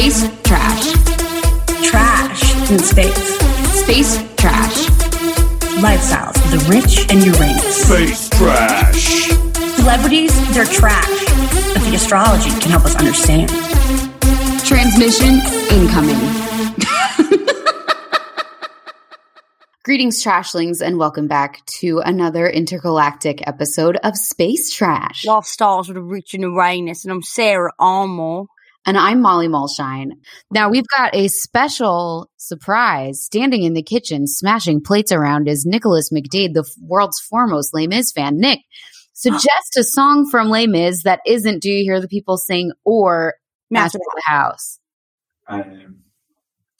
Space trash. Trash in space. Space trash. Lifestyles of the rich and Uranus. Space trash. Celebrities, they're trash. But the astrology can help us understand. Transmission incoming. Greetings, trashlings, and welcome back to another intergalactic episode of Space Trash. Lifestyles of the rich and Uranus, and I'm Sarah Armour. And I'm Molly Mulshine. Now we've got a special surprise. Standing in the kitchen, smashing plates around is Nicholas McDade, the f- world's foremost Les Mis fan. Nick, suggest a song from Les Mis that isn't Do You Hear the People Sing or Master of the House. Um,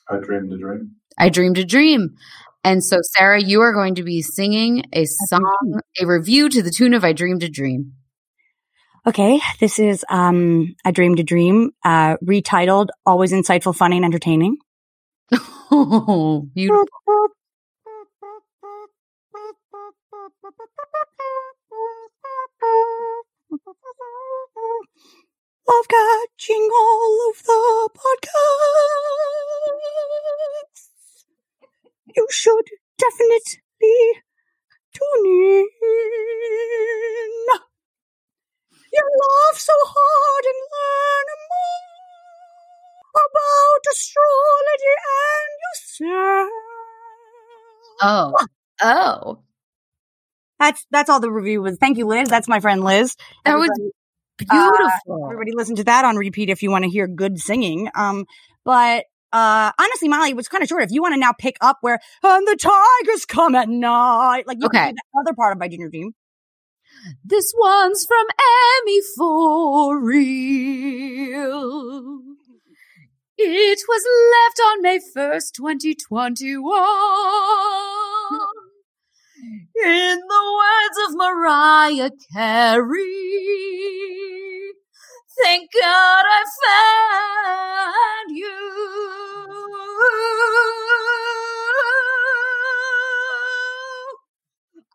I dreamed a dream. I dreamed a dream. And so, Sarah, you are going to be singing a song, a review to the tune of I Dreamed a Dream. Okay, this is um I Dreamed a Dream, uh retitled Always Insightful, Funny, and Entertaining. Oh, beautiful. Love catching all of the podcasts. You should definitely tune in. You laugh so hard and learn more about astrology and yourself. Oh, oh, That's that's all the review was. Thank you, Liz. That's my friend Liz. that was Everybody- beautiful. Everybody listen to that on repeat if you want to hear good singing. Um, but uh, honestly, Molly, it was kind of short. If you want to now pick up where and the tigers come at night, like you Okay. can do the other part of my junior dream. This one's from Emmy for real. It was left on May 1st, 2021. In the words of Mariah Carey, thank God I found you.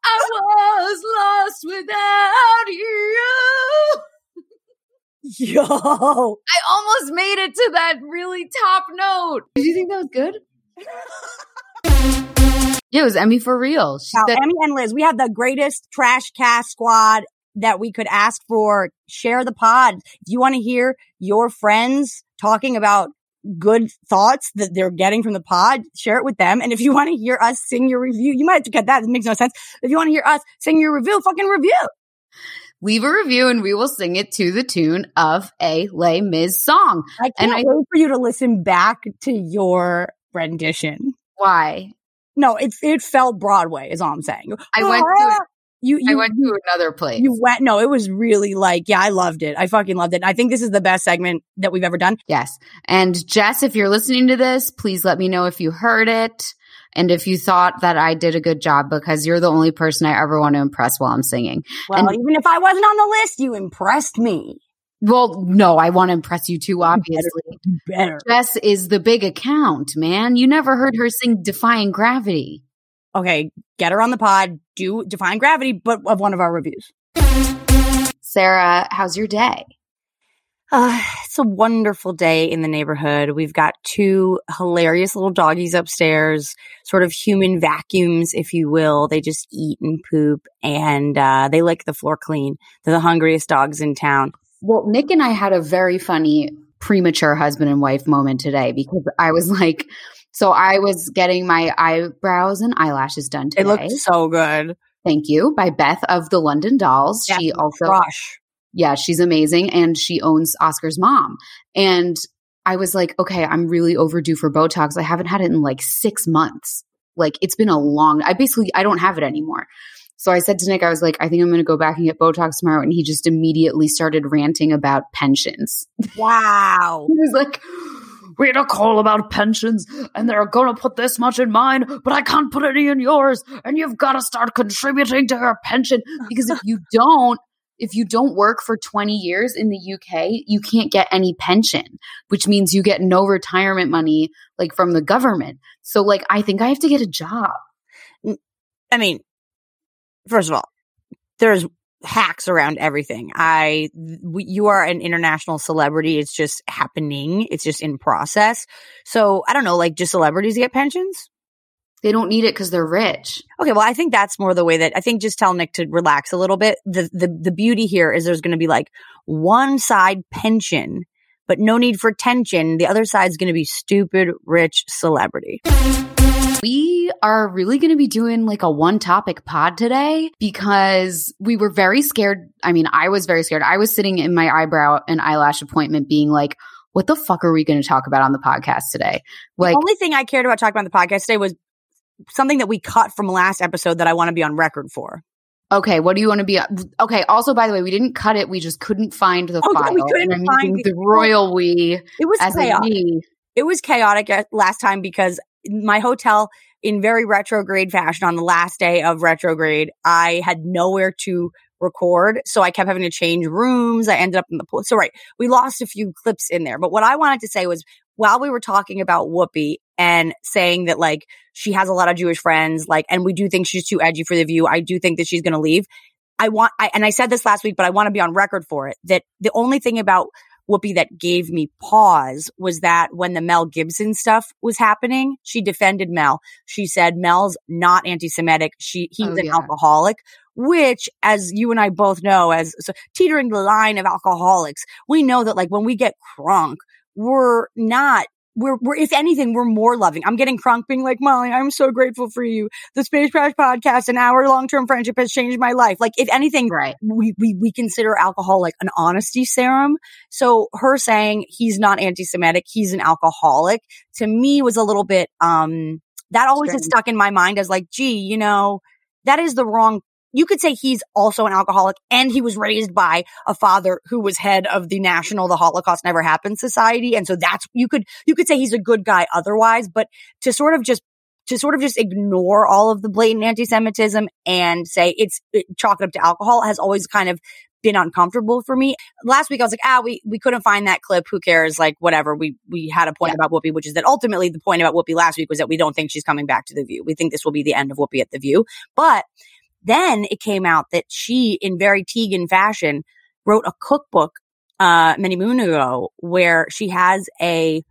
I was lost without you. Yo, I almost made it to that really top note. Did you think that was good? yeah, it was Emmy for real. She now, said, Emmy and Liz, we have the greatest trash cast squad that we could ask for. Share the pod. If you want to hear your friends talking about good thoughts that they're getting from the pod, share it with them. And if you want to hear us sing your review, you might have to cut that. It makes no sense. If you want to hear us sing your review, fucking review. leave a review and we will sing it to the tune of a Les Mis song. I And can't I- wait for you to listen back to your rendition. Why? No, it it felt Broadway, is all I'm saying. I went to you. you I went to another place. You went. No, it was really like, yeah, I loved it. I fucking loved it. I think this is the best segment that we've ever done. Yes. And Jess, if you're listening to this, please let me know if you heard it and if you thought that I did a good job because you're the only person I ever want to impress while I'm singing. Well, And- even if I wasn't on the list, you impressed me. Well, no, I want to impress you too, obviously. Better. Jess is the big account, man. You never heard her sing Defying Gravity. Okay, get her on the pod. Do define gravity, but of one of our reviews. Sarah, how's your day? Uh, it's a wonderful day in the neighborhood. We've got two hilarious little doggies upstairs, sort of human vacuums, if you will. They just eat and poop and, uh, they lick the floor clean. They're the hungriest dogs in town. Well, Nick and I had a very funny premature husband and wife moment today because I was like, so I was getting my eyebrows and eyelashes done They It look so good. Thank you. By Beth of the London Dolls. Yeah, she also yeah, she's amazing and she owns Oscar's mom. And I was like, okay, I'm really overdue for Botox. I haven't had it in like six months. Like it's been a long, I basically, I don't have it anymore. So I said to Nick, I was like, I think I'm going to go back and get Botox tomorrow. And he just immediately started ranting about pensions. Wow. He was like, we had a call about pensions and they're going to put this much in mine, but I can't put any in yours. And you've got to start contributing to your pension because if you don't, if you don't work for 20 years in the UK, you can't get any pension, which means you get no retirement money like from the government. So like I think I have to get a job. I mean, first of all, there's hacks around everything. I, you are an international celebrity. It's just happening. It's just in process. So I don't know, like, do celebrities get pensions? They don't need it because they're rich. Okay, well, I think that's more the way that I think just tell Nick to relax a little bit. The the the beauty here is there's going to be like one side pension, but no need for tension. The other side's going to be stupid rich celebrity. We are really going to be doing like a one topic pod today because we were very scared. I mean, I was very scared. I was sitting in my eyebrow and eyelash appointment being like, what the fuck are we going to talk about on the podcast today? Like, the only thing I cared about talking about on the podcast today was something that we cut from last episode that I want to be on record for. Okay, what do you want to be? Okay. Also, by the way, we didn't cut it. We just couldn't find the Oh, file. we couldn't find the royal we It was chaotic. we. it was chaotic uh, last time because my hotel in very retrograde fashion on the last day of retrograde i had nowhere to record so i kept having to change rooms. I ended up in the pool so right we lost a few clips in there. But what i wanted to say was while we were talking about whoopi and saying that like she has a lot of jewish friends like and we do think she's too edgy for the view i do think that she's going to leave. I want I, and i said this last week but i want to be on record for it that the only thing about Whoopi that gave me pause was that when the Mel Gibson stuff was happening, she defended Mel. She said Mel's not anti-Semitic. She he's Oh, an alcoholic, which, as you and I both know, as so, teetering the line of alcoholics, we know that like when we get crunk, we're not. We're, we're, if anything, we're more loving. I'm getting crunk being like, Molly, I'm so grateful for you. The Space Trash podcast and our long-term friendship has changed my life. Like, if anything, Right. we, we, we consider alcohol like an honesty serum. So her saying he's not anti-Semitic, he's an alcoholic to me was a little bit, um, that always has stuck in my mind as like, gee, you know, that is the wrong. You could say he's also an alcoholic and he was raised by a father who was head of the national, the Holocaust never happened society. And so that's, you could, you could say he's a good guy otherwise, but to sort of just to sort of just ignore all of the blatant anti-Semitism and say it's it, chalk it up to alcohol has always kind of been uncomfortable for me. Last week I was like, ah, we, we couldn't find that clip. Who cares? Like, whatever. We, we had a point about Whoopi, which is that ultimately the point about Whoopi last week was that we don't think she's coming back to The View. We think this will be the end of Whoopi at The View. But then it came out that she, in very Teigen fashion, wrote a cookbook, uh, many moon ago where she has a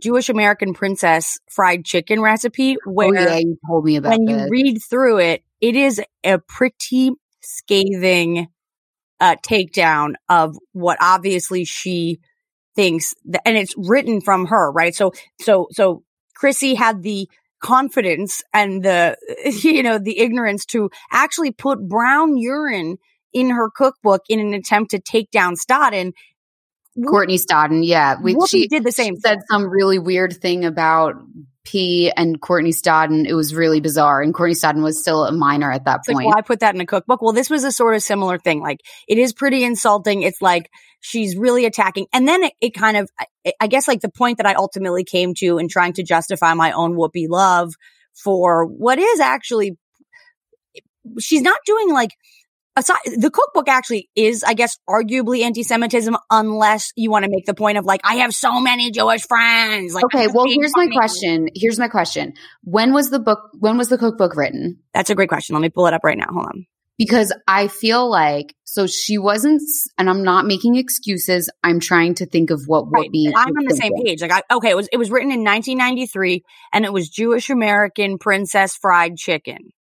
Jewish American princess fried chicken recipe where oh yeah, you told me about when you read through it, it is a pretty scathing uh, takedown of what obviously she thinks, that, and it's written from her, right? So, so, so Chrissy had the confidence and the, you know, the ignorance to actually put brown urine in her cookbook in an attempt to take down Stodden. Courtney Stodden, yeah, we, Whoopi she did the same she said some really weird thing about P and Courtney Stodden. It was really bizarre, and Courtney Stodden was still a minor at that It's like, point. why put that in a cookbook? Well, this was a sort of similar thing. Like, it is pretty insulting. It's like she's really attacking. And then it, it kind of, I, I guess, like the point that I ultimately came to in trying to justify my own Whoopi love for what is actually, she's not doing like, aside, the cookbook actually is, I guess, arguably anti-Semitism, unless you want to make the point of like, I have so many Jewish friends. Like, okay, well, here's my question. Here's my question. When was the book? When was the cookbook written? That's a great question. Let me pull it up right now. Hold on. because I feel like so she wasn't, and I'm not making excuses. I'm trying to think of what Right. Whoopi. I'm on the same page. Like, I, okay, it was it was written in 1993, and it was Jewish American princess fried chicken.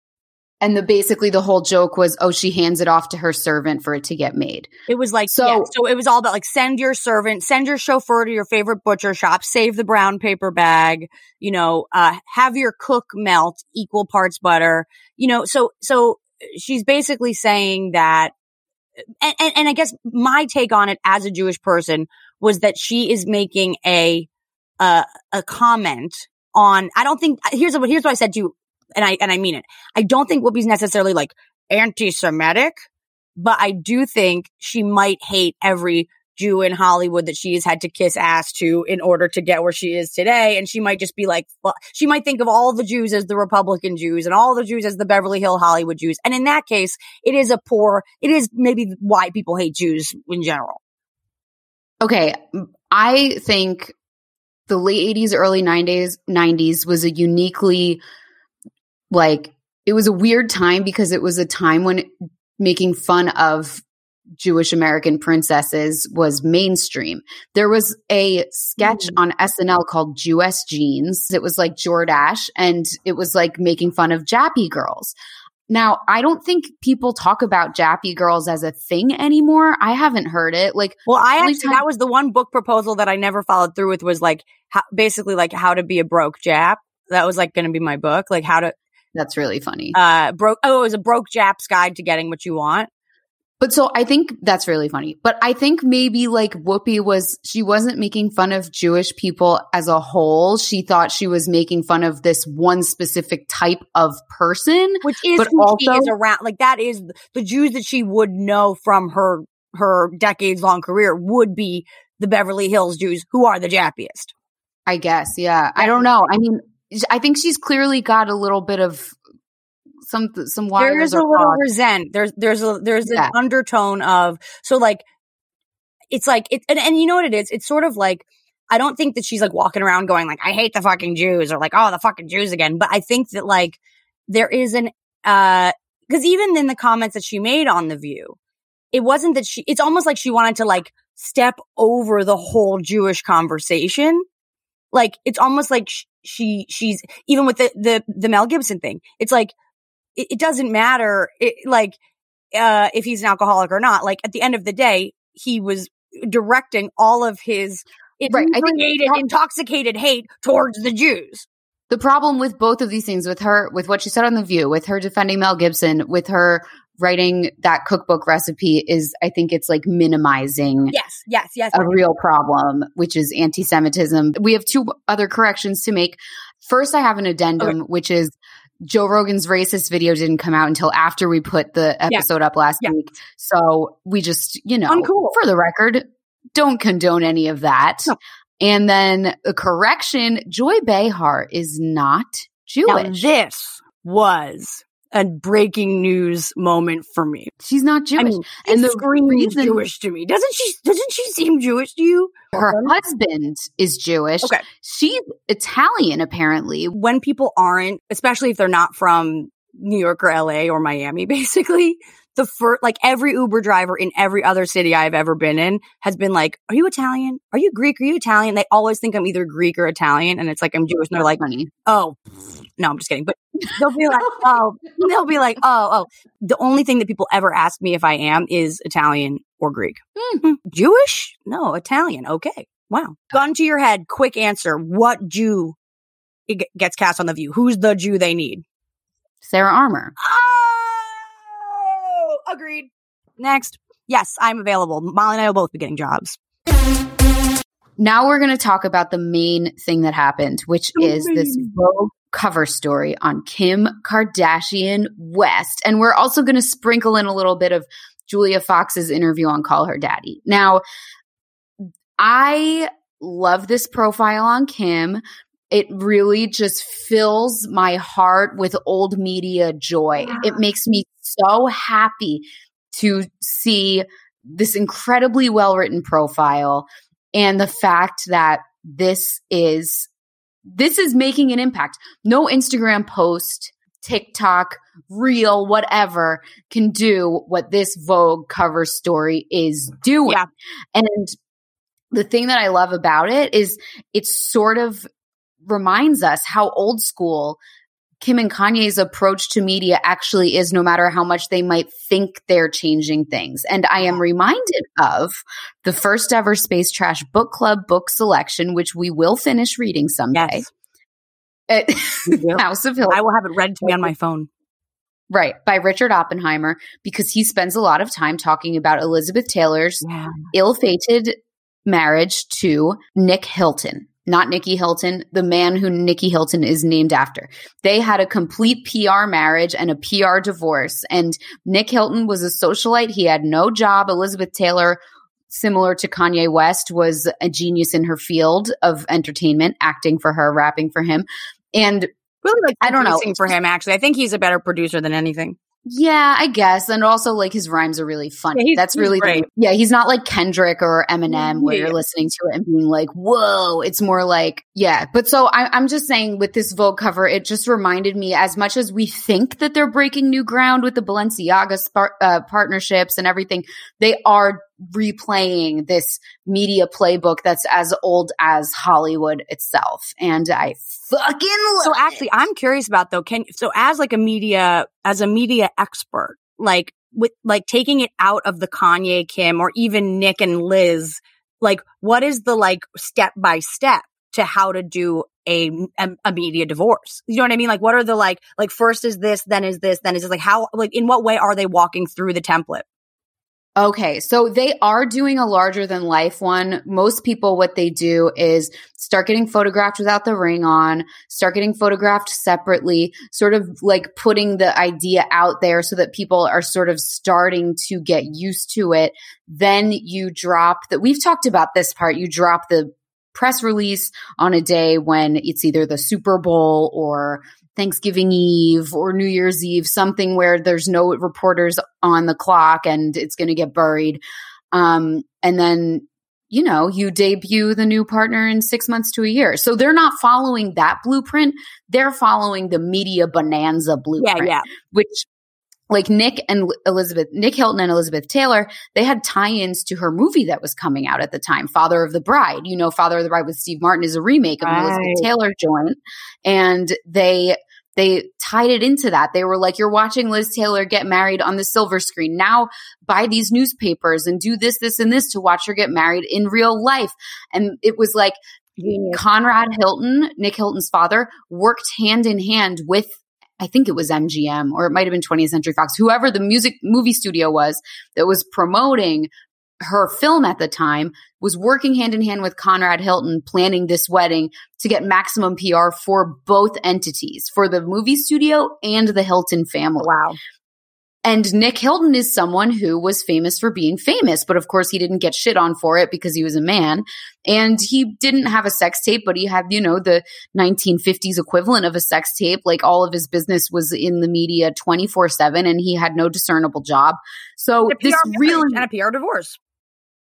And the basically the whole joke was, oh, she hands it off to her servant for it to get made. It was like So- yeah, so it was all about like send your servant, send your chauffeur to your favorite butcher shop, save the brown paper bag, you know, uh, have your cook melt equal parts butter, you know. So so she's basically saying that, and, and, and I guess my take on it as a Jewish person was that she is making a uh, a comment on. I don't think here's what here's what I said to you, and I and I mean it. I don't think Whoopi's necessarily like anti-Semitic, but I do think she might hate every Jew in Hollywood that she has had to kiss ass to in order to get where she is today. And she might just be like, well, she might think of all the Jews as the Republican Jews and all the Jews as the Beverly Hill Hollywood Jews. And in that case, it is a poor, it is maybe why people hate Jews in general. Okay. I think the late 80s, early 90s, 90s was a uniquely like, it was a weird time because it was a time when making fun of Jewish American princesses was mainstream. There was a sketch mm. on SNL called Jewish Jeans. It was like Jordache and it was like making fun of Jappy girls. Now, I don't think people talk about Jappy girls as a thing anymore. I haven't heard it. Like, Well, I actually, time- that was the one book proposal that I never followed through with was like, how, basically like how to be a broke Jap. That was like going to be my book. Like how to, that's really funny. uh, broke, oh, it was a broke Jap's guide to getting what you want. But so I think that's really funny. But I think maybe like Whoopi was, she wasn't making fun of Jewish people as a whole. She thought she was making fun of this one specific type of person. which is But who she also- is around. Like that is the Jews that she would know from her her decades long career would be the Beverly Hills Jews who are the jappiest. I guess. Yeah. I don't know. I mean, I think she's clearly got a little bit of some, some wires There is a little resent. There's there's a there's Yeah. an undertone of so like it's like it and, and you know what it is? It's sort of like I don't think that she's like walking around going like I hate the fucking Jews or like oh the fucking Jews again. But I think that like there is an uh because even in the comments that she made on the View, it wasn't that she. It's almost like she wanted to like step over the whole Jewish conversation. Like it's almost like she she's even with the the the Mel Gibson thing. It's like it, it doesn't matter. It, like uh if he's an alcoholic or not. Like at the end of the day, he was directing all of his Right, I think- intoxicated hate towards the Jews. the problem with both of these things with her with what she said on the view with her defending mel gibson with her writing that cookbook recipe is i think it's like minimizing Yes, yes, yes. a real problem which is anti-semitism we have two other corrections to make first i have an addendum which is Joe Rogan's racist video didn't come out until after we put the episode up last Yeah. week. So we just, you know, Uncool. for the record, don't condone any of that. No. And then a correction, Joy Behar is not Now, Jewish. this was a breaking news moment for me. She's not Jewish. I mean, and the reason- Jewish to me. Doesn't she? Doesn't she seem Jewish to you? her husband is Jewish. Okay. She's Italian, apparently. When people aren't, especially if they're not from New York or LA or Miami, basically, the first, like every Uber driver in every other city I've ever been in has been like, "Are you Italian? Are you Greek? Are you Italian?" They always think I'm either Greek or Italian, and it's like I'm Jewish, and they're like, Funny. oh no i'm just kidding but they'll be like oh they'll be like oh oh the only thing that people ever ask me if i am is italian or greek Hmm, jewish no italian okay wow gun to your head quick answer what jew it gets cast on the view who's the jew they need Sarah Armour. oh agreed next yes i'm available molly and i will both be getting jobs Now we're going to talk about the main thing that happened, which is this Vogue cover story on Kim Kardashian West. And we're also going to sprinkle in a little bit of Julia Fox's interview on Call Her Daddy. Now, I love this profile on Kim. It really just fills my heart with old media joy. It makes me so happy to see this incredibly well written profile and the fact that this is this is making an impact. No Instagram post, TikTok, reel, whatever can do what this Vogue cover story is doing. Yeah. And the thing that I love about it is it sort of reminds us how old school Kim and Kanye's approach to media actually is, no matter how much they might think they're changing things. And I am reminded of the first ever Space Trash Book Club book selection, which we will finish reading someday. yes House of Hill. i will have it read to me on my phone Right, by Richard Oppenheimer, because he spends a lot of time talking about Elizabeth Taylor's yeah ill fated marriage to Nick Hilton. Not Nikki Hilton, the man who Nikki Hilton is named after. They had a complete PR marriage and a PR divorce. And Nick Hilton was a socialite. He had no job. Elizabeth Taylor, similar to Kanye West, was a genius in her field of entertainment, acting for her, rapping for him. And Really like I don't know. for him. Actually, I think he's a better producer than anything. Yeah, I guess. And also like his rhymes are really funny. Yeah, That's really the- yeah, he's not like Kendrick or Eminem where Yeah. you're listening to it and being like, whoa. It's more like, yeah. But so I, I'm just saying with this Vogue cover, it just reminded me as much as we think that they're breaking new ground with the Balenciaga uh, partnerships and everything, they are replaying this media playbook that's as old as Hollywood itself. And I fucking love So it. actually, I'm curious about though. Can so as like a media as a media expert, like with like taking it out of the Kanye, Kim, or even Nick and Liz, like what is the like step by step to how to do a, a a media divorce? You know what I mean? Like what are the like like first is this, then is this, then is this? Like how like in what way are they walking through the template? Okay, so they are doing a larger than life one. Most people, what they do is start getting photographed without the ring on, start getting photographed separately, sort of like putting the idea out there so that people are sort of starting to get used to it. Then you drop that. We've talked about this part. You drop the press release on a day when it's either the Super Bowl or Thanksgiving Eve or New Year's Eve, something where there's no reporters on the clock and it's going to get buried. Um, and then, you know, you debut the new partner in six months to a year. So they're not following that blueprint. They're following the media bonanza blueprint, yeah. yeah. which like Nick and Elizabeth, Nick Hilton and Elizabeth Taylor, they had tie-ins to her movie that was coming out at the time, Father of the Bride. You know, Father of the Bride with Steve Martin is a remake of an Elizabeth Right. Taylor joint, and they they tied it into that. They were like, "You're watching Liz Taylor get married on the silver screen. Now buy these newspapers and do this, this, and this to watch her get married in real life." And it was like Conrad Hilton, Nick Hilton's father, worked hand in hand with I think it was MGM or it might have been 20th Century Fox, whoever the music movie studio was that was promoting her film at the time was working hand in hand with Conrad Hilton planning this wedding to get maximum PR for both entities, for the movie studio and the Hilton family. Wow. And Nick Hilton is someone who was famous for being famous, but of course he didn't get shit on for it because he was a man. And he didn't have a sex tape, but he had, you know, the 1950s equivalent of a sex tape. Like all of his business was in the media 24 7 and he had no discernible job. So this really and a PR divorce.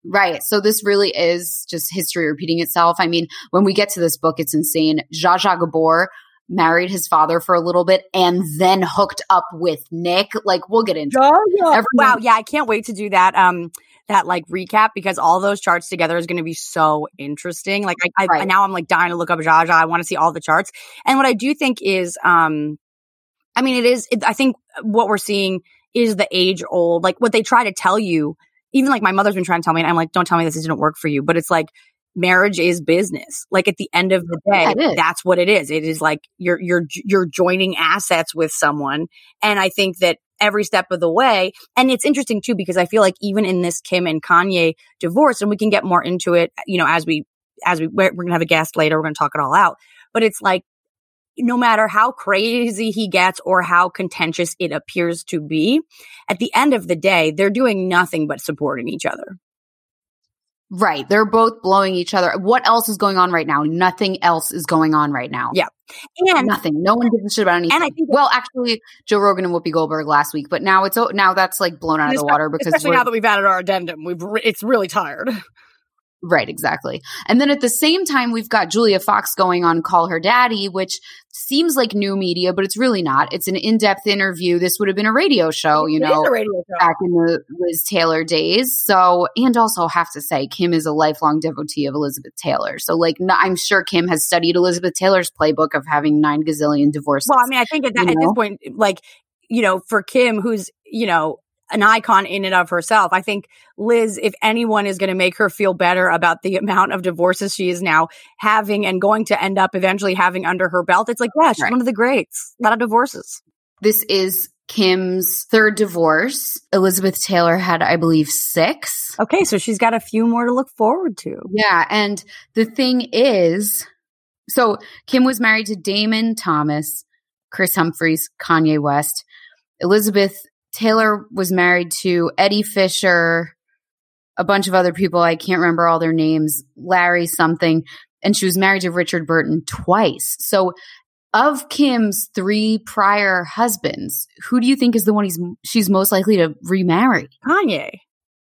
Right. So this really is just history repeating itself. I mean, when we get to this book, it's insane. Zsa Zsa Gabor married his father for a little bit and then hooked up with Nick. Like, we'll get into it. Everyone- wow, yeah, I can't wait to do that. Um, that like recap because all those charts together is going to be so interesting. Like, I, I Right. now I'm like dying to look up Zsa Zsa. I want to see all the charts. And what I do think is, um, I mean, it is. It, I think what we're seeing is the age old, like what they try to tell you. Even like my mother's been trying to tell me, and I'm like, don't tell me this didn't work for you. But it's like marriage is business. Like at the end of the day, Yeah, that's what it is. It is like you're you're you're joining assets with someone, and I think that every step of the way. And it's interesting too because I feel like even in this Kim and Kanye divorce, and we can get more into it, you know, as we as we we're, we're gonna have a guest later, we're gonna talk it all out. But it's like no matter how crazy he gets or how contentious it appears to be, at the end of the day, they're doing nothing but supporting each other. Right. They're both blowing each other. What else is going on right now? Nothing else is going on right now. Yeah. And Nothing. No one gives a shit about anything. And I think- well, actually, Joe Rogan and Whoopi Goldberg last week, but now it's now that's like blown out of the water because especially now that we've added our addendum, we've re- it's really tired. Right, exactly. And then at the same time, we've got Julia Fox going on Call Her Daddy, which seems like new media, but it's really not. It's an in depth interview. This would have been a radio show, you It know, a radio show. back in the Liz Taylor days. So, and also have to say, Kim is a lifelong devotee of Elizabeth Taylor. So, like, n- I'm sure Kim has studied Elizabeth Taylor's playbook of having nine gazillion divorces. Well, I mean, I think at, that, at this point, like, you know, for Kim, who's, you know, an icon in and of herself, I think Liz, if anyone is going to make her feel better about the amount of divorces she is now having and going to end up eventually having under her belt, it's like, yeah, she's Right. one of the greats. A lot of divorces. this is Kim's third divorce. Elizabeth Taylor had, I believe, six. Okay, so she's got a few more to look forward to. Yeah. And the thing is, so Kim was married to Damon Thomas, Kris Humphries, Kanye West. Elizabeth Taylor was married to Eddie Fisher, a bunch of other people. I can't remember all their names, Larry something. And she was married to Richard Burton twice. So of Kim's three prior husbands, who do you think is the one he's she's most likely to remarry? Kanye.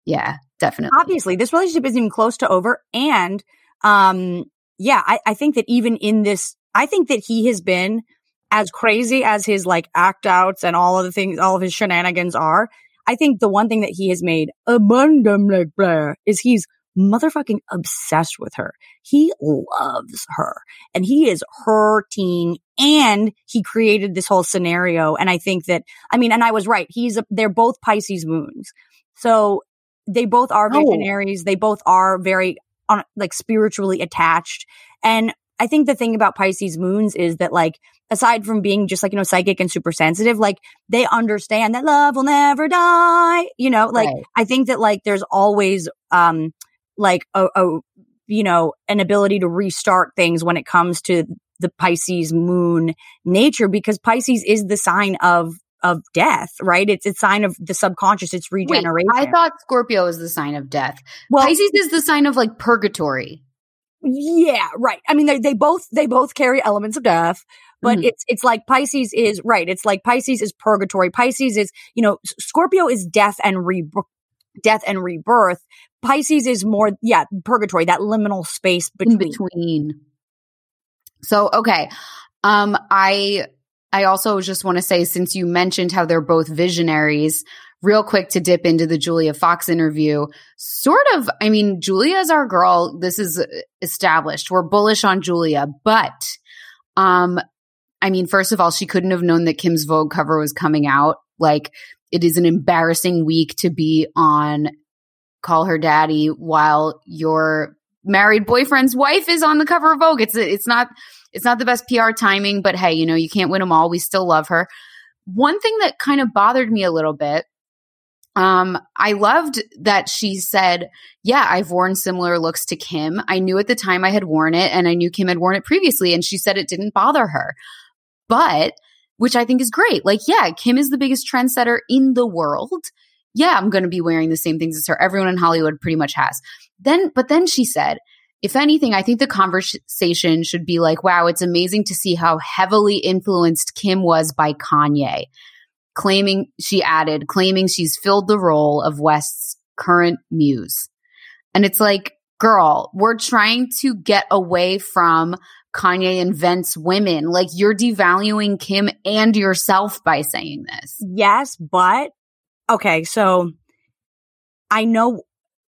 Yeah, definitely. Obviously, this relationship isn't even close to over. And um, yeah, I, I think that even in this, I think that he has been as crazy as his like act outs and all of the things, all of his shenanigans are. I think the one thing that he has made abundant Blair is he's motherfucking obsessed with her. He loves her and he is her hurting and he created this whole scenario. And I think that, I mean, and I was right. He's, a, they're both Pisces moons. So they both are Oh. visionaries. They both are very on, like spiritually attached. And I think the thing about Pisces moons is that like, aside from being just like, you know, psychic and super sensitive, like they understand that love will never die. You know, like Right. I think that like there's always, um, like a, a, you know, an ability to restart things when it comes to the Pisces moon nature because Pisces is the sign of, of death, right? It's a sign of the subconscious. It's Wait, regeneration. I thought Scorpio is the sign of death. well, Pisces is the sign of like purgatory. Yeah, right. I mean, they they both they both carry elements of death, but Mhm. it's it's like Pisces is right. It's like Pisces is purgatory. Pisces is you know Scorpio is death and re death and rebirth. Pisces is more yeah purgatory that liminal space between. between. So okay, um, I I also just want to say since you mentioned how they're both visionaries, real quick to dip into the Julia Fox interview. Sort of, I mean, Julia's our girl. This is established. We're bullish on Julia, but um, I mean, first of all, she couldn't have known that Kim's Vogue cover was coming out. Like, it is an embarrassing week to be on Call Her Daddy while your married boyfriend's wife is on the cover of Vogue. It's it's not it's not the best PR timing, but hey, you know, you can't win them all. We still love her. One thing that kind of bothered me a little bit um, I loved that she said, Yeah, I've worn similar looks to Kim. I knew at the time I had worn it and I knew Kim had worn it previously. And she said it didn't bother her. But, which I think is great. Like, yeah, Kim is the biggest trendsetter in the world. Yeah, I'm going to be wearing the same things as her. Everyone in Hollywood pretty much has. Then, but then she said, if anything, I think the conversation should be like, wow, it's amazing to see how heavily influenced Kim was by Kanye claiming she added claiming she's filled the role of West's current muse. And it's like, girl, we're trying to get away from Kanye invents women. Like you're devaluing Kim and yourself by saying this. Yes, but okay, so I know.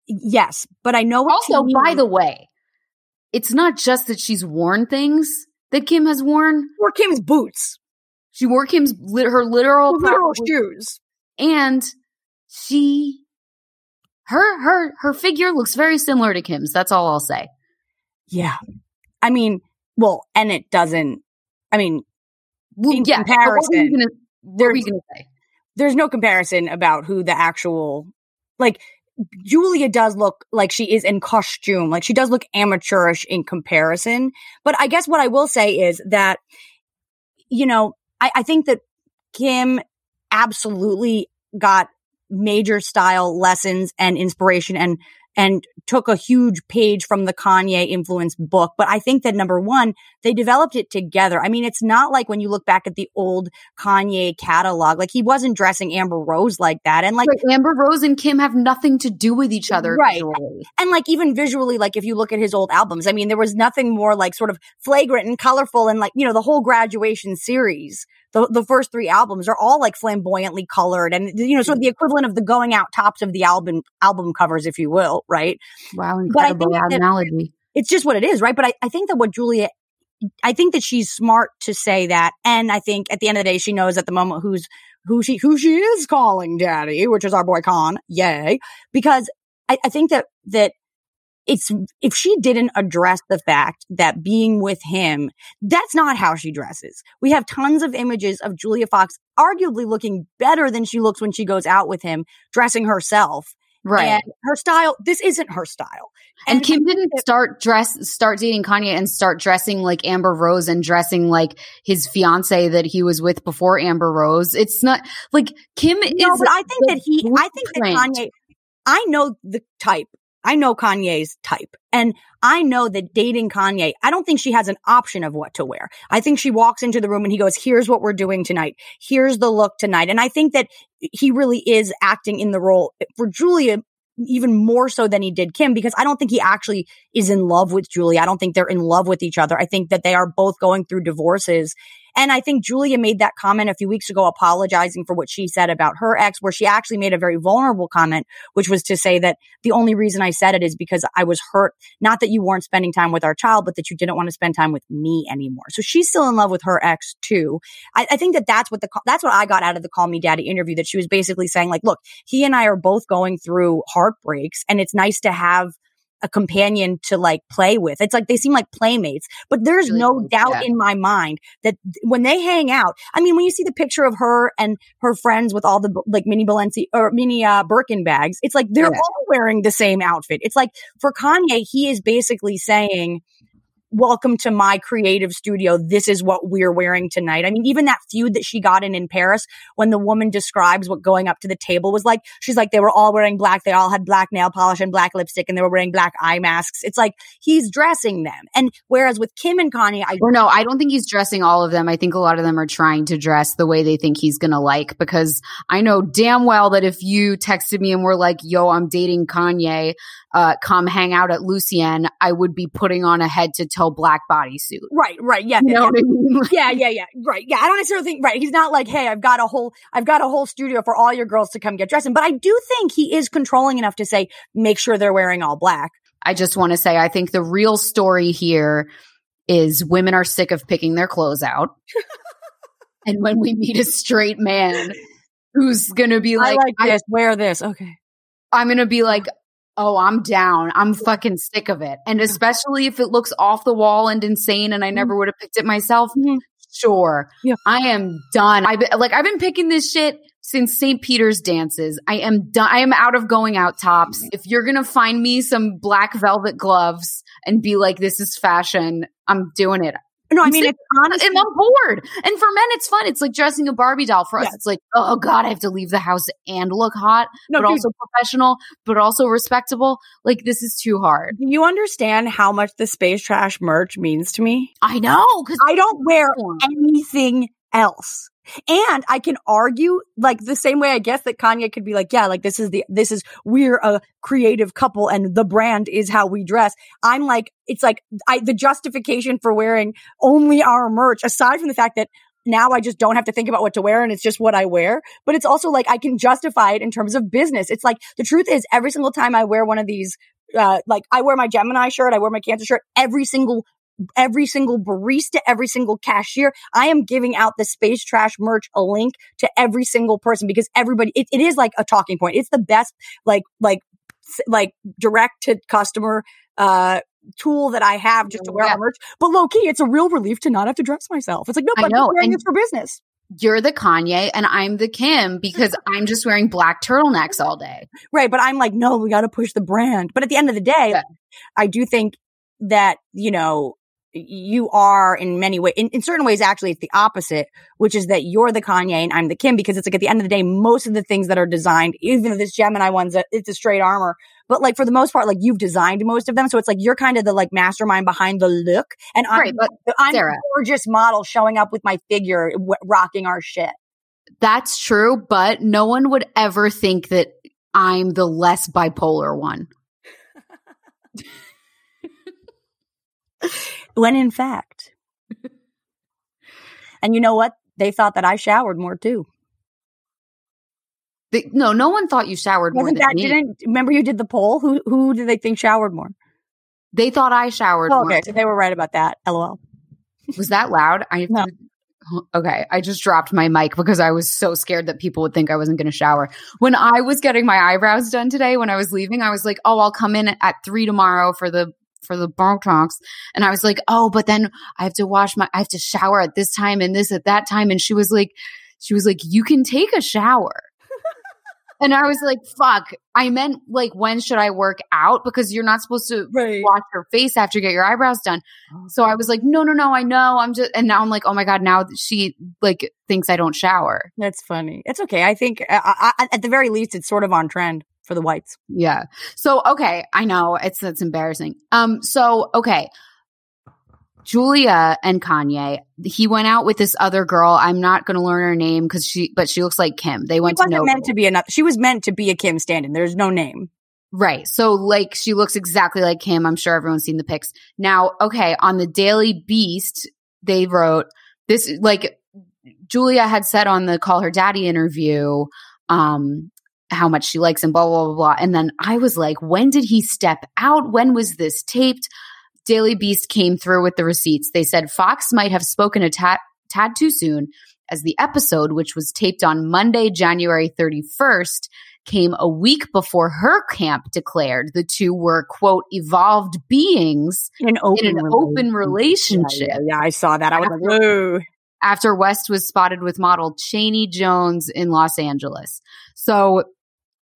Yes, but I know Also, by the way, it's not just that she's worn things that Kim has worn. or Kim's boots, She wore Kim's lit- her literal, literal shoes. and she her her her figure looks very similar to Kim's. That's all I'll say. Yeah, I mean, well, and it doesn't. I mean, Well, In yeah, but what were you comparison, gonna- what were you gonna say? there's no comparison about who the actual like Julia does look like she is in costume. Like she does look amateurish in comparison. But I guess what I will say is that, you know, I, I think that Kim absolutely got major style lessons and inspiration and and took a huge page from the Kanye influenced book. But I think that number one, they developed it together. I mean, it's not like when you look back at the old Kanye catalog, like he wasn't dressing Amber Rose like that. And like, Like Amber Rose and Kim have nothing to do with each other, Right. visually. and like even visually, like if you look at his old albums, I mean, there was nothing more like sort of flagrant and colorful and like, you know, the whole graduation series. The, the first three albums are all like flamboyantly colored and, you know, sort of the equivalent of the going out tops of the album, album covers, if you will, right? Wow, incredible analogy. it's just what it is, right? But I, I think that what Julia, I think that she's smart to say that. And I think at the end of the day, she knows at the moment who's, who she, who she is calling daddy, which is our boy Khan. Yay. Because I, I think that, that it's if she didn't address the fact that being with him, that's not how she dresses. We have tons of images of Julia Fox arguably looking better than she looks when she goes out with him, dressing herself. Right. And her style, this isn't her style. And, Kim didn't start dress start dating Kanye and start dressing like Amber Rose and dressing like his fiance that he was with before Amber Rose. It's not like Kim no, is but I think that he, I think that. Kanye, I know the type. I know Kanye's type. And I know that dating Kanye, I don't think she has an option of what to wear. I think she walks into the room and he goes, here's what we're doing tonight. Here's the look tonight. And I think that he really is acting in the role for Julia even more so than he did Kim because I don't think he actually is in love with Julia. I don't think they're in love with each other. I think that they are both going through divorces. And I think Julia made that comment a few weeks ago, apologizing for what she said about her ex, where she actually made a very vulnerable comment, which was to say that the only reason I said it is because I was hurt. Not that you weren't spending time with our child, but that you didn't want to spend time with me anymore. So she's still in love with her ex too. I, I think that that's what the, that's what I got out of the Call Me Daddy interview, that she was basically saying like, look, he and I are both going through heartbreaks and it's nice to have a companion to like play with. It's like they seem like playmates, but there's Really no doubt yeah. in my mind that when they hang out, I mean, when you see the picture of her and her friends with all the like mini Balenci or mini uh, Birkin bags, it's like they're Yeah. all wearing the same outfit. It's like for Kanye, he is basically saying, welcome to my creative studio. This is what we're wearing tonight. I mean, even that feud that she got in in Paris when the woman describes what going up to the table was like, she's like, they were all wearing black. They all had black nail polish and black lipstick and they were wearing black eye masks. It's like he's dressing them. And whereas with Kim and Kanye, I Or no, I don't think he's dressing all of them. I think a lot of them are trying to dress the way they think he's going to like because I know damn well that if you texted me and were like, yo, I'm dating Kanye, uh, come hang out at Lucien, I would be putting on a head to toe black bodysuit. right, right. Yeah. You know yeah. what I mean? yeah, yeah, yeah. Right. Yeah. I don't necessarily think, right. He's not like, Hey, I've got a whole, I've got a whole studio for all your girls to come get dressed in. But I do think he is controlling enough to say, make sure they're wearing all black. I just want to say, I think the real story here is women are sick of picking their clothes out. and when we meet a straight man who's going to be like, I like I- Wear this. Okay. I'm going to be like, oh, I'm down. I'm fucking sick of it. And especially if it looks off the wall and insane and I never would have picked it myself. Mhm. Sure. Yeah. I am done. I've been, like, I've been picking this shit since St. Peter's dances. I am done. I am out of going out tops. If you're going to find me some black velvet gloves and be like, this is fashion, I'm doing it. No, I mean, it's honestly, And I'm bored. And for men, it's fun. It's like dressing a Barbie doll. For us, Yeah. it's like, oh God, I have to leave the house and look hot no, but dude, also professional, but also respectable. Like this is too hard. do you understand how much the space trash merch means to me? I know because I don't wear anything else. And I can argue like the same way I guess that Kanye could be like, yeah, like this is the, this is, we're a creative couple and the brand is how we dress. I'm like, it's like I, the justification for wearing only our merch, aside from the fact that now I just don't have to think about what to wear and it's just what I wear. But it's also like I can justify it in terms of business. It's like the truth is every single time I wear one of these, uh, like I wear my Gemini shirt, I wear my Cancer shirt, every single every single barista, every single cashier. I am giving out the space trash merch a link to every single person because everybody, it, it is like a talking point. It's the best, like, like, like direct to customer, uh, tool that I have just to wear Yeah. merch. But low key, it's a real relief to not have to dress myself. It's like, no, but I'm wearing this for business. you're the Kanye and I'm the Kim because I'm just wearing black turtlenecks all day. Right. But I'm like, no, we got to push the brand. But at the end of the day, Yeah. I do think that, you know, you are in many ways, in, in certain ways, actually, it's the opposite, which is that you're the Kanye and I'm the Kim because it's like at the end of the day, most of the things that are designed, even though this Gemini one's a, it's a straight armor, but like for the most part, like you've designed most of them. So it's like you're kind of the like mastermind behind the look. And I'm, Right, but I'm Sarah. a gorgeous model showing up with my figure, w- rocking our shit. That's true, but no one would ever think that I'm the less bipolar one. when in fact, and you know what? They thought that I showered more too. The- no, no one thought you showered more Wasn't than that me. didn't remember you did the poll? Who who did they think showered more? They thought I showered Oh, more. okay, so they were right about that. LOL. Was that loud? I No. Okay, I just dropped my mic because I was so scared that people would think I wasn't going to shower. When I was getting my eyebrows done today, when I was leaving, I was like, "Oh, I'll come in at three tomorrow for the for the Botox," and I was like, "Oh, but then I have to wash my, I have to shower at this time and this at that time," and she was like, "She was like, you can take a shower." And I was like, fuck, I meant like, when should I work out? Because you're not supposed to Right. wash your face after you get your eyebrows done. So I was like, no, no, no, I know. I'm just, and now I'm like, oh my God, now she like thinks I don't shower. That's funny. It's okay. I think uh, I, I, at the very least, it's sort of on trend for the whites. Yeah. So, okay. I know it's, it's embarrassing. Um, so, okay. Julia and Kanye, he went out with this other girl. I'm not going to learn her name because she, but she looks like Kim. They went She to wasn't know. meant to be enough. She was meant to be a Kim Stanton. There's no name. Right. So like she looks exactly like Kim. I'm sure everyone's seen the pics. Now, okay, on the Daily Beast, they wrote this like Julia had said on the Call Her Daddy interview, um, how much she likes him, blah, blah, blah, blah. And then I was like, when did he step out? When was this taped? Daily Beast came through with the receipts. They said Fox might have spoken a tad, tad too soon as the episode, which was taped on Monday, January 31st, came a week before her camp declared the two were, quote, evolved beings In an open, in an open relationship. Yeah, yeah, I saw that. I was like, whoa. after West was spotted with model Chaney Jones in Los Angeles. So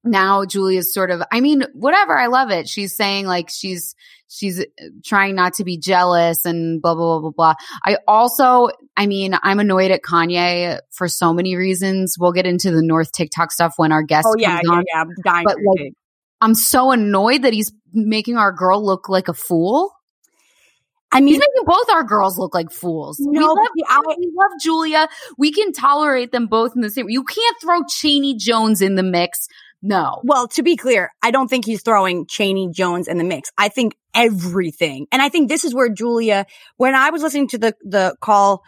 now Julia's sort of, I mean, whatever. I love it. She's saying like she's, she's uh, trying not to be jealous and blah, blah, blah, blah, blah. I also, I mean, I'm annoyed at Kanye for so many reasons. We'll get into the North TikTok stuff when our guest Oh, yeah, comes yeah, on. yeah. I'm dying But, like. I'm so annoyed that he's making our girl look like a fool. I He's mean, making both our girls look like fools. we, No, love, I- we love Julia. We can tolerate them both in the same. You can't throw Chaney Jones in the mix. No. well, to be clear, I don't think he's throwing Chaney Jones in the mix. I think everything. And I think this is where Julia, when I was listening to the, the call,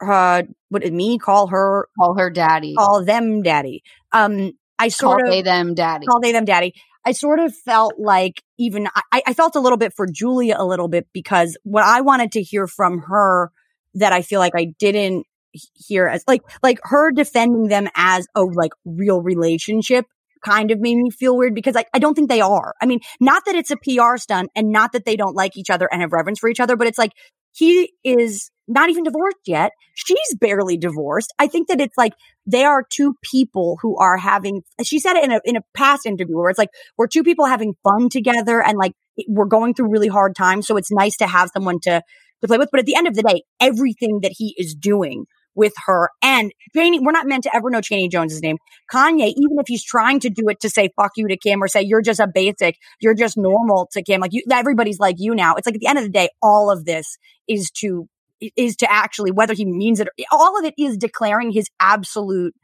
uh, what did me call her, Call her daddy. Call, call them daddy. Um, I sort of, they them daddy. call they them daddy. I sort of felt like even I, I felt a little bit for Julia a little bit because what I wanted to hear from her that I feel like I didn't hear as like like her defending them as a like real relationship kind of made me feel weird because like I don't think they are. I mean, not that it's a PR stunt and not that they don't like each other and have reverence for each other, but it's like he is not even divorced yet. She's barely divorced. I think that it's like they are two people who are having she said it in a in a past interview where it's like we're two people having fun together and like we're going through really hard times so it's nice to have someone to to play with but at the end of the day everything that he is doing with her and Chaney, we're not meant to ever know Chaney Jones's name. Kanye, even if he's trying to do it to say fuck you to Kim or say you're just a basic, you're just normal to Kim, like you, everybody's like you now. It's like at the end of the day, all of this is to is to actually whether he means it. Or, all of it is declaring his absolute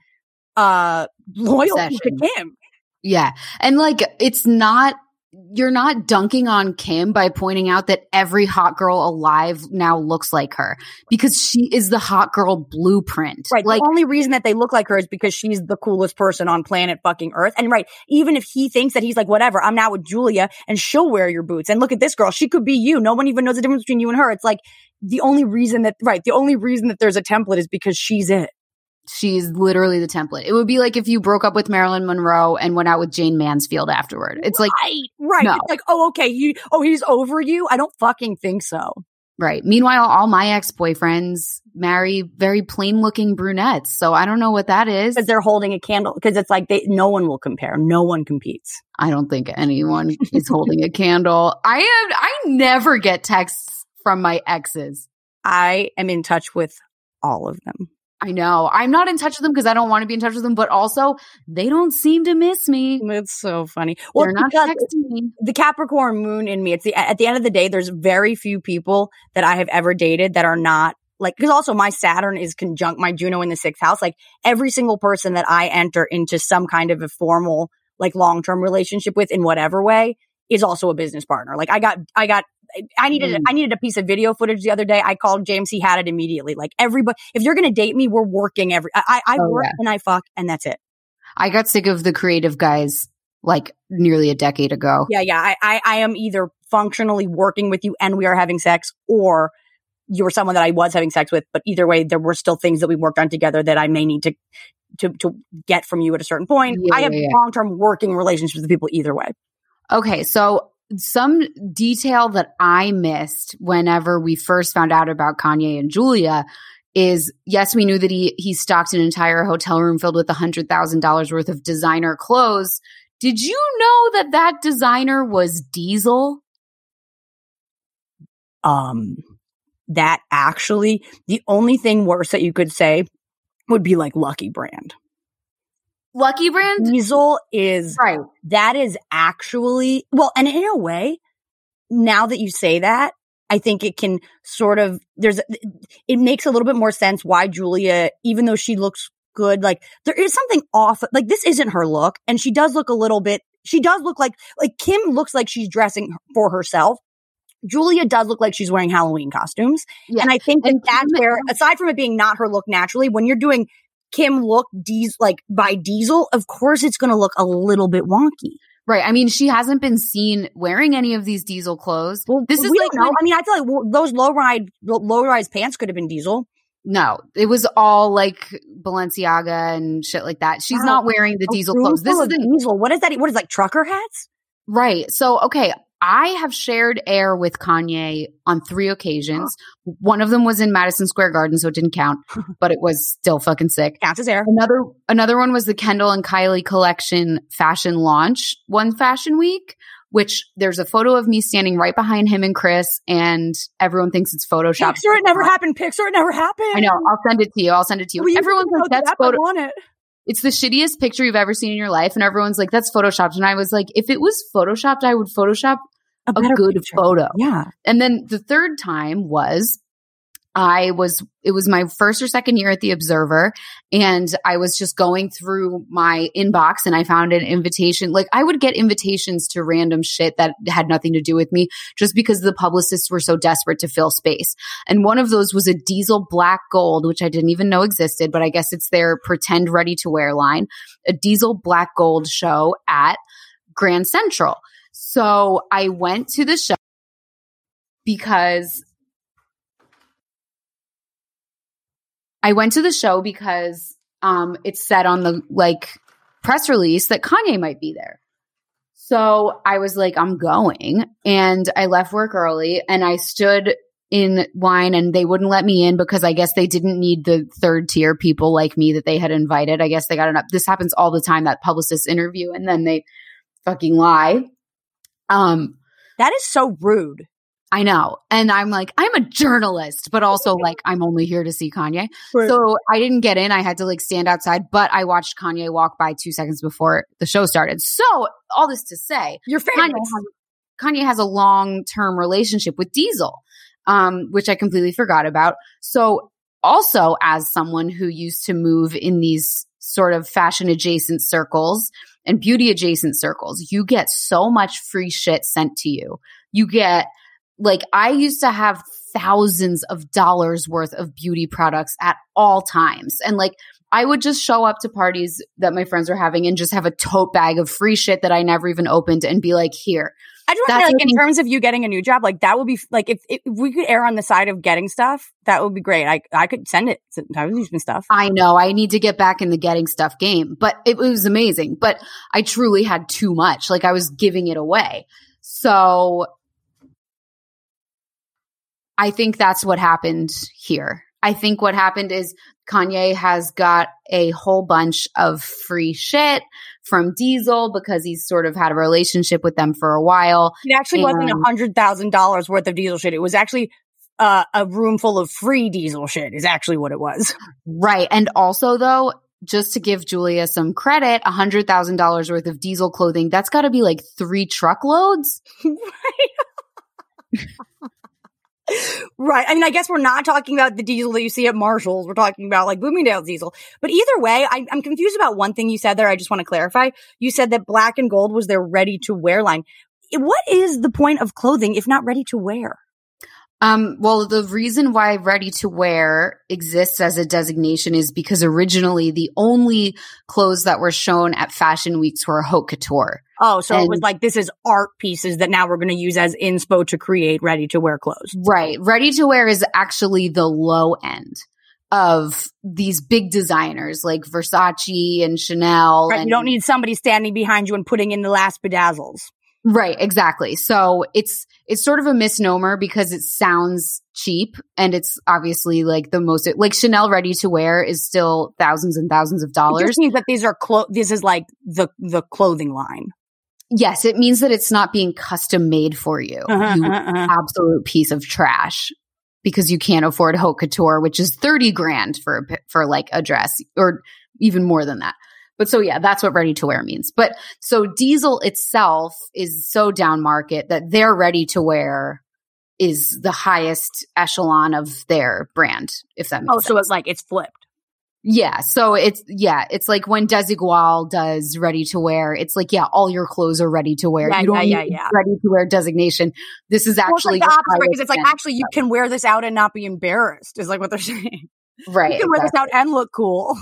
uh loyalty Obsession. to Kim. Yeah. And like, it's not, you're not dunking on Kim by pointing out that every hot girl alive now looks like her because she is the hot girl blueprint. Right. Like, the only reason that they look like her is because she's the coolest person on planet fucking Earth. And right, even if he thinks that he's like, whatever, I'm now with Julia and she'll wear your boots. And look at this girl. She could be you. No one even knows the difference between you and her. It's like the only reason that, right, the only reason that there's a template is because she's it. She's literally the template. It would be like if you broke up with Marilyn Monroe and went out with Jayne Mansfield afterward. It's like, right, right. no. It's like, oh, okay. He, oh, he's over you. I don't fucking think so. right. Meanwhile, all my ex boyfriends marry very plain looking brunettes. So I don't know what that is. Because they're holding a candle. Because it's like they, no one will compare. No one competes. I don't think anyone is holding a candle. I have, I never get texts from my exes. I am in touch with all of them. I know. I'm not in touch with them because I don't want to be in touch with them, but also they don't seem to miss me. It's so funny. Well, They're not texting me. the Capricorn moon in me. It's the at the end of the day, there's very few people that I have ever dated that are not like because also my Saturn is conjunct my Juno in the sixth house. Like every single person that I enter into some kind of a formal like long term relationship with in whatever way is also a business partner. Like I got I got I needed Mm. I needed a piece of video footage the other day. I called James. He had it immediately. Like everybody, if you're gonna date me, we're working every. I I Oh, work yeah. and I fuck and that's it. I got sick of the creative guys like nearly a decade ago. Yeah, yeah. I, I, I am either functionally working with you and we are having sex or you were someone that I was having sex with, but either way, there were still things that we worked on together that I may need to to to get from you at a certain point. Yeah, I have yeah, long term working relationships with people either way. Okay, so some detail that I missed whenever we first found out about Kanye and Julia is yes, we knew that he he stocked an entire hotel room filled with hundred thousand dollars worth of designer clothes. Did you know that that designer was Diesel? Um, that actually the only thing worse that you could say would be like Lucky Brand. Lucky Brand, Diesel is right? that is actually well, and in a way, now that you say that, I think it can sort of there's it makes a little bit more sense why Julia, even though she looks good, like there is something off. Like this isn't her look, and she does look a little bit. She does look like like Kim looks like she's dressing for herself. Julia does look like she's wearing Halloween costumes, Yeah. and I think that And that's where, aside from it being not her look naturally, when you're doing Kim look Diesel like by Diesel, of course it's going to look a little bit wonky. Right. I mean, she hasn't been seen wearing any of these Diesel clothes. Well, this is like. I mean, I feel like those low ride low rise pants could have been Diesel. No, it was all like Balenciaga and shit like that. She's Wow. not wearing the Diesel clothes. This is the, Diesel. What is that? What is like trucker hats? right. So, okay, I have shared air with Kanye on three occasions. One of them was in Madison Square Garden, so it didn't count, but it was still fucking sick. Counts as air. Another another one was the Kendall and Kylie collection fashion launch one fashion week, which there's a photo of me standing right behind him and Kris, and everyone thinks it's Photoshop. Picture it never happened. Picture it never happened. I know. I'll send it to you. I'll send it to you. Will you Everyone's know like, that's that? Photo. It's the shittiest picture you've ever seen in your life, and everyone's like, that's photoshopped. And I was like, if it was photoshopped, I would Photoshop a better good picture. photo. Yeah. And then the third time was I was, it was my first or second year at the Observer, and I was just going through my inbox and I found an invitation. Like, I would get invitations to random shit that had nothing to do with me just because the publicists were so desperate to fill space. And one of those was a diesel black gold, which I didn't even know existed, but I guess it's their pretend ready to wear line, a diesel black gold show at Grand Central. So I went to the show because I went to the show because um it said on the like press release that Kanye might be there. So I was like, I'm going. And I left work early and I stood in line and they wouldn't let me in because I guess they didn't need the third tier people like me that they had invited. I guess they got enough. This happens all the time that publicists interview and then they fucking lie. Um, That is so rude. I know. And I'm like, I'm a journalist, but also like, I'm only here to see Kanye. So I didn't get in. I had to like stand outside, but I watched Kanye walk by two seconds before the show started. So all this to say, Your Kanye has, Kanye has a long term relationship with Diesel, um, which I completely forgot about. So also as someone who used to move in these sort of fashion adjacent circles and beauty adjacent circles, you get so much free shit sent to you. You get like I used to have thousands of dollars worth of beauty products at all times. And like I would just show up to parties that my friends were having and just have a tote bag of free shit that I never even opened and be like, here. I just want to say, like, in terms of you getting a new job, like that would be like if, if we could err on the side of getting stuff, that would be great. I I could send it. I was using stuff. I know I need to get back in the getting stuff game, but it was amazing. But I truly had too much. Like I was giving it away. So I think that's what happened here. I think what happened is Kanye has got a whole bunch of free shit from Diesel because he's sort of had a relationship with them for a while. It actually wasn't a hundred thousand dollars worth of diesel shit. It was actually uh, a room full of free diesel shit. Is actually what it was. Right. And also though, just to give Julia some credit, a hundred thousand dollars worth of diesel clothing, that's gotta be like three truckloads. Right. I mean, I guess we're not talking about the diesel that you see at Marshall's. We're talking about like Bloomingdale's diesel. But either way, I, I'm confused about one thing you said there. I just want to clarify. You said that black and gold was their ready to wear line. What is the point of clothing if not ready to wear? Um, well, the reason why ready to wear exists as a designation is because originally the only clothes that were shown at fashion weeks were haute couture. Oh, so it was like this is art pieces that now we're going to use as inspo to create ready to wear clothes. Right. Ready to wear is actually the low end of these big designers like Versace and Chanel. Right, and you don't need somebody standing behind you and putting in the last bedazzles. Right, exactly. So it's it's sort of a misnomer because it sounds cheap and it's obviously like the most like Chanel ready to wear is still thousands and thousands of It dollars. just means that these are clo- this is like the the clothing line. Yes, it means that it's not being custom made for you. Uh-huh, you uh-huh. absolute piece of trash because you can't afford haute couture, which is 30 grand for a, for like a dress or even more than that. But so yeah, that's what ready to wear means. But so Diesel itself is so down market that their ready to wear is the highest echelon of their brand, if that makes Oh, sense. so it's like it's flipped. Yeah. So it's, yeah, it's like when Desigual does ready to wear, it's like, yeah, all your clothes are ready to wear. Yeah, you don't yeah, need yeah, ready to wear designation. This is Well, it's actually like the opposite because it's like actually you can wear this out and not be embarrassed. Is like what they're saying. right. You can wear this out and look cool.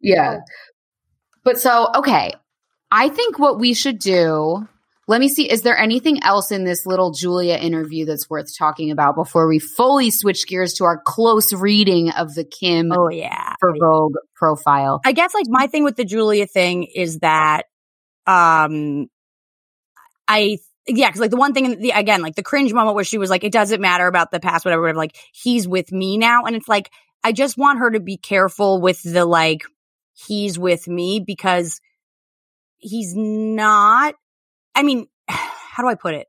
Yeah. But so, okay. I think what we should do, let me see, is there anything else in this little Julia interview that's worth talking about before we fully switch gears to our close reading of the Kim Oh yeah. for Vogue profile? I guess like my thing with the Julia thing is that um I yeah, because like the one thing in the again, like the cringe moment where she was like, it doesn't matter about the past, whatever, whatever, like he's with me now. And it's like, I just want her to be careful with the like he's with me because he's not I mean, how do I put it?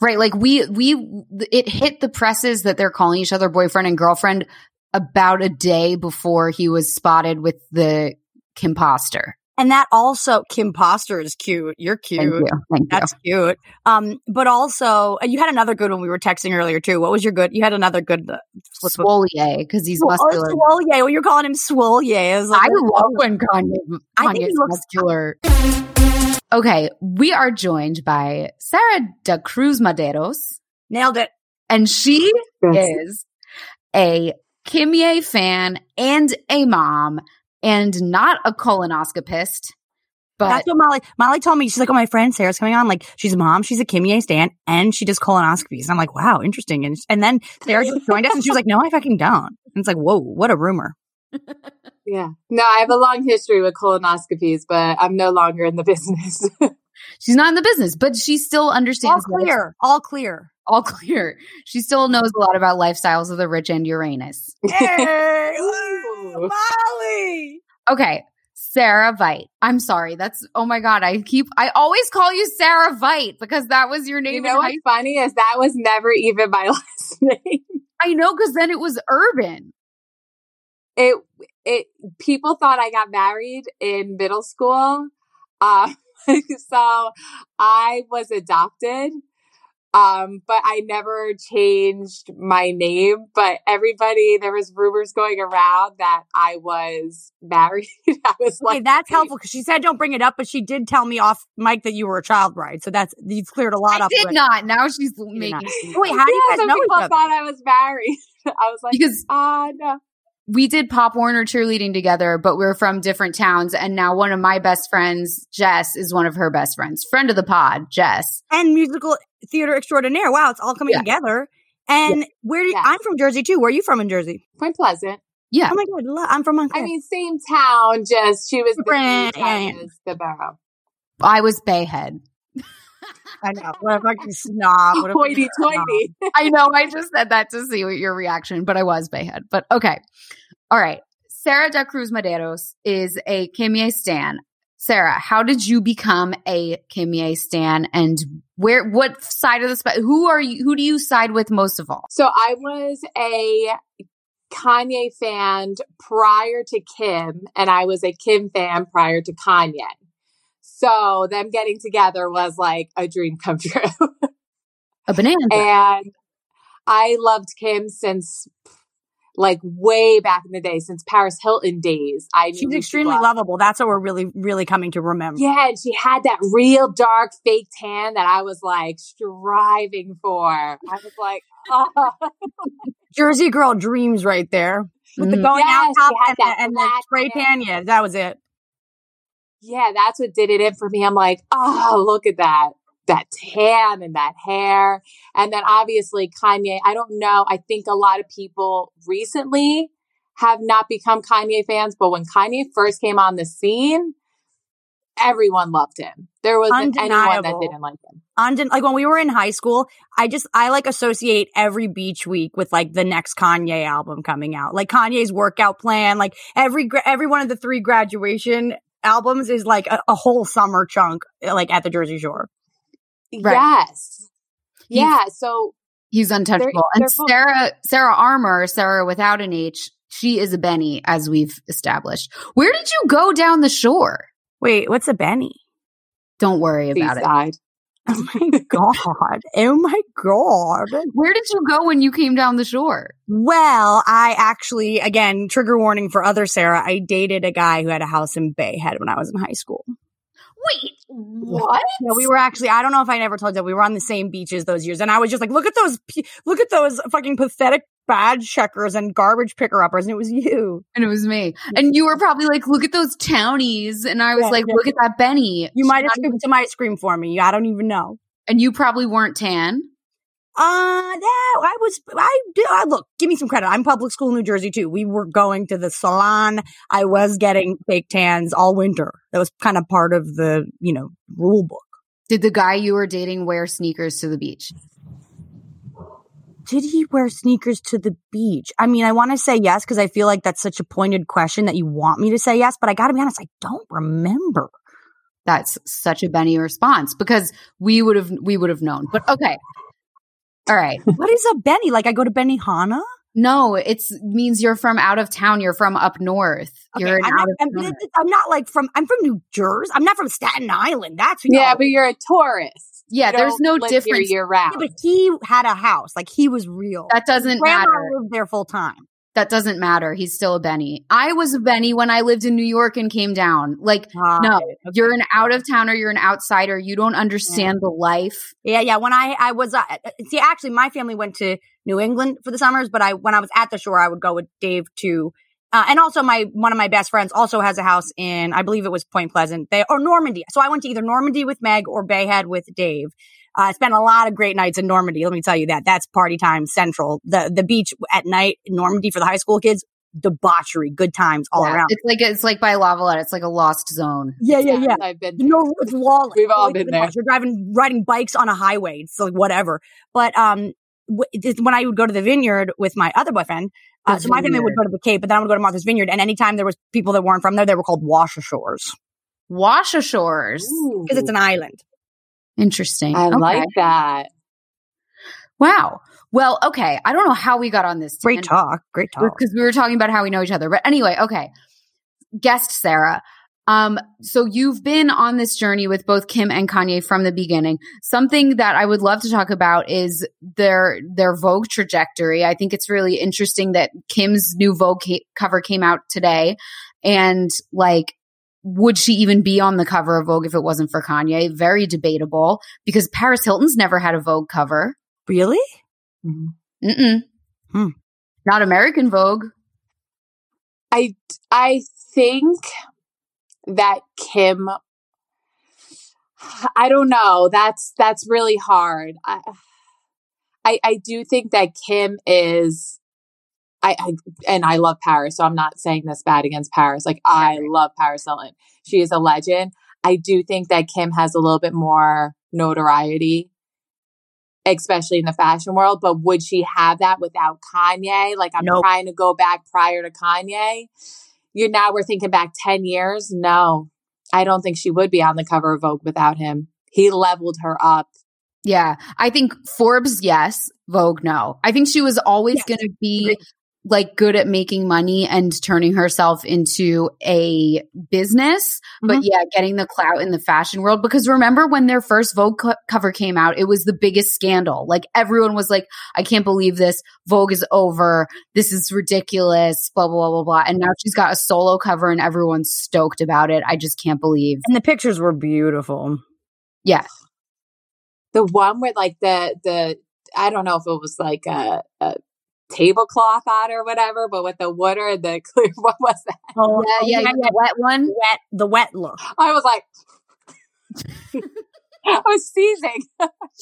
Right. Like we, we, it hit the presses that they're calling each other boyfriend and girlfriend about a day before he was spotted with the Kim Poster. And that also Kim Poster is cute. You're cute. Thank you. Thank That's cute. Um, but also, and you had another good one we were texting earlier too. What was your good? You had another good uh, you. Swolier, because he's Oh, muscular. Swolye. Well, you're calling him Swolye. I, like, I love when Kanye, I think he looks- muscular. Okay, we are joined by Sarah da Cruz Madeiros, nailed it. and she is a Kimye fan and a mom, and not a colonoscopist. But That's what Molly. Molly told me. She's like, "Oh, my friend Sarah's coming on. Like, she's a mom. She's a Kimye stan, and she does colonoscopies." And I'm like, "Wow, interesting." And and then Sarah just joined us, and she was like, "No, I fucking don't." And it's like, "Whoa, what a rumor." Yeah. No, I have a long history with colonoscopies, but I'm no longer in the business. she's not in the business, but she still All understands. life- clear. All clear. all clear. She still knows a lot about lifestyles of the rich and Uranus. Hey, Ooh. Molly. Okay. Sarah Veit. I'm sorry. That's oh my god. I keep I always call you Sarah Veit because that was your name. you in know what's funny is that was never even my last name. I know because then it was urban. It it people thought I got married in middle school. Um so I was adopted. Um, but I never changed my name. But everybody, there was rumors going around that I was married. I was Okay, like, that's helpful because she said don't bring it up, but she did tell me off mic that you were a child bride. So that's you've cleared a lot I up. did with- not. Now she's making wait, how do you yeah, guys some know each people other? thought I was married. I was like, because ah, no. We did Pop Warner cheerleading together, but we're from different towns. And now one of my best friends, Jess, is one of her best friends. Friend of the pod, Jess. and musical theater extraordinaire. Wow, it's all coming Yeah. together. And where did Yeah. I'm from Jersey too. Where are you from in Jersey? Point Pleasant. Yeah. Oh my god, lo- I'm from Montclair. I mean, same town, just she was the Right, same yeah, town yeah. as the borough. I was Bay Head. I know. What a fucking snob. What a Hoity toity. I know. I just said that to see what your reaction, but I was Bay Head. But okay. All right. Sarah da Cruz Madeiros is a Kimye Stan. Sarah, how did you become a Kimye Stan and where, what side of the, spe- who are you, who do you side with most of all? So I was a Kanye fan prior to Kim, and I was a Kim fan prior to Kanye. So them getting together was like a dream come true. A banana. and I loved Kim since like way back in the day since Paris Hilton days. I She's extremely lovable. That's what we're really, really coming to remember. Yeah, and she had that real dark fake tan that I was like striving for. I was like, oh. Jersey girl dreams right there with the Mhm. going Yes, out top and, the, and the spray tan. Yeah, that was it. Yeah, that's what did it in for me. I'm like, oh, look at that. That tan and that hair. And then obviously Kanye, I don't know. I think a lot of people recently have not become Kanye fans, but when Kanye first came on the scene, everyone loved him. There wasn't anyone that didn't like him. Undin- like when we were in high school, I just I like associate every beach week with like the next Kanye album coming out. Like Kanye's workout plan, like every every one of the three graduation albums is like a, a whole summer chunk like at the Jersey Shore. Right. Yes. He's- Yeah. So He's untouchable. and they're both- Sarah, Sarah Armour, Sarah without an H, she is a Benny, as we've established. Where did you go down the shore? Wait, what's a Benny? Don't worry about it. Oh my god. Oh my god. Where did you go when you came down the shore? Well, I actually, again, trigger warning for other Sarah, I dated a guy who had a house in Bay Head when I was in high school. Wait, what? Yeah, we were actually, I don't know if I never told you, we were on the same beaches those years. And I was just like, look at those, look at those fucking pathetic badge checkers and garbage picker uppers. And it was you. And it was me. And you were probably like, look at those townies. And I was Yeah, like, yeah. look at that Benny. You might have screamed, you might scream for me. I don't even know. And you probably weren't tan. Uh, no, I was, I do, I look, give me some credit. I'm public school in New Jersey too. We were going to the salon. I was getting fake tans all winter. That was kind of part of the, you know, rule book. Did the guy you were dating wear sneakers to the beach? Did he wear sneakers to the beach? I mean, I want to say yes because I feel like that's such a pointed question that you want me to say yes, but I got to be honest, I don't remember. That's such a Benny response because we would have we would have known. But okay. All right. what is a Benny? Like I go to Benihana? No, it means you're from out of town. You're from up north. Okay, you're an I'm, out not, of I'm, towner. I'm not like from, I'm from New Jersey. I'm not from Staten Island. That's Yeah, no. but you're a tourist. Yeah, You there's don't no live difference. year round. Yeah, but he had a house. Like he was real. That doesn't Grandma matter. lived there full time. That doesn't matter. He's still a Benny. I was a Benny when I lived in New York and came down. Like, no, you're an out of towner. You're an outsider. You don't understand mm. the life. Yeah, yeah. When I I was uh, uh, uh, see, actually, my family went to New England for the summers, but I when I was at the shore, I would go with Dave too. Uh, and also, my one of my best friends also has a house in, I believe it was Point Pleasant, they or Normandy. So I went to either Normandy with Meg or Bay Head with Dave. Uh, I spent a lot of great nights in Normandy. Let me tell you that. That's party time central. The the beach at night in Normandy for the high school kids, debauchery, good times all Yeah, around. It's like it's like by Lavallette. It's like a lost zone. Yeah, yeah, yeah. I've been You know, it's lawless. We've all Like, been the there. bus, You're driving, riding bikes on a highway. It's like whatever. But um, w- it's when I would go to the vineyard with my other boyfriend, uh, The so my family would go to the Cape, but then I would go to Martha's Vineyard. And anytime there was people that weren't from there, they were called Washashores Washa Shores. because it's an island. Interesting. I Okay. like that. Wow. Well, okay. I don't know how we got on this. Great talk. Great talk. because we were talking about how we know each other. But anyway, okay. Guest Sarah. Um, so you've been on this journey with both Kim and Kanye from the beginning. Something that I would love to talk about is their their Vogue trajectory. I think it's really interesting that Kim's new Vogue ca- cover came out today, and like, would she even be on the cover of Vogue if it wasn't for Kanye? Very debatable because Paris Hilton's never had a Vogue cover. Really? Mm-mm. Hmm. Not American Vogue. I I think that Kim I don't know. That's that's really hard. I I, I do think that Kim is I, I and I love Paris, so I'm not saying this bad against Paris. Like I love Paris Hilton. She is a legend. I do think that Kim has a little bit more notoriety, especially in the fashion world. But would she have that without Kanye? Like I'm Nope. trying to go back prior to Kanye. You're now we're thinking back 10 years. No, I don't think she would be on the cover of Vogue without him. He leveled her up. Yeah. I think Forbes, yes. Vogue, no. I think she was always Yes. going to be like good at making money and turning herself into a business, but Mhm. yeah, getting the clout in the fashion world. Because remember when their first Vogue co- cover came out, it was the biggest scandal. Like everyone was like, I can't believe this. Vogue is over. This is ridiculous, blah, blah, blah, blah, blah. And now she's got a solo cover and everyone's stoked about it. I just can't believe. And the pictures were beautiful. Yeah. The one where like the the I don't know if it was like a, a tablecloth on or whatever, but with the water and the clear. What was that? Oh, Yeah, oh, yeah, yeah. Wet one. Wet, the wet look. I was like, I was seizing.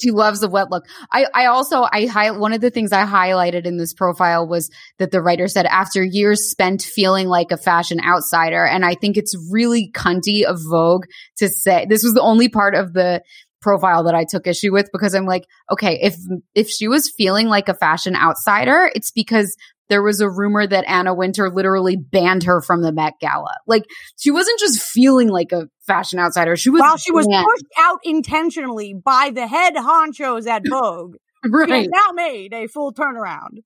She loves the wet look. I, I also, I high, one of the things I highlighted in this profile was that the writer said after years spent feeling like a fashion outsider. And I think it's really cunty of Vogue to say this was the only part of the profile that I took issue with because I'm like, okay, if, if she was feeling like a fashion outsider, it's because there was a rumor that Anna Wintour literally banned her from the Met Gala. Like she wasn't just feeling like a fashion outsider. She was While she was banned. pushed out intentionally by the head honchos at Vogue, she has right. now made a full turnaround.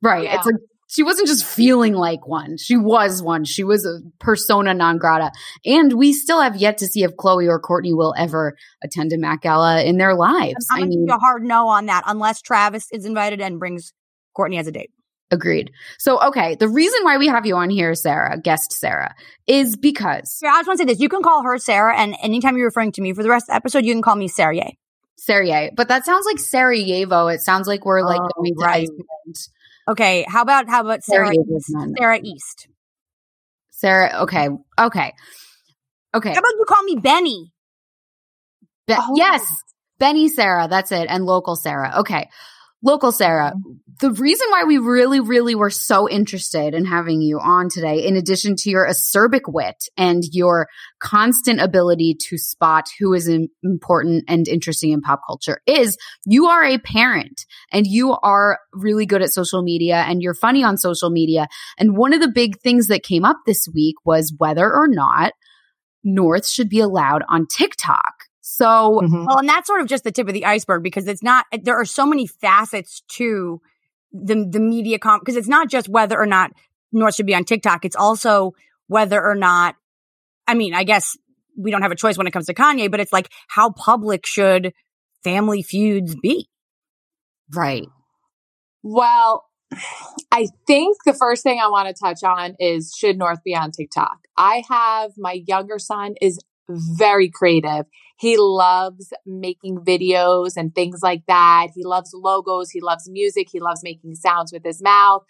Right. Yeah. It's like she wasn't just feeling like one. She was one. She was a persona non grata. And we still have yet to see if Khloé or Kourtney will ever attend a Met Gala in their lives. I'm I gonna give mean, you a hard no on that, unless Travis is invited and brings Kourtney as a date. agreed. So, okay. The reason why we have you on here, Sarah, guest Sarah, is because Yeah, I just want to say this: you can call her Sarah, and anytime you're referring to me for the rest of the episode, you can call me Sarah. Sarah, but that sounds like Sarajevo. It sounds like we're like Oh, going to right. Iceland. Okay, how about how about Sarah Sarajevo's East? Sarah East. Sarah, okay. Okay. Okay. How about you call me Benny? Be- Oh. Yes, Benny Sarah. That's it. And local Sarah. Okay. Local Sarah. Mm-hmm. The reason why we really, really were so interested in having you on today, in addition to your acerbic wit and your constant ability to spot who is important and interesting in pop culture, is you are a parent and you are really good at social media and you're funny on social media. And one of the big things that came up this week was whether or not North should be allowed on TikTok. So, mm-hmm. Well, and that's sort of just the tip of the iceberg because it's not. There are so many facets to the the media comp because it's not just whether or not North should be on TikTok. It's also whether or not. I mean, I guess we don't have a choice when it comes to Kanye, but it's like how public should family feuds be? right. Well, I think the first thing I want to touch on is should North be on TikTok? I have my younger son is very creative. He loves making videos and things like that. He loves logos. He loves music. He loves making sounds with his mouth.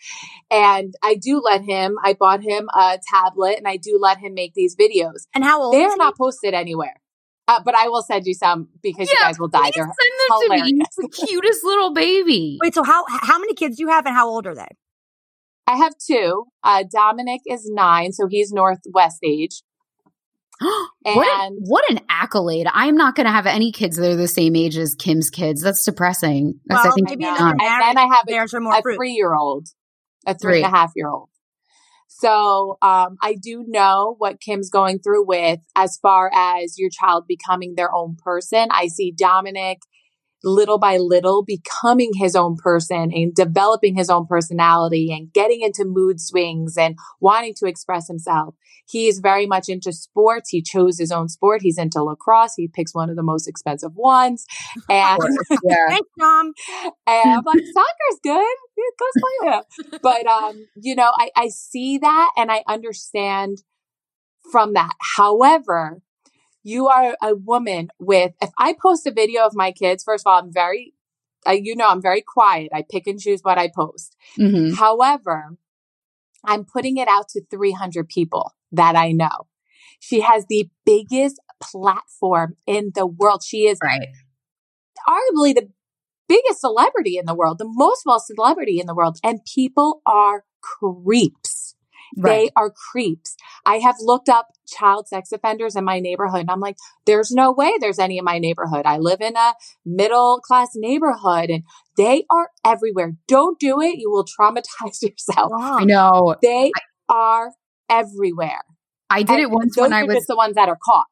And I do let him, I bought him a tablet and I do let him make these videos. And how old? They're not posted anywhere. Uh, but I will send you some because you guys will die. They're send them to me. He's the cutest little baby. Wait, so how how many kids do you have, and how old are they? I have two. Uh, Dominic is nine, so he's North West age. what, a- And- what an accolade. I'm not going to have any kids that are the same age as Kim's kids. That's depressing. That's, I Well, think, maybe I if know. you're And then I have a, more a three year old, a three and a Three. half year old. So um, I do know what Kim's going through with as far as your child becoming their own person. I see Dominic little by little becoming his own person and developing his own personality and getting into mood swings and wanting to express himself. He is very much into sports. He chose his own sport. He's into lacrosse. He picks one of the most expensive ones. And yeah. Thanks, Tom. and I'm like, soccer's good. Yeah, Go play it. But um, you know, I, I see that and I understand from that. However, you are a woman with if I post a video of my kids, first of all, I'm very I, you know, I'm very quiet. I pick and choose what I post. Mhm. However, I'm putting it out to 300 people that I know. She has the biggest platform in the world. She is Right. arguably the biggest celebrity in the world, the most well celebrity in the world, and people are creeps. They are creeps. I have looked up child sex offenders in my neighborhood and I'm like, there's no way there's any in my neighborhood. I live in a middle class neighborhood and they are everywhere. Don't do it. You will traumatize yourself. Wow. I know. They are everywhere. I did And it once when I was the ones that are caught.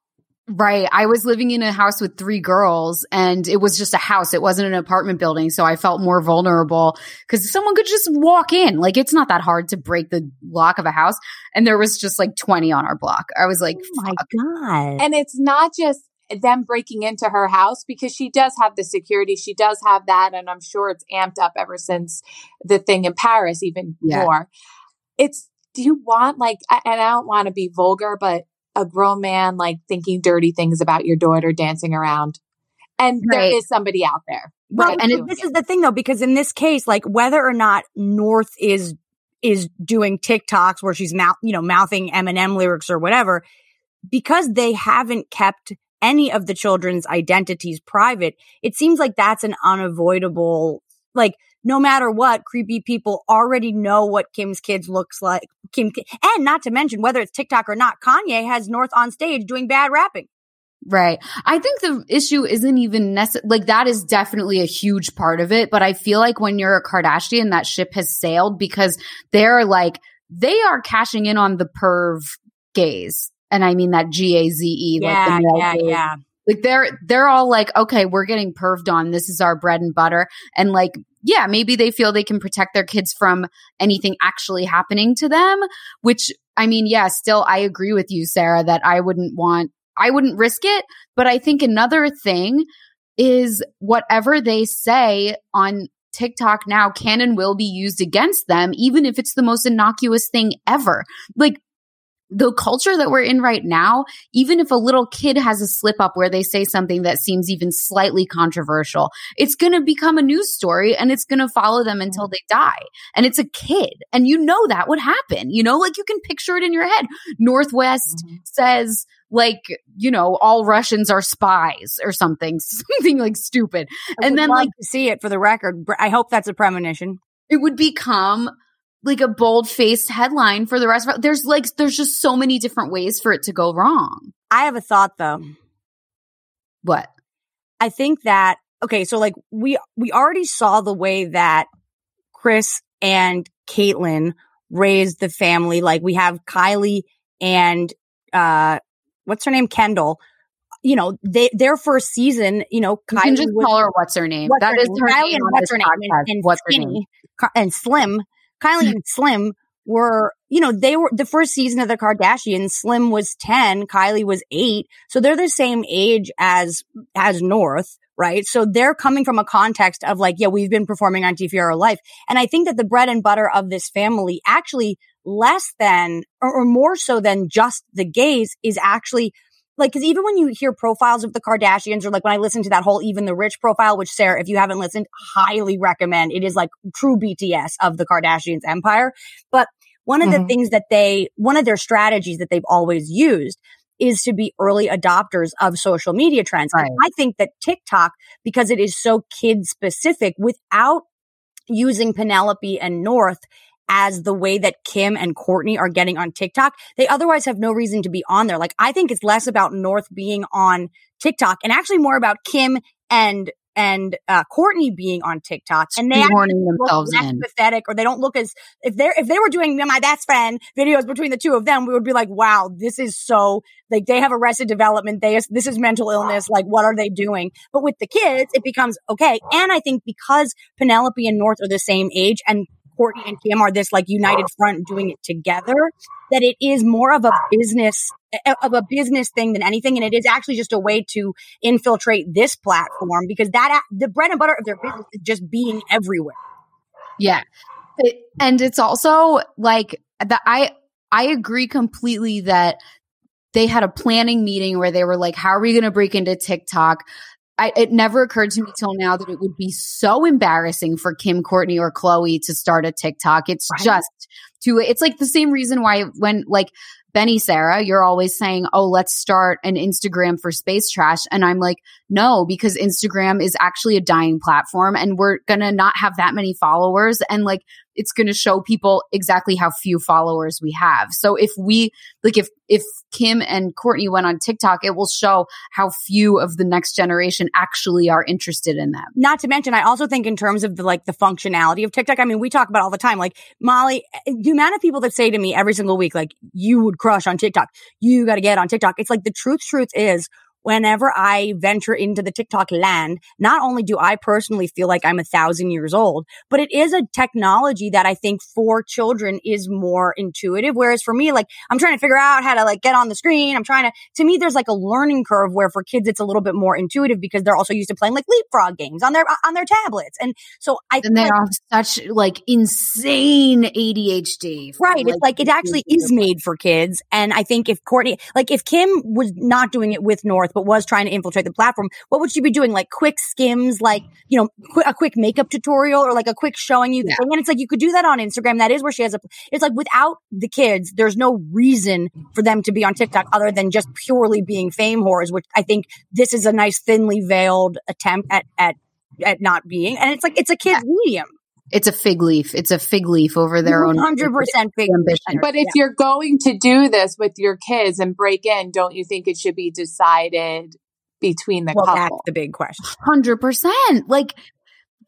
Right. I was living in a house with three girls and it was just a house. It wasn't an apartment building. So I felt more vulnerable because someone could just walk in. Like it's not that hard to break the lock of a house. And there was just like 20 on our block. I was like, Oh my fuck. God. And it's not just them breaking into her house because she does have the security. She does have that. And I'm sure it's amped up ever since the thing in Paris, even Yeah. more. It's, do you want like, and I don't want to be vulgar, but a grown man like thinking dirty things about your daughter dancing around? And Right. there is somebody out there. Well, Right, and this is the thing though, because in this case, like whether or not North is is doing TikToks where she's mouth, you know, mouthing Eminem lyrics or whatever, because they haven't kept any of the children's identities private, it seems like that's an unavoidable, like no matter what, creepy people already know what Kim's kids looks like. Kim, and not to mention whether it's TikTok or not, Kanye has North on stage doing bad rapping. Right. I think the issue isn't even necessary. Like that is definitely a huge part of it. But I feel like when you're a Kardashian, that ship has sailed because they're like, they are cashing in on the perv gaze. And I mean that G A Z E. like the male gaze. yeah. Like they're they're all like, okay, we're getting perved on. This is our bread and butter. And like, yeah, maybe they feel they can protect their kids from anything actually happening to them. Which I mean, yeah, still I agree with you, Sarah, that I wouldn't want I wouldn't risk it. But I think another thing is whatever they say on TikTok now can and will be used against them, even if it's the most innocuous thing ever. Like the culture that we're in right now, even if a little kid has a slip up where they say something that seems even slightly controversial, it's going to become a news story and it's going to follow them mm-hmm. until they die. And it's a kid. And you know that would happen. You know, like you can picture it in your head. North West mm-hmm. says, like, you know, all Russians are spies or something, something like stupid. I And then, like, to see it for the record. I hope that's a premonition. it would become like a bold faced headline for the rest of it. There's like, there's just so many different ways for it to go wrong. I have a thought though. What? I think that okay, so like we we already saw the way that Kris and Caitlyn raised the family. Like we have Kylie and uh what's her name? Kendall. You know, they their first season, you know, You Kylie can just was- call her what's her name. what's That her is her Kylie name and what's her name? And, and what's her Skinny name? And Slim. Kylie and Slim were, you know, they were the first season of the Kardashians. Slim was 10, Kylie was eight. So they're the same age as, as North, right? So they're coming from a context of like, yeah, we've been performing on TV our life. And I think that the bread and butter of this family actually less than or, or more so than just the gaze is actually like, cause even when you hear profiles of the Kardashians or like when I listen to that whole Even the Rich profile, which Sarah, if you haven't listened, highly recommend. It is like true BTS of the Kardashians empire. But one of the Mm-hmm. Mhm. things that they, one of their strategies that they've always used is to be early adopters of social media trends. Right. I think that TikTok, because it is so kid specific without using Penelope and North as the way that Kim and Kourtney are getting on TikTok, they otherwise have no reason to be on there. Like, I think it's less about North being on TikTok and actually more about Kim and and uh, Kourtney being on TikTok, and they look themselves in. pathetic, or they don't look as if they're if they were doing my best friend videos between the two of them, we would be like, wow, this is so like they have arrested development. They this is mental illness. Like, what are they doing? But with the kids, it becomes okay. And I think because Penelope and North are the same age, and Kourtney and Kim are this like united front doing it together, that it is more of a business eh, of a business thing than anything, and it is actually just a way to infiltrate this platform because that the bread and butter of their business is just being everywhere. Yeah. It- and it's also like that I I agree completely that they had a planning meeting where they were like, how are we going to break into TikTok? I, it never occurred to me till now that it would be so embarrassing for Kim, Kourtney, or Khloé to start a TikTok. It's Right. just to, it's like the same reason why when like Benny, Sarah, you're always saying, oh, let's start an Instagram for space trash. And I'm like, no, because Instagram is actually a dying platform and we're going to not have that many followers. And like, it's going to show people exactly how few followers we have. So if we, like, if, if Kim and Kourtney went on TikTok, it will show how few of the next generation actually are interested in them. Not to mention, I also think in terms of the like the functionality of TikTok. I mean, we talk about all the time. Like Molly, amount of people that say to me every single week, like, you would crush on TikTok. You got to get on TikTok. It's like the truth, truth is whenever I venture into the TikTok land, not only do I personally feel like I'm a thousand years old, but it is a technology that I think for children is more intuitive. Whereas for me, like I'm trying to figure out how to like get on the screen. I'm trying to, to me, there's like a learning curve where for kids, it's a little bit more intuitive because they're also used to playing like leapfrog games on their, on their tablets. And so I, And they like, have such like insane ADHD. Right. It's like it actually is made for kids. And I think if Kourtney, like if Kim was not doing it with North, but was trying to infiltrate the platform, what would she be doing? Like quick skims, like, you know, qu- a quick makeup tutorial or like a quick showing you the Yeah. thing. And it's like you could do that on Instagram. That is where she has a, it's like without the kids, there's no reason for them to be on TikTok other than just purely being fame whores, which I think this is a nice thinly veiled attempt at, at, at not being. And it's like, it's a kid's medium. It's a fig leaf. It's a fig leaf over their own 100% big ambition. But if you're going to do this with your kids and break in, don't you think it should be decided between the Well, that's couple? the big question. hundred percent. Like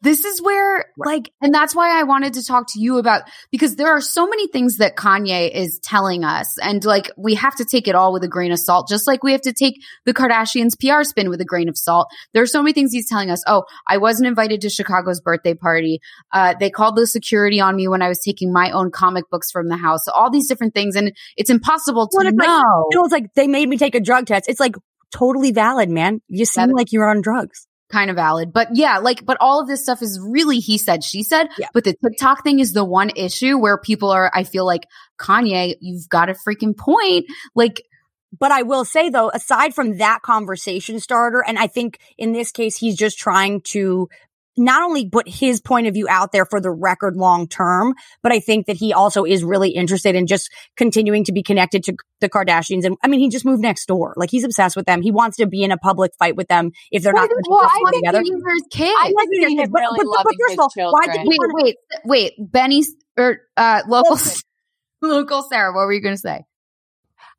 this is where like and that's why I wanted to talk to you about because there are so many things that Kanye is telling us and like we have to take it all with a grain of salt just like we have to take the Kardashians PR spin with a grain of salt. There are so many things he's telling us. Oh, I wasn't invited to Chicago's birthday party. Uh they called the security on me when I was taking my own comic books from the house. So all these different things and it's impossible to Well, it's like- know. You know, it's like they made me take a drug test. It's like totally valid, man. You seem like you're on drugs. Kind of valid. But yeah, like, but all of this stuff is really he said, she said. Yeah. But the TikTok thing is the one issue where people are, I feel like, Kanye, you've got a freaking point. Like, But I will say though, aside from that conversation starter, and I think in this case, he's just trying to not only put his point of view out there for the record long term, but I think that he also is really interested in just continuing to be connected to the Kardashians. And I mean, he just moved next door. Like he's obsessed with them. He wants to be in a public fight with them if they're not going to well, work I think together. these are his kids. I like think meeting he's but- really but- but loving first his of all, why children. did he wait, wait, wait, Benny or uh, local, local Sarah, what were you going to say?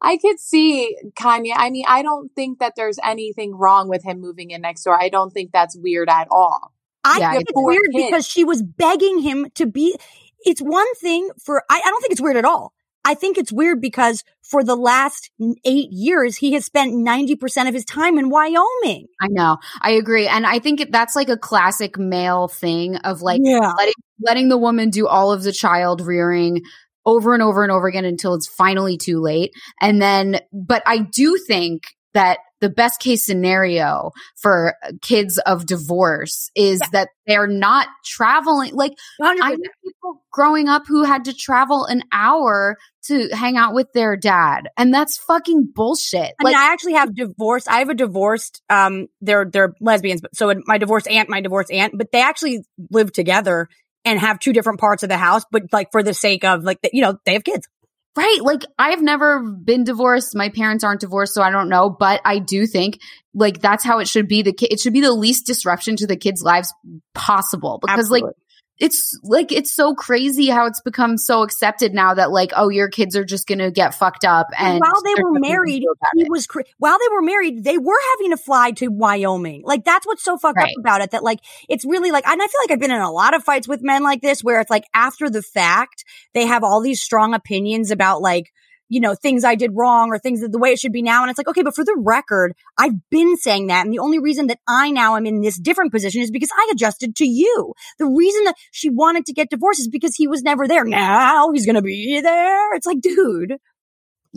I could see Kanye. I mean, I don't think that there's anything wrong with him moving in next door. I don't think that's weird at all. I Yeah, think it's weird kids. because she was begging him to be. It's one thing for, I, I don't think it's weird at all. I think it's weird because for the last eight years, he has spent 90% of his time in Wyoming. I know. I agree. And I think that's like a classic male thing of like yeah. letting, letting the woman do all of the child rearing over and over and over again until it's finally too late. And then, but I do think that the best case scenario for kids of divorce is Yeah. that they're not traveling. Like 100%. I know people growing up who had to travel an hour to hang out with their dad, and that's fucking bullshit. I mean, I actually have divorced. I have a divorced. Um, they're they're lesbians, but so my divorced aunt, my divorced aunt, but they actually live together and have two different parts of the house. But like for the sake of like, the, you know, they have kids. Right. Like I've never been divorced. My parents aren't divorced, so I don't know, but I do think like that's how it should be. The kid, it should be the least disruption to the kids' lives possible because like Absolutely. It's like it's so crazy how it's become so accepted now that like oh your kids are just going to get fucked up and while they were nothing you can married, he it. was cra- while they were married, they were having to fly to Wyoming. Like that's what's so fucked Right. up about it. That like it's really like, and I feel like I've been in a lot of fights with men like this, where it's like after the fact, they have all these strong opinions about like. You know, things I did wrong or things that the way it should be now. And it's like, okay, but for the record, I've been saying that. And the only reason that I now am in this different position is because I adjusted to you. The reason that she wanted to get divorced is because he was never there. Now he's going to be there. It's like, dude.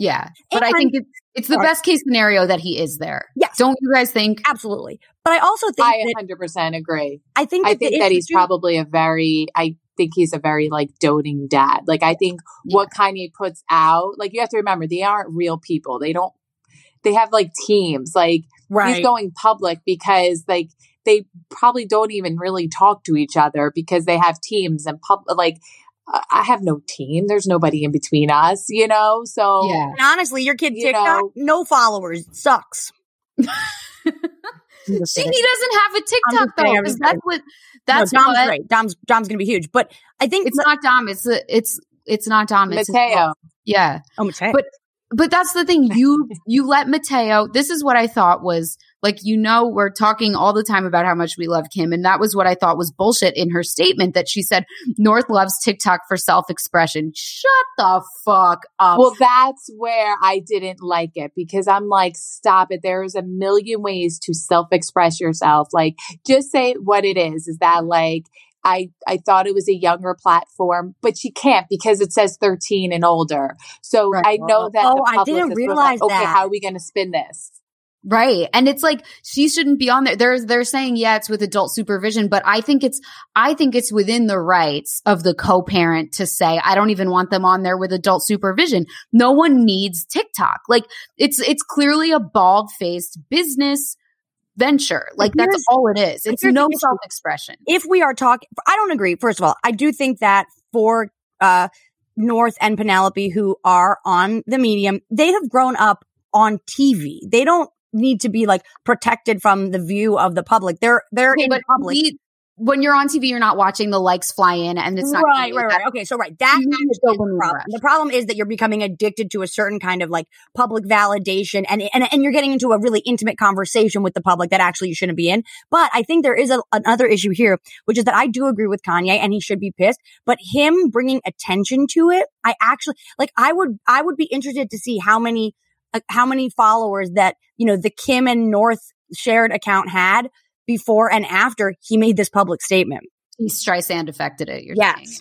Yeah but I think it's it's the Sorry. best case scenario that he is there Yes. don't you guys think Absolutely. But I also think I that 100% agree. I think I that, the think that he's too- probably a very, I think he's a very like doting dad. Like I think what Kanye puts out, like you have to remember, they aren't real people. They don't, they have like teams. Like right. he's going public because like they probably don't even really talk to each other because they have teams and pub like I I have no team. There's nobody in between us, you know? So yeah And honestly, your kid You TikTok, know- no followers, sucks. See, he doesn't have a TikTok just though, I'm 'cause just that's kidding. what that's no, Dom's what great. Dom's Dom's gonna be huge. But I think it's not Dom. It's a, it's it's not Dom. It's his Mateo. boss. Yeah, Oh, Mateo. But- but that's the thing. You you let Mateo. This is what I thought was Like, you know, we're talking all the time about how much we love Kim. And that was what I thought was bullshit in her statement that she said North loves TikTok for self expression. Shut the fuck up. Well, that's where I didn't like it because I'm like, stop it. There is a million ways to self express yourself. Like, just say what it is. Is that like, I, I thought it was a younger platform, but she can't because it says 13 and older. So Right. I know that. Oh, the I didn't is sort of realize like, Okay, that. how are we going to spin this? Right. And it's like she shouldn't be on there. They're they're saying yeah, it's with adult supervision, but I think it's I think it's within the rights of the co-parent to say I don't even want them on there with adult supervision. No one needs TikTok. Like it's it's clearly a bald-faced business venture. Like that's all it is. It's no self-expression. if we are talking, I don't agree. First of all, I do think that for uh, North and Penelope, who are on the medium, they have grown up on TV. They don't need to be like protected from the view of the public. They're they're Okay, in but public. we- when you're on TV, you're not watching the likes fly in and it's not right, right, right. Okay, so right, that You need actually to is the problem. The problem is that you're becoming addicted to a certain kind of like public validation, and and and you're getting into a really intimate conversation with the public that actually you shouldn't be in. But I think there is a, another issue here, which is that I do agree with Kanye, and he should be pissed. But him bringing attention to it, I actually like. I would I would be interested to see how many uh, how many followers that you know the Kim and North shared account had before and after he made this public statement. He Streisand affected it. You're Yes. saying.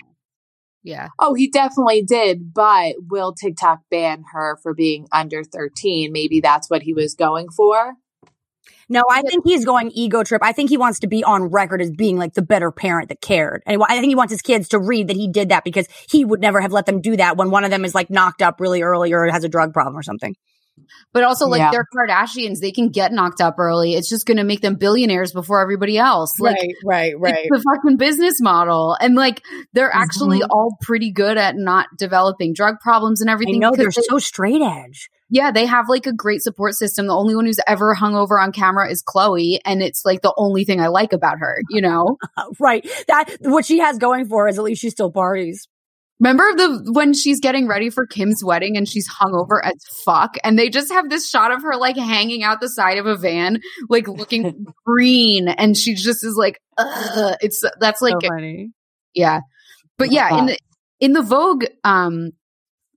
Yeah. Oh, he definitely did. But will TikTok ban her for being under 13? Maybe that's what he was going for. No, I think he's going ego trip. I think he wants to be on record as being like the better parent that cared. And I think he wants his kids to read that he did that because he would never have let them do that when one of them is like knocked up really early or has a drug problem or something. But also, like Yeah. they're Kardashians, they can get knocked up early. It's just going to make them billionaires before everybody else. Like right, it's the fucking business model, and like they're actually mm-hmm. all pretty good at not developing drug problems and I everything. know they're they- so straight edge. yeah, they have like a great support system. The only one who's ever hung over on camera is Khloé, and it's like the only thing I like about her. You know, right. That what she has going for is at least she still parties. Remember the when she's getting ready for Kim's wedding and she's hungover as fuck, and they just have this shot of her like hanging out the side of a van, like looking green, and she just is like, Ugh. it's that's like funny. yeah. But yeah, in the in the Vogue um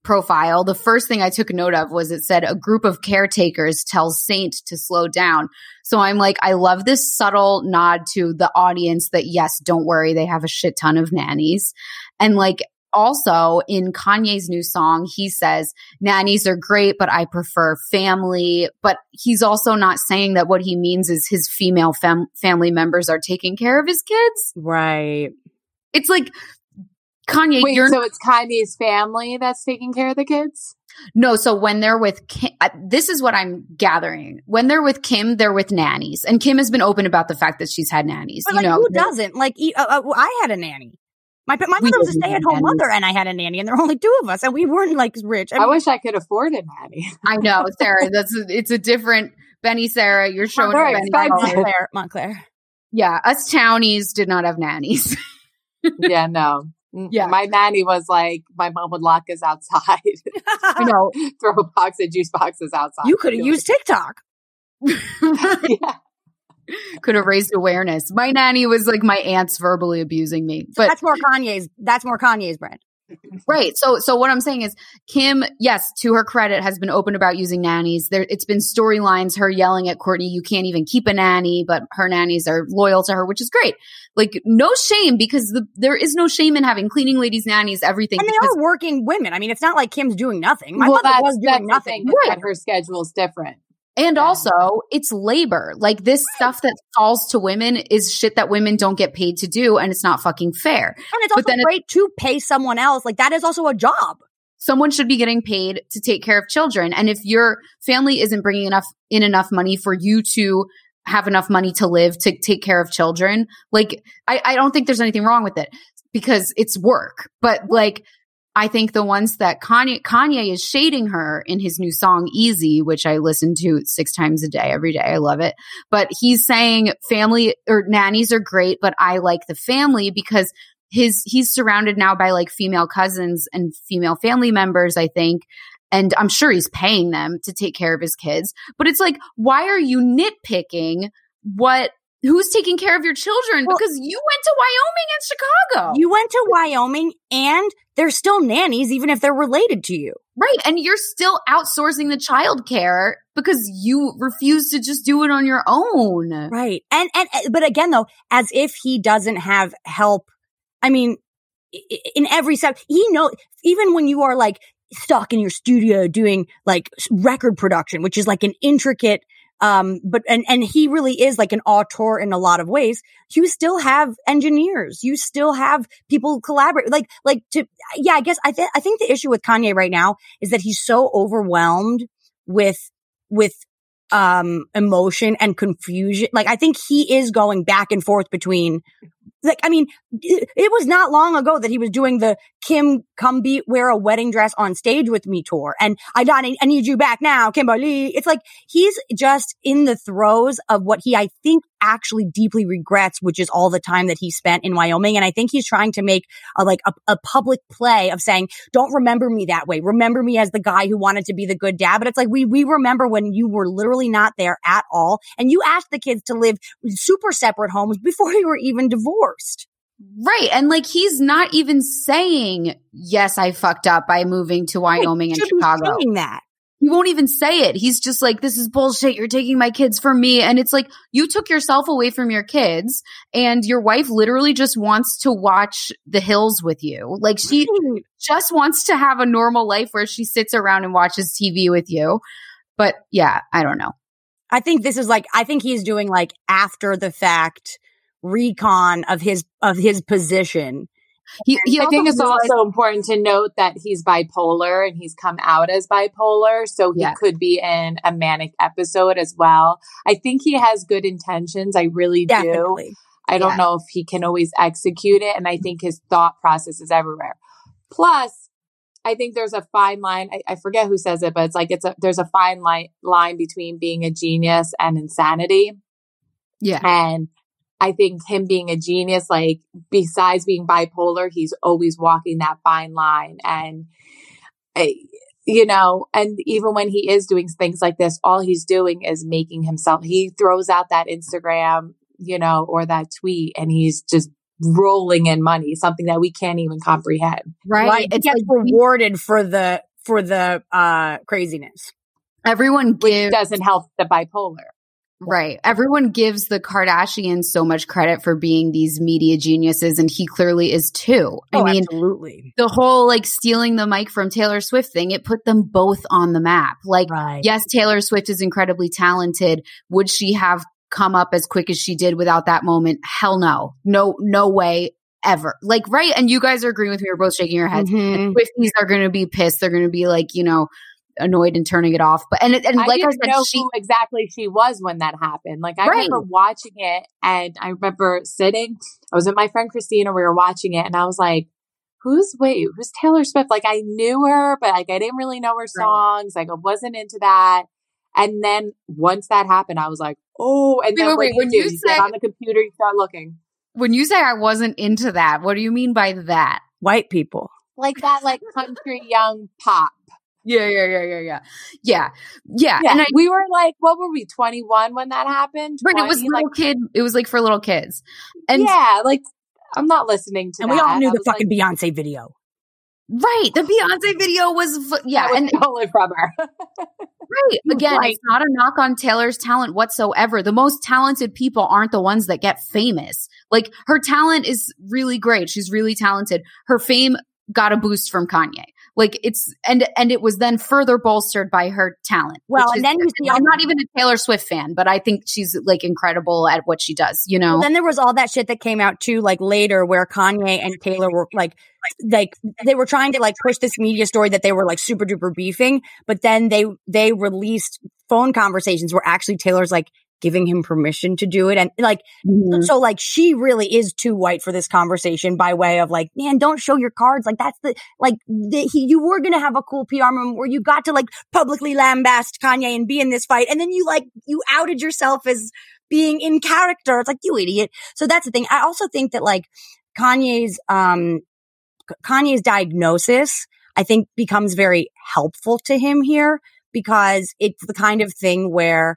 profile, the first thing I took note of was it said a group of caretakers tells Saint to slow down. So I'm like, I love this subtle nod to the audience that yes, don't worry, they have a shit ton of nannies. And like also in Kanye's new song, he says nannies are great, but I prefer family. But he's also not saying that what he means is his female fam- family members are taking care of his kids. Right. It's like Kanye, Wait, you're so it's Kanye's family that's taking care of the kids? no. So when they're with Kim, uh, this is what I'm gathering. When they're with Kim, they're with nannies, and Kim has been open about the fact that she's had nannies. But you like, know, who doesn't? Like, uh, uh, I had a nanny. My my We mother was a stay at home mother, and I had a nanny, and there were only two of us, and we weren't like rich. I I wish I could afford a nanny. I know, Sarah. That's a, it's a different Benny. Sarah, you're showing They're your Benny. expensive. Montclair, Montclair. Yeah, us townies did not have nannies. yeah, no. Yeah. My nanny was like, my mom would lock us outside, you know, throw a box of juice boxes outside. you could have used TikTok. yeah. Could have raised awareness. My nanny was like my aunt's verbally abusing me, but that's more Kanye's. That's more Kanye's brand. Right. So, so what I'm saying is, Kim, yes, to her credit, has been open about using nannies. There, it's been storylines, her yelling at Kourtney, "You can't even keep a nanny," but her nannies are loyal to her, which is great. Like, no shame because the, there is no shame in having cleaning ladies, nannies, everything. And they because- are working women. I mean, it's not like Kim's doing nothing. My well, mother that's, was that's doing the nothing. thing, is her schedule's different. And also, it's labor. Like this stuff that falls to women is shit that women don't get paid to do, and it's not fucking fair. And it's But also great to pay someone else. Like that is also a job. Someone should be getting paid to take care of children, and if your family isn't bringing enough in enough money for you to have enough money to live to take care of children, like I, I don't think there's anything wrong with it because it's work. But like I think the ones that Kanye Kanye is shading her in his new song Easy, which I listen to six times a day, every day. I love it. But he's saying family or nannies are great, but I like the family because his he's surrounded now by like female cousins and female family members, I think. and I'm sure he's paying them to take care of his kids. But it's like, why are you nitpicking what who's taking care of your children? Well- because you went to Wyoming and Chicago. You went to Wyoming and they're still nannies, even if they're related to you. right. And you're still outsourcing the child care because you refuse to just do it on your own. Right. And, and, eh, but again, though, as if he doesn't have help. I mean, in every step, he know, even when you are like stuck in your studio doing like record production, which is like an intricate, um, but, and, and he really is like an auteur in a lot of ways. You still have engineers. You still have people collaborate. Like, like to, yeah, I guess I think, I think the issue with Kanye right now is that he's so overwhelmed with, with um emotion and confusion like i think he is going back and forth between like i mean it, was not long ago that he was doing the kim come be wear a wedding dress on stage with me tour. And i i need you back now kimberly. It's like he's just in the throes of what he i think actually deeply regrets which is all the time that he spent in wyoming and i think he's trying to make a like a, a public play of saying don't remember me that way. Remember me as the guy who wanted to be the good dad. But it's like we we remember when you were literally not there at all, and you asked the kids to live super separate homes before you were even divorced. Right. And like he's not even saying, yes, I fucked up by moving to Wyoming and Chicago. that. He won't even say it. He's just like, this is bullshit. You're taking my kids from me. And it's like, you took yourself away from your kids and your wife literally just wants to watch the hills with you. Like she just wants to have a normal life where she sits around and watches TV with you. But yeah, I don't know. I think this is like I think he's doing like after the fact recon of his of his position. He, he I think it's realized- also important to note that he's bipolar and he's come out as bipolar. So he Yeah. could be in a manic episode as well. I think he has good intentions. I really do. Definitely. I don't Yeah. know if he can always execute it. And I think his thought process is everywhere. Plus, I think there's a fine line. I, I forget who says it, but it's like it's a there's a fine line line between being a genius and insanity. yeah. And I think him being a genius, like besides being bipolar, he's always walking that fine line. And, you know, and even when he is doing things like this, all he's doing is making himself, he throws out that Instagram, you know, or that tweet and he's just rolling in money, something that we can't even comprehend. Right. Right. He It's gets like rewarded for the for the uh craziness. everyone Which doesn't help the bipolar. Right. Everyone gives the Kardashians so much credit for being these media geniuses, and he clearly is too. I Oh, mean, absolutely. the whole like stealing the mic from Taylor Swift thing, it put them both on the map. Like, Right. yes, Taylor Swift is incredibly talented. Would she have come up as quick as she did without that moment? Hell no. No, no way ever. Like, right. And you guys are agreeing with me. You're both shaking your heads. Mhm. Swifties are going to be pissed. They're going to be like, you know, annoyed and turning it off. But, and, and I like I didn't said, know she, who exactly she was when that happened. Like I Right. remember watching it, and I remember sitting. I was with my friend Christina. We were watching it, and I was like, "Who's wait? Who's Taylor Swift?" Like I knew her, but like I didn't really know her songs. Like I wasn't into that. And then once that happened, I was like, "Oh!" And Wait, then wait, wait, when you, you do? get say- on the computer, you start looking when you say I wasn't into that, what do you mean by that? White people. like that, like country young pop. Yeah, yeah, yeah, yeah, yeah, yeah, yeah. Yeah, And I, we were like, what were we? Twenty one when that happened. right, it was little like, kid. It was like for little kids, and yeah, like I'm not listening to And that. we all knew I the was like, fucking Beyonce video. right, the Beyonce video was yeah, was and stolen from her. right again, Right. it's not a knock on Taylor's talent whatsoever. The most talented people aren't the ones that get famous. Like her talent is really great. She's really talented. Her fame got a boost from Kanye. Like it's and and it was then further bolstered by her talent. Well, and is- then you see I'm not even a Taylor Swift fan, but I think she's like incredible at what she does. You know, Well, then there was all that shit that came out too, like later, where Kanye and Taylor were like, like they were trying to like push this media story that they were like super duper beefing, but then they they released phone conversations where actually Taylor's like giving him permission to do it, and like Mhm. so like she really is too white for this conversation by way of like, man, don't show your cards. Like that's the like the, he, you were gonna have a cool PR moment where you got to like publicly lambast Kanye and be in this fight, and then you like you outed yourself as being in character. It's like you idiot. So that's the thing. I also think that like Kanye's um Kanye's diagnosis I think becomes very helpful to him here because it's the kind of thing where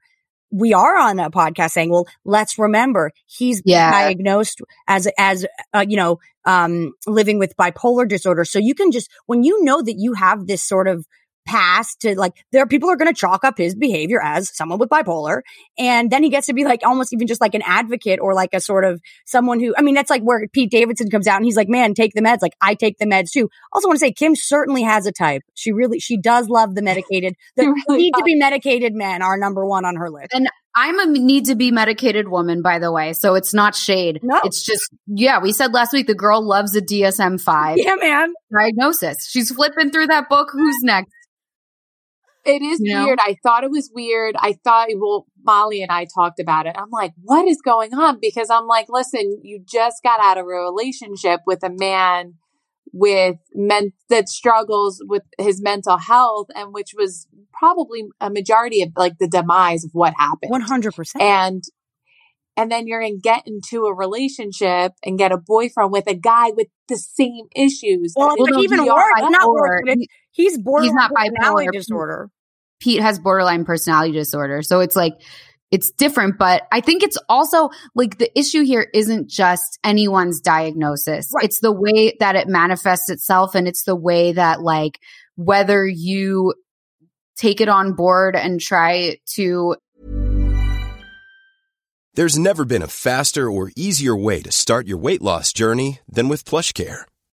we are on a podcast saying, well, let's remember he's Yeah. diagnosed as, as, uh, you know, um, living with bipolar disorder. So you can just, when you know that you have this sort of past to like, there are people are going to chalk up his behavior as someone with bipolar. And then he gets to be like almost even just like an advocate or like a sort of someone who, I mean, that's like where Pete Davidson comes out and he's like, man, take the meds. Like I take the meds too. Also want to say Kim certainly has a type. She really, she does love the medicated, the really need to be medicated men are number one on her list. And I'm a need to be medicated woman, by the way. So it's not shade. No. It's just, yeah, we said last week the girl loves a DSM 5 Yeah, man. diagnosis. She's flipping through that book. Who's next? It is You know? weird. I thought it was weird. I thought, well, Molly and I talked about it. I'm like, what is going on? Because I'm like, listen, you just got out of a relationship with a man with men that struggles with his mental health and which was probably a majority of like the demise of what happened. 100%. and and then you're gonna get into a relationship and get a boyfriend with a guy with the same issues. well, it's like even worse. Not worse, but it's, he's not bipolar. disorder. Pete has borderline personality disorder. So it's like, it's different, but I think it's also like the issue here isn't just anyone's diagnosis. Right. It's the way that it manifests itself and it's the way that like whether you take it on board and try to There's never been a faster or easier way to start your weight loss journey than with PlushCare.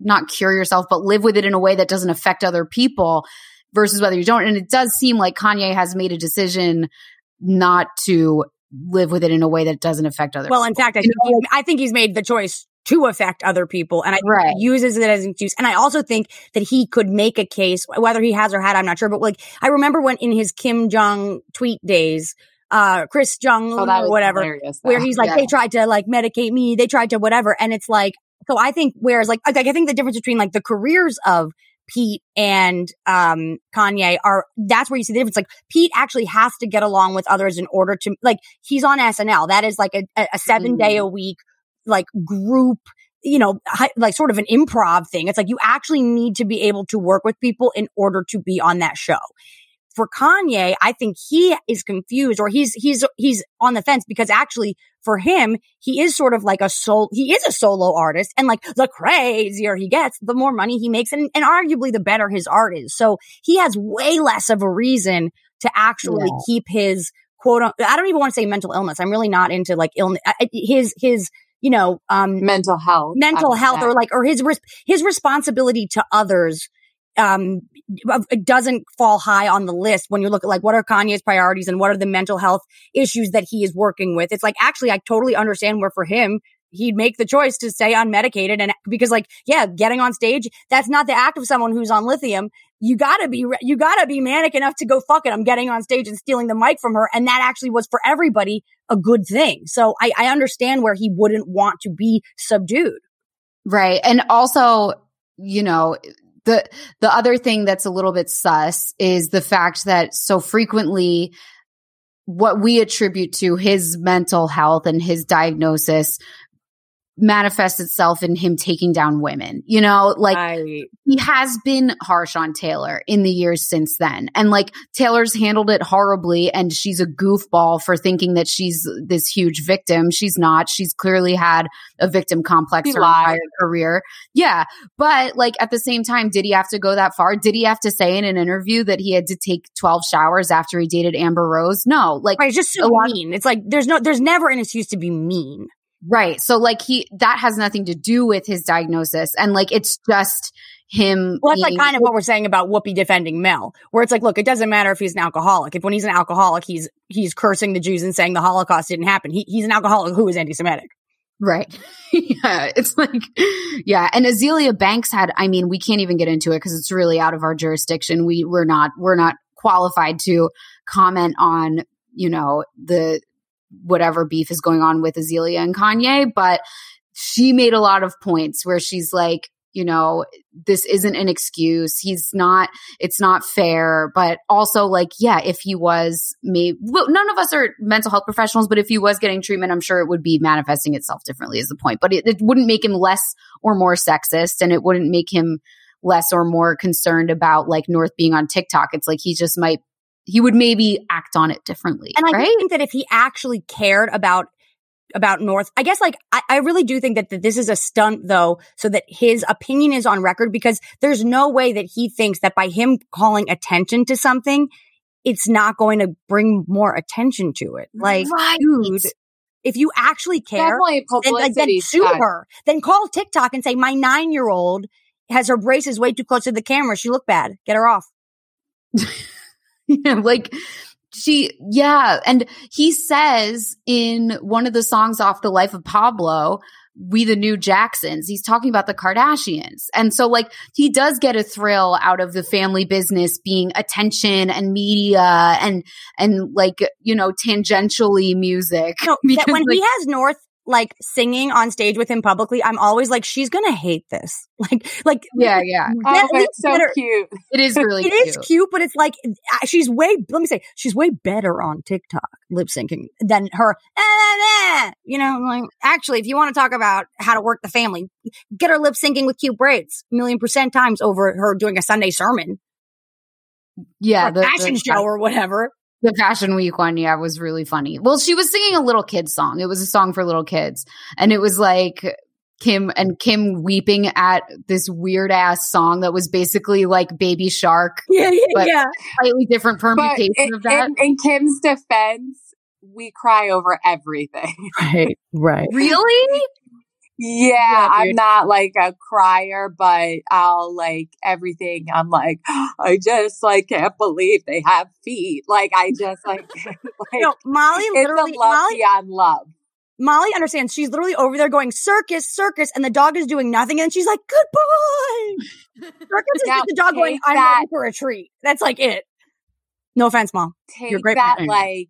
not cure yourself, but live with it in a way that doesn't affect other people versus whether you don't. And it does seem like Kanye has made a decision not to live with it in a way that doesn't affect other people. Well, in fact, I You think, know, he's, I think he's made the choice to affect other people, and I Right. uses it as an excuse. And I also think that he could make a case, whether he has or had, I'm not sure. But like, I remember when in his Kim Jong tweet days, uh, Chris Jung Oh, or whatever, where he's like, Yeah. they tried to like medicate me, they tried to whatever, and it's like, so I think whereas like, like I think the difference between like the careers of Pete and um Kanye are that's where you see the difference. Like Pete actually has to get along with others in order to like he's on SNL. That is like a, a, a seven day a week like group, you know, hi, like sort of an improv thing. It's like you actually need to be able to work with people in order to be on that show. For Kanye, I think he is confused or he's he's he's on the fence because actually for him, he is sort of like a soul he is a solo artist and like the crazier he gets, the more money he makes and, and arguably the better his art is. So he has way less of a reason to actually Yeah. keep his quote I don't even want to say mental illness. I'm really not into like illness his his you know um mental health. mental health or like or his res- his responsibility to others um it doesn't fall high on the list when you look at like what are Kanye's priorities and what are the mental health issues that he is working with. It's like actually I totally understand where for him he'd make the choice to stay unmedicated and because like yeah getting on stage that's not the act of someone who's on lithium you gotta be you gotta be manic enough to go fuck it i'm getting on stage and stealing the mic from her and that actually was for everybody a good thing so i, I understand where he wouldn't want to be subdued Right. And also, you know, the the other thing that's a little bit sus is the fact that so frequently what we attribute to his mental health and his diagnosis manifests itself in him taking down women. You know, like Right. he has been harsh on Taylor in the years since then. And like Taylor's handled it horribly and she's a goofball for thinking that she's this huge victim. She's not. She's clearly had a victim complex She her lied. entire career. Yeah. But like at the same time, did he have to go that far? Did he have to say in an interview that he had to take 12 showers after he dated Amber Rose? No. Like Right, it's just so mean. It's like there's no, there's never an excuse to be mean. Right. So like he that has nothing to do with his diagnosis. And like it's just him Well, that's like kind of what we're saying about Whoopi defending Mel, where it's like, look, it doesn't matter if he's an alcoholic. If when he's an alcoholic, he's he's cursing the Jews and saying the Holocaust didn't happen. He, he's an alcoholic who is anti-Semitic. Right. yeah. It's like, yeah. And Azealia Banks had, I mean, we can't even get into it because it's really out of our jurisdiction. We, we're not, we're not qualified to comment on, you know, the, whatever beef is going on with Azealia and Kanye, but she made a lot of points where she's like, you know, this isn't an excuse. He's not, it's not fair. But also, like, yeah, if he was maybe, well, none of us are mental health professionals, but if he was getting treatment, I'm sure it would be manifesting itself differently, is the point. But it, it wouldn't make him less or more sexist, and it wouldn't make him less or more concerned about like North being on TikTok. It's like he just might, he would maybe act on it differently. And I think that if he actually cared about about North, I guess like I, I really do think that, that this is a stunt though, so that his opinion is on record because there's no way that he thinks that by him calling attention to something, it's not going to bring more attention to it. Like, Right. dude, if you actually care, then, like, then sue her. Then call TikTok and say, my nine year old has her braces way too close to the camera. She looked bad. Get her off. Yeah, like she yeah. And he says in one of the songs off the life of pablo we the new jacksons he's talking about the kardashians. And so like he does get a thrill out of the family business being attention and media and and like you know tangentially music. No, that Because, when he has North like singing on stage with him publicly, I'm always like, she's gonna hate this. Like, like yeah yeah Oh, At it's so better- cute. it is really it is cute. cute, but it's like uh, she's way. Let me say, she's way better on TikTok lip syncing than her. "Ah, ah, ah." You know, like actually, if you want to talk about how to work the family, get her lip syncing with cute braids, a million percent times over her doing a Sunday sermon, yeah or the- fashion the- show, or whatever. The Fashion Week one, yeah, was really funny. Well, she was singing a little kid song. It was a song for little kids. And it was like Kim and Kim weeping at this weird ass song that was basically like Baby Shark, Yeah, yeah, But- yeah. slightly different But permutation in, of that. in, in Kim's defense, we cry over everything. Right, right. really? Yeah, Yeah, I'm not like a crier, but I'll like everything. I'm like, I just like can't believe they have feet. Like I just like, like No, Molly it's literally, a love Molly, beyond love. Molly understands. She's literally over there going circus, circus, and the dog is doing nothing, and she's like, "Goodbye." Circus is Now, the dog going, "I'm that- ready for a treat." That's like it. No offense, mom. Take You're great that like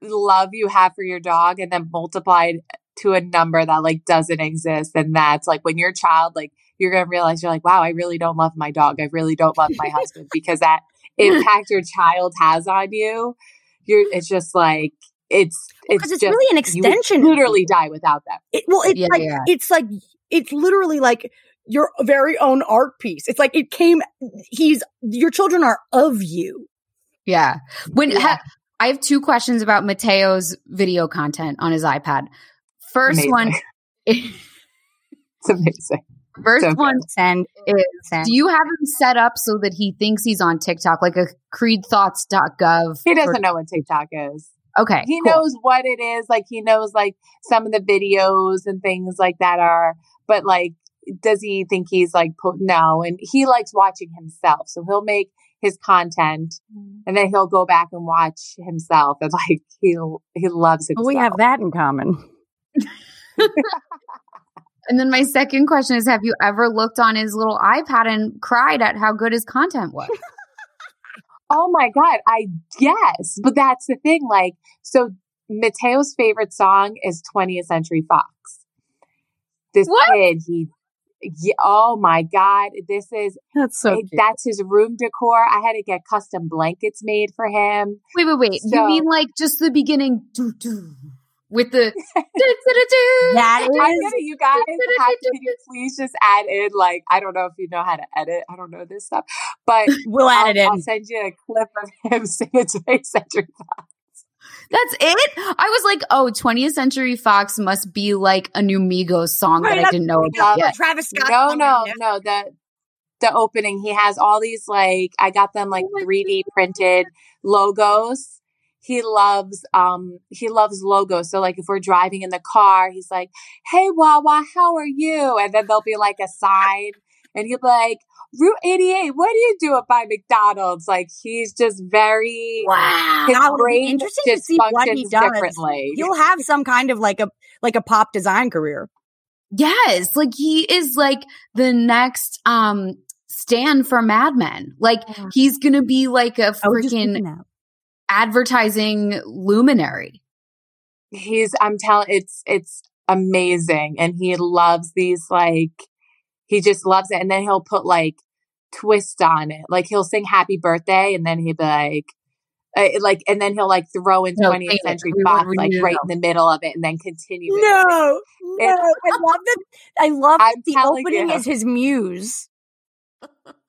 love you have for your dog and then multiply it to a number that like doesn't exist. And that's like when you're a child, like you're gonna realize you're like, wow, I really don't love my dog. I really don't love my husband because that impact your child has on you. You're it's just like it's it's Because it's just really an you would extension. literally die without them. It, well, it's Yeah, like yeah. it's like it's literally like your very own art piece. It's like it came. He's your children are of you. Yeah. When Yeah. ha- I have two questions about Mateo's video content on his iPad. First Amazing. one, It's amazing. first So one Send, is send. do you have him set up so that he thinks he's on TikTok, like a creedthoughts.gov? He doesn't of- know what TikTok is. Okay. he cool. knows what it is like he knows like some of the videos and things like that are but like does he think he's like put no and he likes watching himself so he'll make his content mm-hmm. and then he'll go back and watch himself and like he'll he loves it. Well, we have that in common. And then my second question is Have you ever looked on his little iPad and cried at how good his content was? oh my god i guess but that's the thing like so mateo's favorite song is 20th century fox this What? kid he yeah, oh my god this is That's so. It- that's his room decor. I had to get custom blankets made for him. wait, wait, wait. you mean like just the beginning? doo, doo, with the That gonna, you guys, have, can you please just add in like I don't know if you know how to edit. I don't know this stuff, but we'll add I'll, it in. I'll send you a clip of him singing 20th Century Fox. That's it? I was like, oh, 20th Century Fox must be like a new Migos song Right, that I didn't know about yet. Travis Scott. No, song no, no. The the opening, he has all these like I got them like 3D printed logos. He loves um he loves logos. So like if we're driving in the car, he's like, "Hey Wawa, how are you?" And then there'll be like a sign, and he'll be like, "Route 88, what do you do up by McDonald's?" Like he's just very Wow. His That would be brain interesting to just see what he functions does. differently. You'll have some kind of like a like a pop design career. Yes, like he is like the next um stand for Mad Men. Like he's gonna be like a freaking thinking that. Advertising luminary. he's i'm telling it's it's amazing and he loves these like he just loves it and then he'll put like twist on it like he'll sing happy birthday and then he'll be like uh, like and then he'll like throw in No, 20th sing century We fox like right know. in the middle of it and then continue it. No, no, I love that. I love I'm that the opening you. is his muse.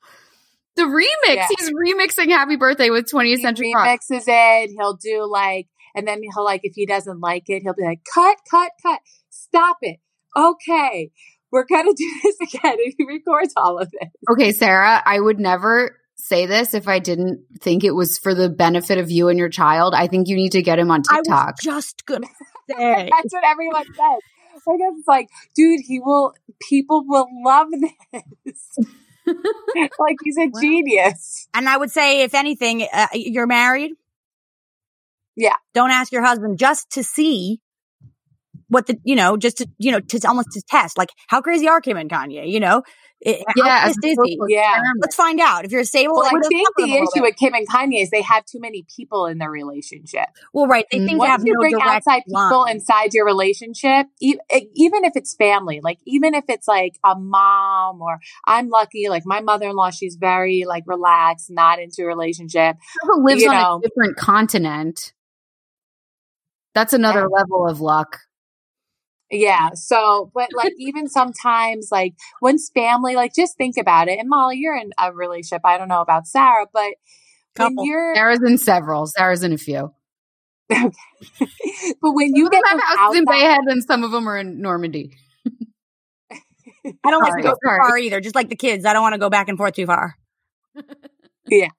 The remix, Yeah. he's remixing Happy Birthday with 20th he Century Fox. remixes it he'll do like and then he'll like if he doesn't like it he'll be like cut cut cut stop it okay we're gonna do this again and he records all of it Okay, Sarah, I would never say this if I didn't think it was for the benefit of you and your child. I think you need to get him on I TikTok. was just gonna say. That's what everyone says. I guess it's like, dude, he will. People will love this. like he's a genius. And I would say, if anything, uh, you're married. Yeah. Don't ask your husband just to see what the, you know, just to, you know, to almost to test, like how crazy are Kim and Kanye, you know? Eh, eh, it, Yeah, a is he? Yeah. Let's find out. If you're a stable, Well, like, I think talk to them the issue with Kim and Kanye is they have too many people in their relationship. well, right. They think they Once have you no bring outside people inside your relationship, e- even if it's family, like even if it's like a mom or I'm lucky, like my mother-in-law, she's very like relaxed, not into a relationship. Whoever lives you on know. a different continent. That's another Yeah. level of luck. Yeah. So, but like even sometimes, like once family, like just think about it. And Molly, you're in a relationship. I don't know about Sarah, but Couple. when you're, Sarah's in several. Sarah's in a few. but when you Some of get them have those houses in Bay Head and some of them are in Normandy. I don't like to go too far either. Just like the kids, I don't want to go back and forth too far. Yeah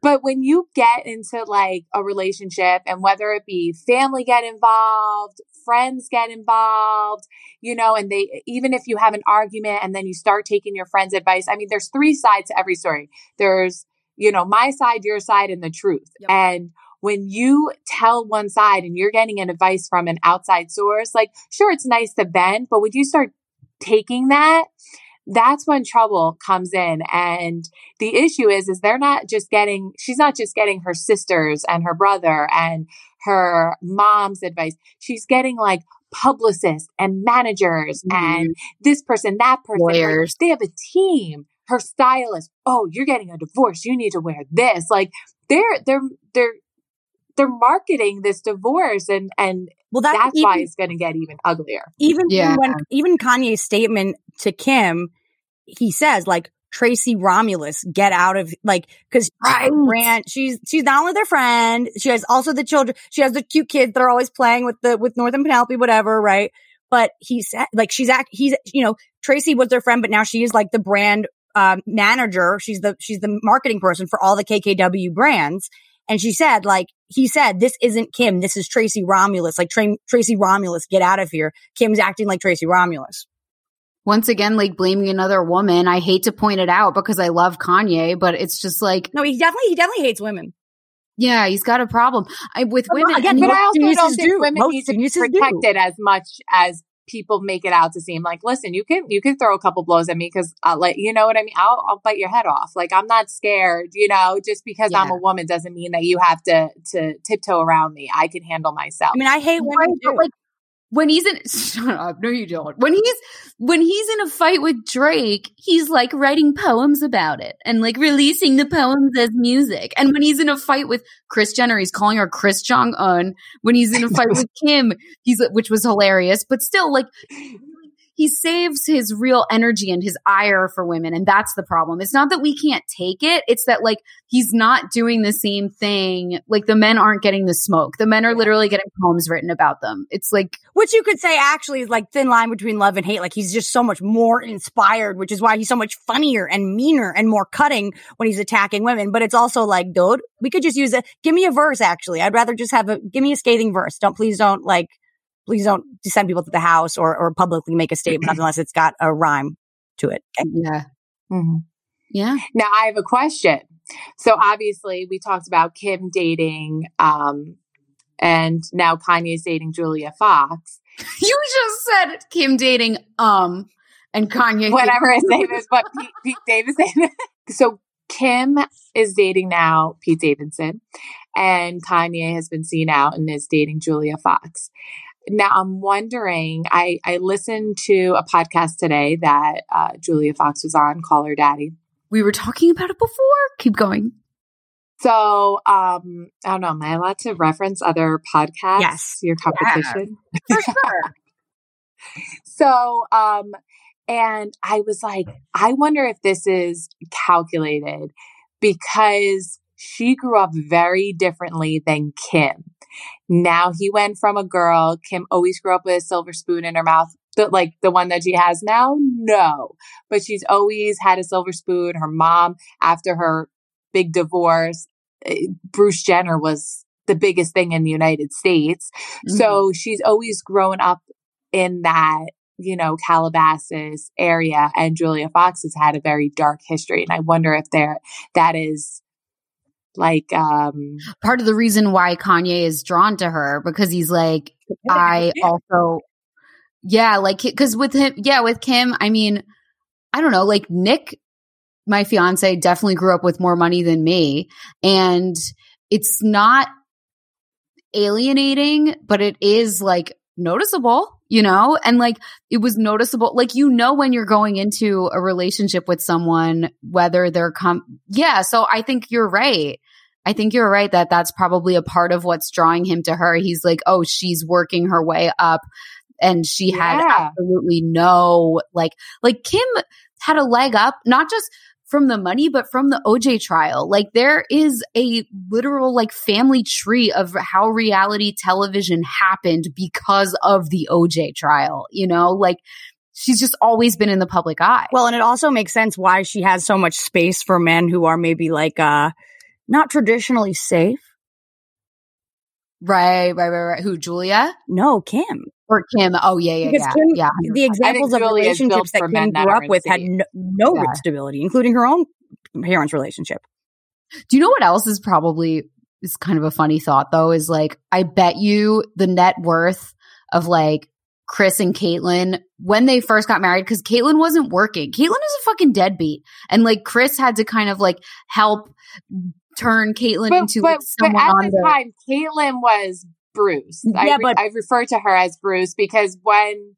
but when you get into like a relationship and whether it be family get involved, friends get involved, you know, and they, even if you have an argument and then you start taking your friend's advice, I mean, there's three sides to every story. There's, you know, my side, your side, and the truth. Yep. And when you tell one side and you're getting an advice from an outside source, like, sure, it's nice to vent, but when you start taking that, that's when trouble comes in and the issue is is they're not just getting she's not just getting her sisters and her brother and her mom's advice. She's getting like publicists and managers mm-hmm. and this person that person. Like, Lawyers. they have a team. Her stylist oh you're getting a divorce. You need to wear this. Like they're they're they're they're marketing this divorce and and Well, that's, that's even, why it's going to get even uglier. Even Yeah. when even Kanye's statement to Kim, he says like Tracy Romulus, get out of like because Right. Brand, she's she's not only their friend, she has also the children. She has the cute kids that are always playing with the with North and Penelope, whatever, right? But he said like she's act he's you know Tracy was their friend, but now she is like the brand um, manager. She's the she's the marketing person for all the KKW brands. And she said, like, he said, this isn't Kim. This is Tracy Romulus. Like, Tra- Tracy Romulus, get out of here. Kim's acting like Tracy Romulus. Once again, like blaming another woman. I hate to point it out because I love Kanye, but it's just like, No, he definitely, he definitely hates women. yeah, he's got a problem I, with But women. again, but I also don't think do. women Most need to be geniuses do. protected as much as people make it out to seem. Like, listen, you can you can throw a couple blows at me because, uh, like, you know what I mean. I'll I'll bite your head off. Like, I'm not scared. You know, just because I'm a woman doesn't mean that you have to to tiptoe around me. I can handle myself. I mean, I hate women Right, like when he's in shut up. No you don't. When he's when he's in a fight with drake he's like writing poems about it and like releasing the poems as music. And when he's in a fight with kris jenner he's calling her kris jong-un. When he's in a fight with kim he's which was hilarious but still like he saves his real energy and his ire for women and that's the problem it's not that we can't take it it's that like he's not doing the same thing like the men aren't getting the smoke the men are literally getting poems written about them it's like Which you could say actually is like thin line between love and hate. Like he's just so much more inspired, which is why he's so much funnier and meaner and more cutting when he's attacking women. But it's also like, dude, we could just use a, give me a verse actually. I'd rather just have a, give me a scathing verse. Don't, please don't like, please don't send people to the house or, or publicly make a statement unless it's got a rhyme to it. yeah Mm-hmm. yeah Now I have a question. So obviously we talked about Kim dating, um, and now Kanye's dating Julia Fox. you just said kim dating um and kanye Whatever his name is, but Pete, Pete Davidson. so Kim is dating now Pete Davidson, and Kanye has been seen out and is dating Julia Fox. Now I'm wondering. I I listened to a podcast today that uh, Julia Fox was on, Call Her Daddy. we were talking about it before keep going So, um, I don't know. Am I allowed to reference other podcasts? Yes. Your competition? for sure So, um, and I was like, I wonder if this is calculated because she grew up very differently than Kim. Now he went from a girl. Kim always grew up with a silver spoon in her mouth. The, like the one that she has now? No. But she's always had a silver spoon. Her mom, after her big divorce, eh, Bruce Jenner was the biggest thing in the United States. So she's always grown up in that, you know, Calabasas area. And Julia Fox has had a very dark history. And I wonder if there, that is like, um, part of the reason why Kanye is drawn to her because he's like, I also, yeah, like, because with him, yeah, with Kim, I mean, I don't know, like Nick, my fiance, definitely grew up with more money than me. And it's not alienating, but it is like noticeable, you know? And like it was noticeable, like you know when you're going into a relationship with someone, whether they're com yeah, so I think you're right. I think you're right that that's probably a part of what's drawing him to her. He's like, oh, she's working her way up. And she had Yeah. absolutely no, like, like Kim had a leg up, not just from the money, but from the OJ trial. Like there is a literal like family tree of how reality television happened because of the OJ trial, you know, like she's just always been in the public eye. Well, and it also makes sense why she has so much space for men who are maybe like, uh, not traditionally safe. Right, right, right, right. Who, Julia? No, Kim. Or Kim. Oh, yeah, yeah, Because yeah. Kim, yeah. the examples of Julia is built relationships that Kim grew up with had no, no Yeah. stability, including her own parents' relationship. Do you know what else is probably is kind of a funny thought though? Is like I bet you the net worth of like Kris and Caitlyn when they first got married because Caitlyn wasn't working. Caitlyn is a fucking deadbeat, and like Kris had to kind of like help turn Caitlyn but, into but, like but someone at on the the time, Caitlyn was Bruce. I, Yeah, re- but- I refer to her as Bruce because when,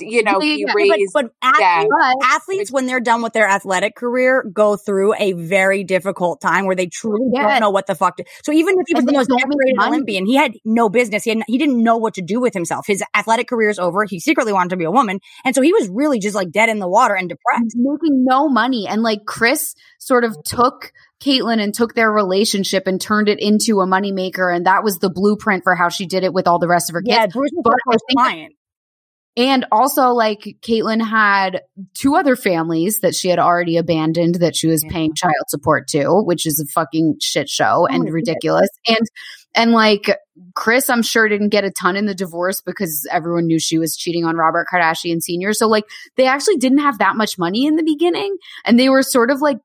you know, Yeah, he yeah, But, but athletes, athletes, when they're done with their athletic career, go through a very difficult time where they truly Yes. don't know what the fuck to. So even if he was the most decorated. Olympian, he had no business. He had, he didn't know what to do with himself. His athletic career is over. He secretly wanted to be a woman, and so he was really just like dead in the water and depressed. making no money. And like Kris sort of took Caitlyn and took their relationship and turned it into a moneymaker. And that was the blueprint for how she did it with all the rest of her kids. Yeah, Bruce was her I first think- client. And also, like, Caitlyn had two other families that she had already abandoned that she was Yeah. paying child support to, which is a fucking shit show oh and my ridiculous. And, and like, Kris, I'm sure didn't get a ton in the divorce because everyone knew she was cheating on Robert Kardashian Sr. So, like, they actually didn't have that much money in the beginning. And they were sort of like,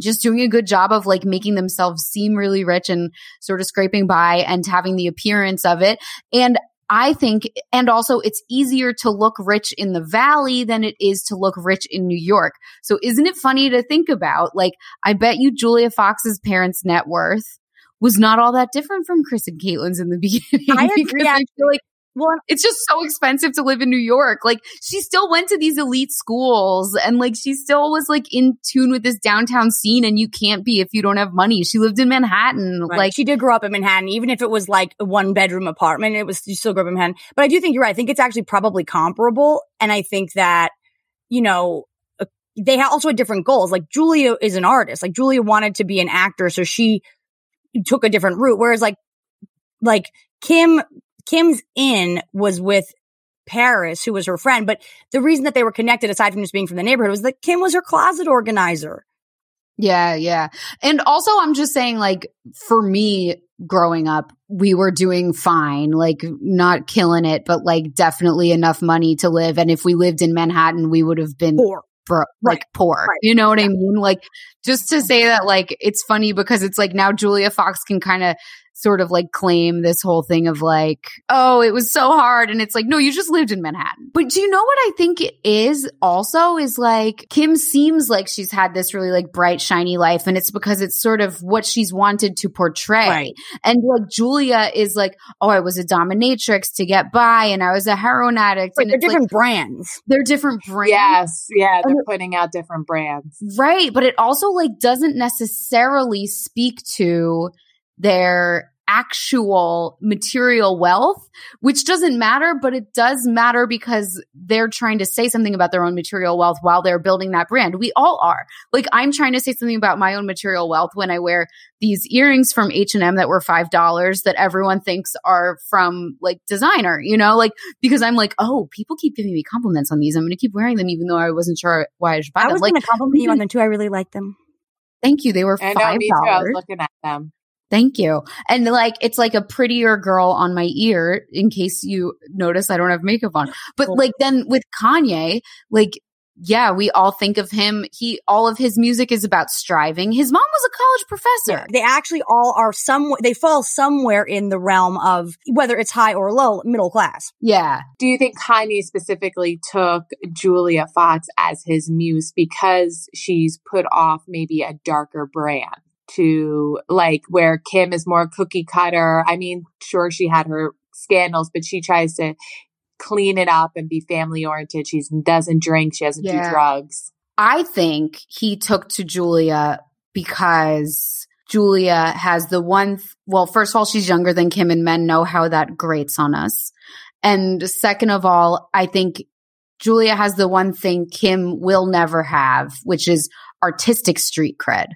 just doing a good job of like making themselves seem really rich and sort of scraping by and having the appearance of it. And I think, and also it's easier to look rich in the valley than it is to look rich in New York. So isn't it funny to think about? Like, I bet you Julia Fox's parents' net worth was not all that different from Kris and Caitlyn's in the beginning. I agree, I feel like Well, it's just so expensive to live in New York. Like she still went to these elite schools and like she still was like in tune with this downtown scene and you can't be if you don't have money. She lived in Manhattan. Right. Like she did grow up in Manhattan, even if it was like a one bedroom apartment, it was you still grew up in Manhattan. But I do think you're right. I think it's actually probably comparable. And I think that, you know, uh, they also had different goals. Like Julia is an artist. Like Julia wanted to be an actor. So she took a different route. Whereas like, like Kim, Kim's in was with Paris, who was her friend. But the reason that they were connected, aside from just being from the neighborhood, was that Kim was her closet organizer. Yeah, yeah. And also I'm just saying like for me growing up, we were doing fine, like not killing it, but like definitely enough money to live. And if we lived in Manhattan, we would have been Poor. bro- like poor. Right. You know what I mean? Like just to say that like it's funny because it's like now Julia Fox can kind of sort of like claim this whole thing of like, oh, it was so hard. And it's like, no, you just lived in Manhattan. But do you know what I think it is also is like Kim seems like she's had this really like bright, shiny life. And it's because it's sort of what she's wanted to portray. Right. And like Julia is like, oh, I was a dominatrix to get by and I was a heroin addict. Right, and they're it's like, different brands. they're different brands. Yes, yeah, they're And- putting out different brands. Right. But it also like doesn't necessarily speak to their actual material wealth, which doesn't matter, but it does matter because they're trying to say something about their own material wealth while they're building that brand. We all are. Like I'm trying to say something about my own material wealth when I wear these earrings from H&M that were $5 that everyone thinks are from like designer, you know, like because I'm like, oh, people keep giving me compliments on these. I'm going to keep wearing them even though I wasn't sure why I should buy I them. was like going to compliment you on them too. I really like them. Thank you. They were I five know, me too. I was dollars. looking at them. Thank you. And like it's like a prettier girl on my ear in case you notice I don't have makeup on. But Cool. like then with Kanye, like yeah, we all think of him. He all of his music is about striving. His mom was a college professor. They actually all are some, they fall somewhere in the realm of whether it's high or low, middle class. Yeah. Do you think Kanye specifically took Julia Fox as his muse because she's put off maybe a darker brand to like where Kim is more cookie cutter? I mean, sure, she had her scandals, but she tries to clean it up and be family oriented. She doesn't drink, she doesn't Yeah. do drugs. I think he took to Julia because Julia has the one, th- well, first of all, she's younger than Kim and men know how that grates on us. And second of all, I think Julia has the one thing Kim will never have, which is artistic street cred.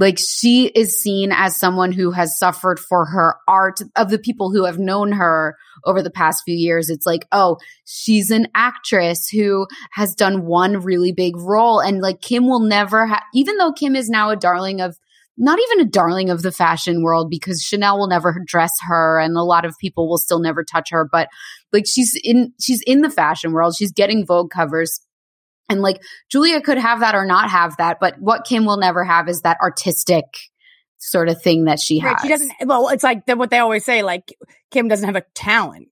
Like she is seen as someone who has suffered for her art of the people who have known her over the past few years. It's like, oh, she's an actress who has done one really big role. And like Kim will never have, even though Kim is now a darling of, not even a darling of the fashion world because Chanel will never dress her and a lot of people will still never touch her. But like she's in, she's in the fashion world. She's getting Vogue covers. And like Julia could have that or not have that. But what Kim will never have is that artistic sort of thing that she has. Right. She doesn't, well, it's like the, what they always say, like Kim doesn't have a talent.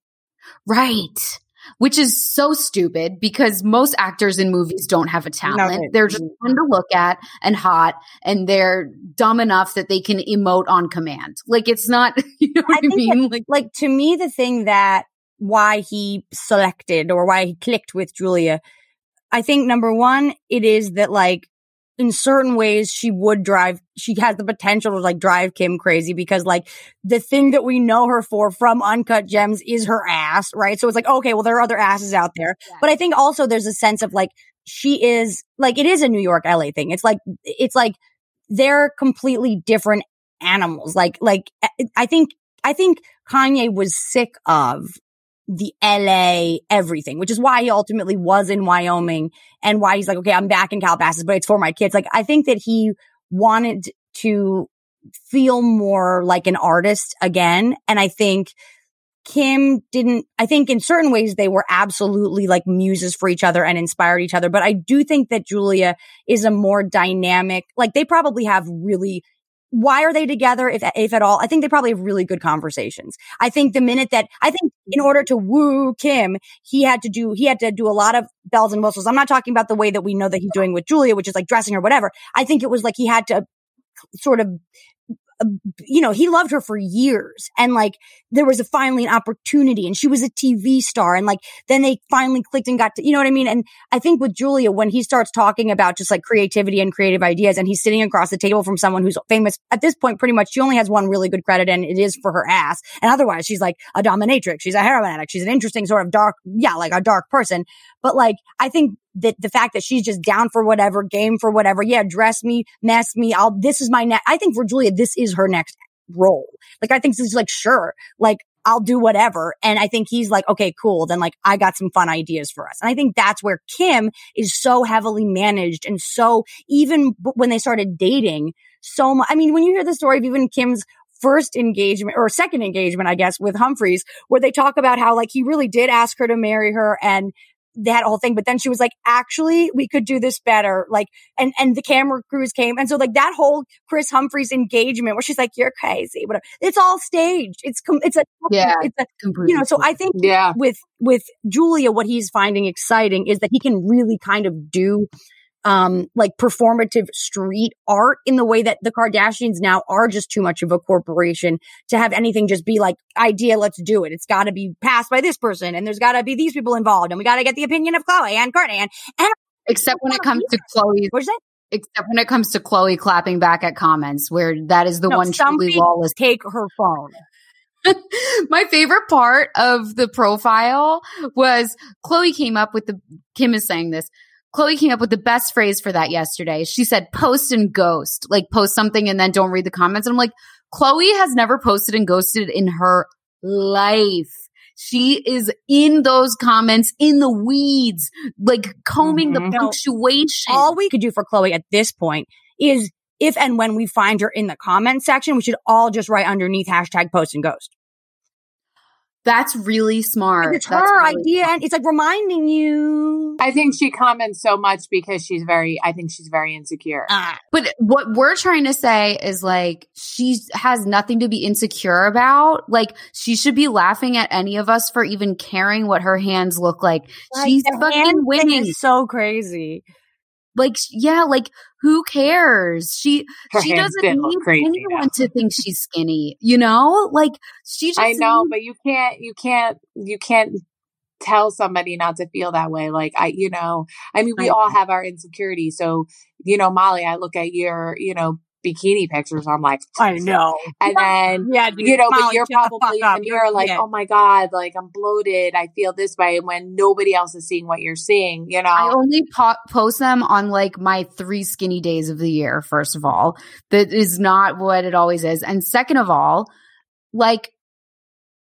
Right. Which is so stupid because most actors in movies don't have a talent. they- they're just fun to look at and hot and they're dumb enough that they can emote on command. Like it's not, you know what I, think mean? that, like, like to me, the thing that why he selected or why he clicked with Julia, I think number one, it is that like in certain ways she would drive, she has the potential to like drive Kim crazy because like the thing that we know her for from Uncut Gems is her ass, right? So it's like, okay, well, there are other asses out there. But I think also there's a sense of like, she is like, it is a New York LA thing. It's like, it's like they're completely different animals. Like, like I- I think, I think Kanye was sick of the LA everything, which is why he ultimately was in Wyoming and why he's like, okay, I'm back in Calabasas, but it's for my kids. Like, I think that he wanted to feel more like an artist again. And I think Kim didn't, I think in certain ways they were absolutely like muses for each other and inspired each other. But I do think that Julia is a more dynamic, like they probably have really why are they together if if at all? I think they probably have really good conversations. I think the minute that i think in order to woo kim he had to do he had to do a lot of bells and whistles. I'm not talking about the way that we know that he's doing with julia which is like dressing or whatever. I think it was like he had to sort of you know, he loved her for years. And like, there was a finally an opportunity and she was a TV star. And like, then they finally clicked and got to, you know what I mean? And I think with Julia, when he starts talking about just like creativity and creative ideas and he's sitting across the table from someone who's famous at this point, pretty much she only has one really good credit and it is for her ass. And otherwise she's like a dominatrix. She's a heroin addict. She's an interesting sort of dark, yeah, like a dark person. But like, I think that the fact that she's just down for whatever, game for whatever. Yeah, dress me, mess me. I'll, this is my next, I think for Julia, this is her next role. Like, I think she's like, sure, like, I'll do whatever. And I think he's like, okay, cool. Then like, I got some fun ideas for us. And I think that's where Kim is so heavily managed. And so even when they started dating so much, I mean, when you hear the story of even Kim's first engagement or second engagement, I guess, with Humphries, where they talk about how like he really did ask her to marry her and that whole thing. But then she was like, actually, we could do this better. Like, and, and the camera crews came. And so like that whole Kris Humphries engagement where she's like, you're crazy, whatever. It's all staged. It's, com- it's a, Yeah, it's a, you know, so I think Yeah. with, with Julia, what he's finding exciting is that he can really kind of do, um, like performative street art in the way that the Kardashians now are just too much of a corporation to have anything just be like idea. Let's do it. It's got to be passed by this person and there's got to be these people involved and we got to get the opinion of Khloé and Kourtney and, and except when it comes to Khloé, what's that? except when it comes to Khloé clapping back at comments, where that is the No, one truly lawless. Take her phone. My favorite part of the profile was Khloé came up with the Kim is saying this. Khloé came up with the best phrase for that yesterday. She said post and ghost, like post something and then don't read the comments. And I'm like, Khloé has never posted and ghosted in her life. She is in those comments in the weeds, like combing Mhm. the punctuation. All we could do for Khloé at this point is if and when we find her in the comment section, we should all just write underneath hashtag post and ghost. That's really smart. It's That's her really idea and it's like reminding you. I think she comments so much because she's very, I think she's very insecure. Ah, But what we're trying to say is like she has nothing to be insecure about. Like she should be laughing at any of us for even caring what her hands look like. like, She's fucking winning. so crazy. Like yeah, like who cares? She Her she doesn't need anyone to think she's skinny. You know, like she just I know, needs- but you can't, you can't, you can't tell somebody not to feel that way. Like I, you know, I mean, we all have our insecurities. So, you know, Molly, I look at your, you know, bikini pictures. I'm like, I know. and then Yeah, dude, you know, but you're probably fuck and you're like, yeah. oh my god, like I'm bloated. I feel this way when nobody else is seeing what you're seeing. You know, I only po- post them on like my three skinny days of the year, first of all. That is not what it always is. And second of all, like,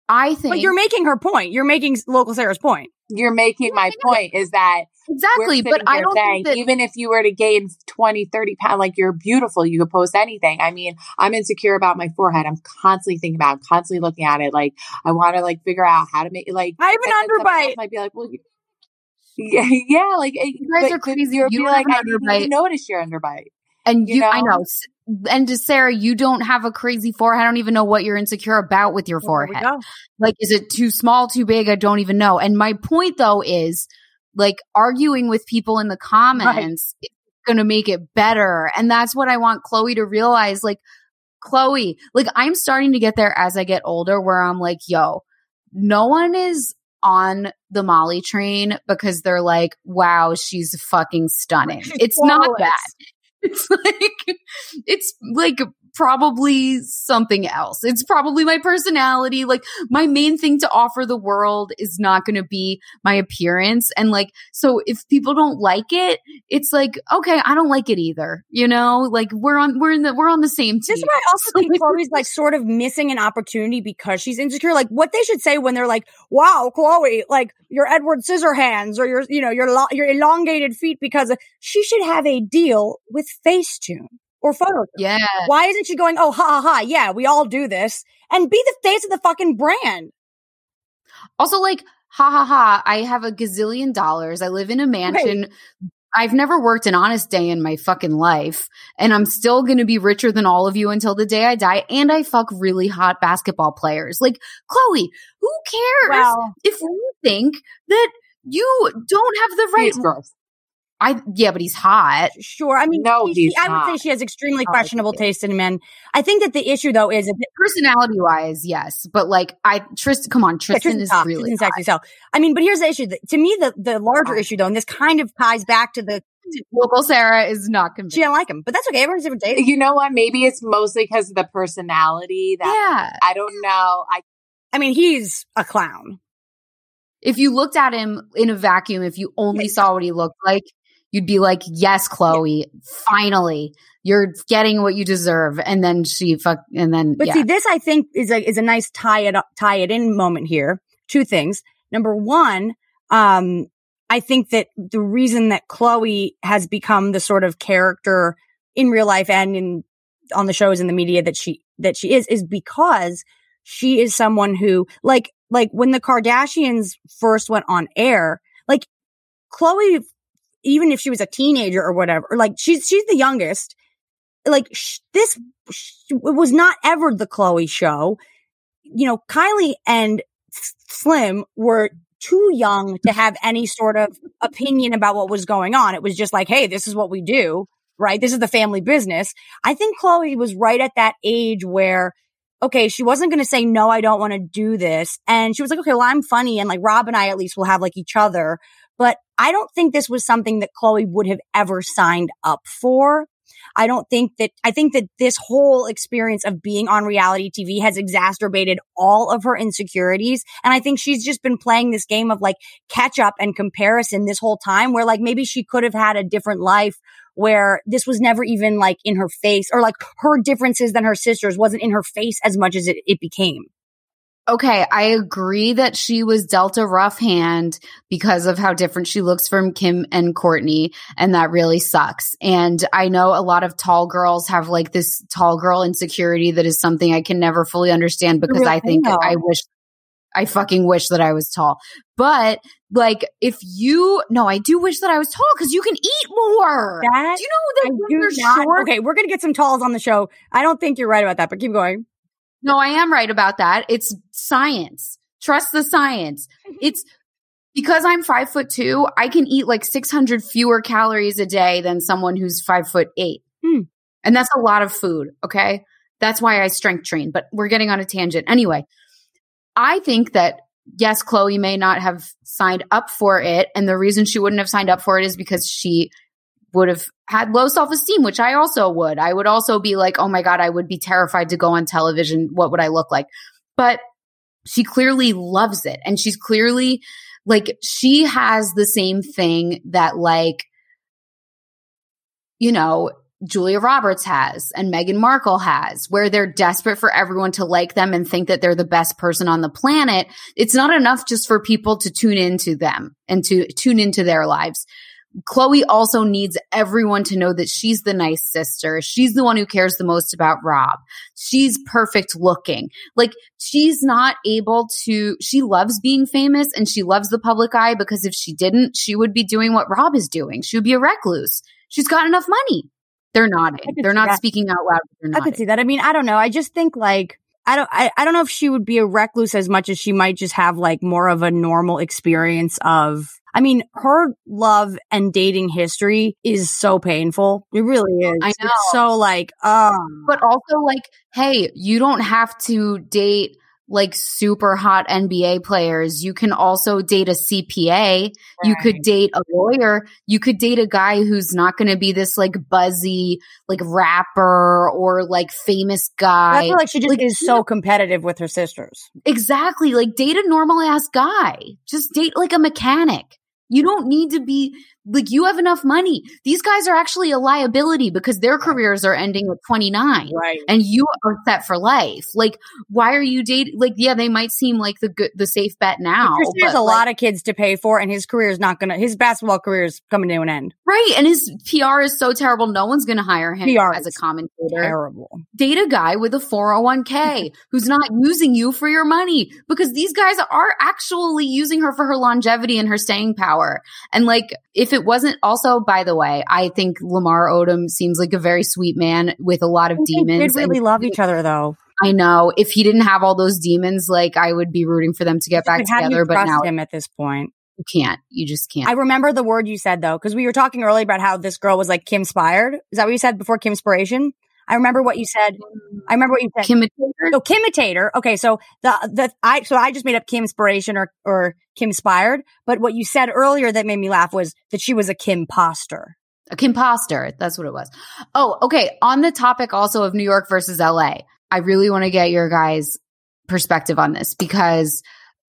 I think But you're making her point. You're making local Sarah's point. you're making my point is that exactly, but I don't saying, think that even if you were to gain 20, 30 pounds, like you're beautiful, you could post anything. I mean, I'm insecure about my forehead. I'm constantly thinking about, it, constantly looking at it. Like I want to like figure out how to make it like. I have an underbite. Might be like, well, you, yeah, yeah, like eh, You guys are crazy. You'll You be like, I didn't even notice your underbite. And You you, I know? know. And to Sarah, you don't have a crazy forehead. I don't even know what you're insecure about with your Well, there we forehead. Like, is it too small, too big? I don't even know. And my point though is like arguing with people in the comments is going to make it better. And that's what I want Khloé to realize. Like, Khloé, like I'm starting to get there as I get older where I'm like, yo, no one is on the Molly train because they're like, wow, she's fucking stunning. It's not flawless. that. It's like, it's like probably something else. It's probably my personality. Like my main thing to offer the world is not going to be my appearance. And like, so if people don't like it, it's like, okay, I don't like it either. You know, like we're on, we're in the, we're on the same team. This is why I also think Khloé's like sort of missing an opportunity because she's insecure. Like what they should say when they're like, "Wow, Khloé, like your Edward Scissorhands or your, you know, your lo- your elongated feet," because she should have a deal with Facetune or Photoshop. Yeah. Why isn't she going, "Oh, ha ha ha, yeah, we all do this," and be the face of the fucking brand? Also, like, ha ha ha, I have a gazillion dollars. I live in a mansion. I've never worked an honest day in my fucking life. And I'm still going to be richer than all of you until the day I die. And I fuck really hot basketball players. Like, Khloé, who cares if we think that you don't have the right? I yeah, but he's hot. Sure. I mean, No, she- he's I would say she has extremely questionable taste in men. I think that the issue though is that Personality wise, yes, but like I Tristan, come on, Yeah, Tristan is hot. really Tristan's hot. sexy as hell. I mean, but here's the issue. To me, the the larger Oh. issue though, and this kind of ties back to the Local Sarah is not convinced. she didn't like him, but that's okay. Everyone's different taste. You know what? Maybe it's mostly because of the personality that yeah. I don't know. I I mean, he's a clown. If you looked at him in a vacuum, if you only saw what he looked like, you'd be like, "Yes, Khloé, finally, you're getting what you deserve." And then she fuck, and then But yeah. see, this I think is a is a nice tie it tie it in moment here. Two things. Number one, um, I think that the reason that Khloé has become the sort of character in real life and in on the shows in the media that she that she is is because she is someone who like like when the Kardashians first went on air, like Khloé, even if she was a teenager or whatever, or like she's she's the youngest. Like sh- this sh- was not ever the Khloé show. You know, Kylie and Slim were too young to have any sort of opinion about what was going on. It was just like, hey, this is what we do, right? This is the family business. I think Khloé was right at that age where, okay, she wasn't going to say, no, I don't want to do this. And she was like, okay, well, I'm funny. And like Rob and I at least will have like each other. But I don't think this was something that Khloé would have ever signed up for. I don't think that, I think that this whole experience of being on reality TV has exacerbated all of her insecurities. And I think she's just been playing this game of like catch up and comparison this whole time where like maybe she could have had a different life where this was never even like in her face or like her differences than her sisters wasn't in her face as much as it, it became. Okay, I agree that she was dealt a rough hand because of how different she looks from Kim and Kourtney, and that really sucks. And I know a lot of tall girls have like this tall girl insecurity that is something I can never fully understand because real I think thing, I wish I fucking wish that I was tall. But like if you no, I do wish that I was tall because you can eat more. That do you know that I when you're not- short- okay, we're gonna get some talls on the show. I don't think you're right about that, but keep going. No, I am right about that. It's science. Trust the science. It's because I'm five foot two, I can eat like 600 fewer calories a day than someone who's five foot eight. Hmm. And that's a lot of food. Okay. That's why I strength train, but we're getting on a tangent. Anyway, I think that yes, Khloé may not have signed up for it. And the reason she wouldn't have signed up for it is because she would have had low self esteem, which I also would. I would also be like, oh my God, I would be terrified to go on television. What would I look like? But she clearly loves it. And she's clearly like, she has the same thing that, like, you know, Julia Roberts has and Meghan Markle has, where they're desperate for everyone to like them and think that they're the best person on the planet. It's not enough just for people to tune into them and to tune into their lives. Khloé also needs everyone to know that she's the nice sister. She's the one who cares the most about Rob. She's perfect looking. Like she's not able to, she loves being famous and she loves the public eye because if she didn't, she would be doing what Rob is doing. She would be a recluse. She's got enough money. They're nodding. They're not that. speaking out loud. I could see that. I mean, I don't know. I just think like I don't I, I don't know if she would be a recluse as much as she might just have like more of a normal experience of I mean, her love and dating history is so painful. It really is. I It's so like, um but also like, hey, you don't have to date like super hot NBA players. You can also date a CPA. You could date a lawyer. You could date a guy who's not going to be this like buzzy, like rapper or like famous guy. I feel like she just Like, is so competitive with her sisters. Exactly. Like date a normal ass guy. Just date like a mechanic. You don't need to be like you have enough money. These guys are actually a liability because their careers are ending at 29 Right. and you are set for life. Like why are you dating like yeah, they might seem like the good the safe bet now. Chris has a like, lot of kids to pay for, and his career is not gonna. His basketball career is coming to an end. Right. And his PR is so terrible no one's gonna hire him PR as a commentator. Terrible. date a guy with a 401k who's not using you for your money because these guys are actually using her for her longevity and her staying power. And like, if it wasn't also, by the way, I think Lamar Odom seems like a very sweet man with a lot of They demons. did really and love each other, though. I know if he didn't have all those demons, like I would be rooting for them to get back together. But now him at this point? You can't. You just can't. I remember the word you said though, because we were talking earlier about how this girl was like Kim inspired. Is that what you said before Kim inspiration? I remember what you said. I remember what you said. Kimitator? No, Kimitator. Okay, so the the I so I just made up Kim inspiration or or Kim inspired, but what you said earlier that made me laugh was that she was a Kim poster. A Kimposter. That's what it was. Oh, okay. On the topic also of New York versus LA, I really want to get your guys' perspective on this because,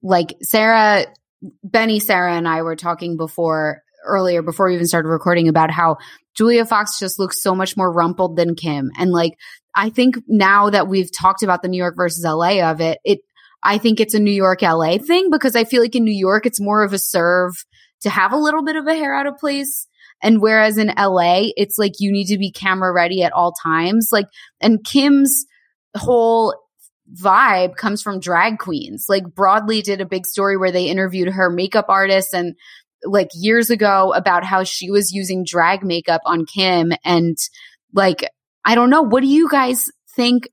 like, Sarah, Benny, Sarah, and I were talking before earlier, before we even started recording, about how Julia Fox just looks so much more rumpled than Kim. And, like, I think now that we've talked about the New York versus LA of it, it, I think it's a New York LA thing because I feel like in New York, it's more of a serve to have a little bit of a hair out of place. And whereas in LA, it's like you need to be camera ready at all times. Like, and Kim's whole vibe comes from drag queens. Like, Broadly did a big story where they interviewed her makeup artist and like years ago about how she was using drag makeup on Kim. And like, I don't know. What do you guys think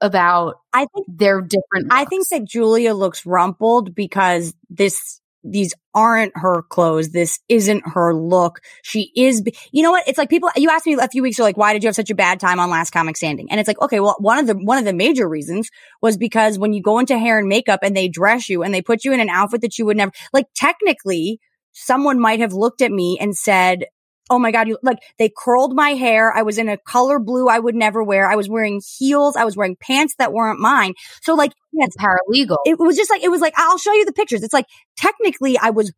about I think they're different I think that Julia looks rumpled because this these aren't her clothes. This isn't her look. She is, you know what? It's like people, you asked me a few weeks ago, like, why did you have such a bad time on Last Comic Standing? And it's like, okay, well, one of the, one of the major reasons was because when you go into hair and makeup and they dress you and they put you in an outfit that you would never, like, technically, someone might have looked at me and said, Oh my God, you like they curled my hair. I was in a color blue I would never wear. I was wearing heels. I was wearing pants that weren't mine. So like, yes, paralegal. it was just like, it was like, I'll show you the pictures. It's like, technically I was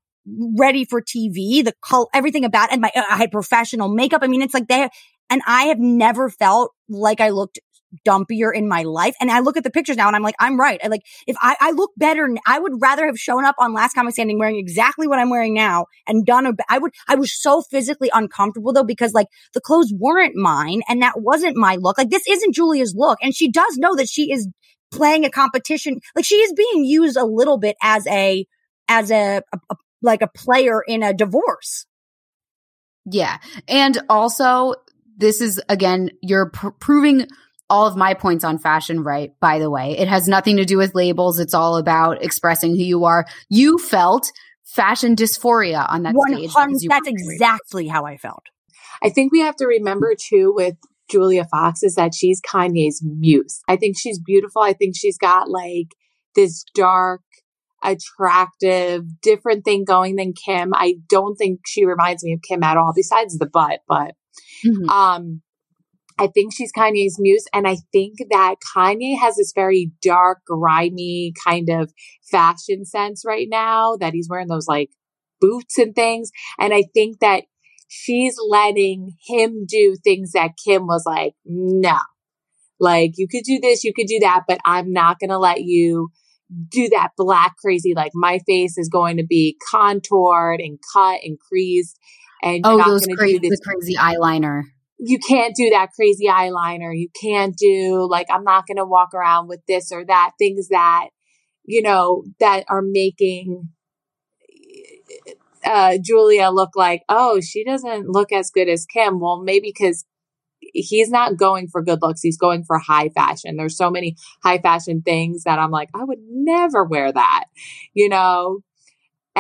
ready for TV, the col, everything about, and my, uh, I had professional makeup. I mean, it's like they, and I have never felt like I looked dumpier in my life. And I look at the pictures now and I'm like, I'm right. I like, if I, I look better, I would rather have shown up on Last Comic Standing wearing exactly what I'm wearing now and done a, I would, I was so physically uncomfortable though, because like the clothes weren't mine and that wasn't my look. Like this isn't Julia's look. And she does know that she is playing a competition. Like she is being used a little bit as a, as a, a, a like a player in a divorce. Yeah. And also, this is again, you're pr- proving all of my points on fashion right, by the way. It has nothing to do with labels. It's all about expressing who you are. You felt fashion dysphoria on that One stage. hundred. because you That's were exactly how I felt. I think we have to remember too with Julia Fox is that she's Kanye's muse. I think she's beautiful. I think she's got like this dark, attractive, different thing going than Kim. I don't think she reminds me of Kim at all, besides the butt, but Mhm. um I think she's Kanye's muse. And I think that Kanye has this very dark, grimy kind of fashion sense right now that he's wearing those like boots and things. And I think that she's letting him do things that Kim was like, no, like you could do this, you could do that, but I'm not going to let you do that black crazy. Like my face is going to be contoured and cut and creased. And you're Oh, not those crazy, do this the crazy eyeliner. You can't do that crazy eyeliner. You can't do like, I'm not going to walk around with this or that, things that, you know, that are making uh, Julia look like, oh, she doesn't look as good as Kim. Well, maybe because he's not going for good looks. He's going for high fashion. There's so many high fashion things that I'm like, I would never wear that, you know?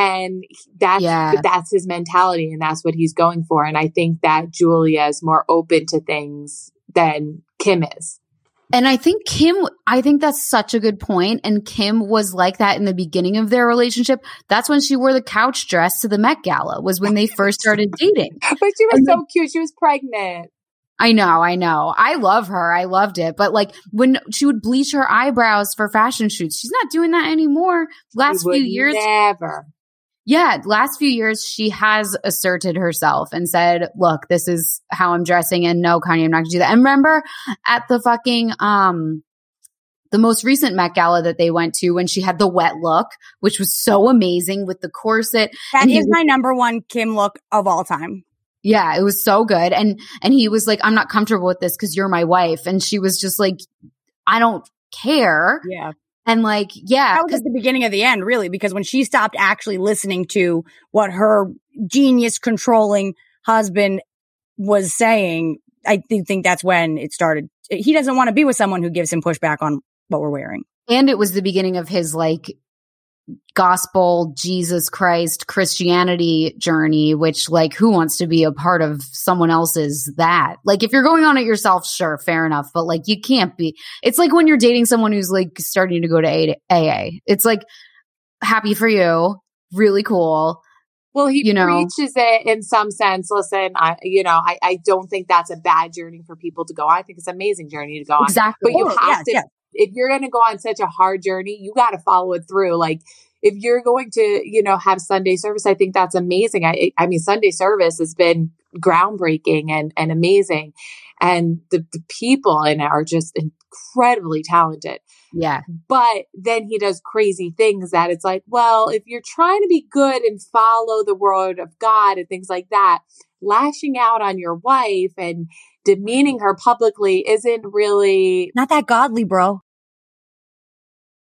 And that's, Yeah. that's his mentality and that's what he's going for. And I think that Julia is more open to things than Kim is. And I think Kim, I think that's such a good point. And Kim was like that in the beginning of their relationship. That's when she wore the couch dress to the Met Gala, was when they first started dating. But she was And so cute. She was pregnant. I know, I know. I love her. I loved it. But like when she would bleach her eyebrows for fashion shoots, she's not doing that anymore. Last few years, Never. Yeah, last few years, she has asserted herself and said, look, this is how I'm dressing. And no, Kanye, I'm not gonna do that. And remember at the fucking, um, the most recent Met Gala that they went to when she had the wet look, which was so amazing with the corset. That And is was- my number one Kim look of all time. Yeah, it was so good. And, and he was like, I'm not comfortable with this because you're my wife. And she was just like, I don't care. Yeah. And like, yeah, That was the beginning of the end, really, because when she stopped actually listening to what her genius controlling husband was saying, I think, think that's when it started. He doesn't want to be with someone who gives him pushback on what we're wearing. and it was the beginning of his like gospel Jesus Christ Christianity journey, which like who wants to be a part of someone else's that? Like if you're going on it yourself, sure, fair enough. But like you can't be, it's like when you're dating someone who's like starting to go to AA. It's like happy for you, really cool. Well, he You know. preaches it in some sense. Listen, I, you know, I, I don't think that's a bad journey for people to go on. I think it's an amazing journey to go on. Exactly. But you have Yes, to, yes. If you're going to go on such a hard journey, you got to follow it through. Like, if you're going to, you know, have Sunday service, I think that's amazing. I, I mean, Sunday service has been groundbreaking and, and amazing. And the, the people in it are just incredibly talented. Yeah. But then he does crazy things that it's like, well, if you're trying to be good and follow the word of God and things like that, lashing out on your wife and demeaning her publicly isn't really Not that godly, bro.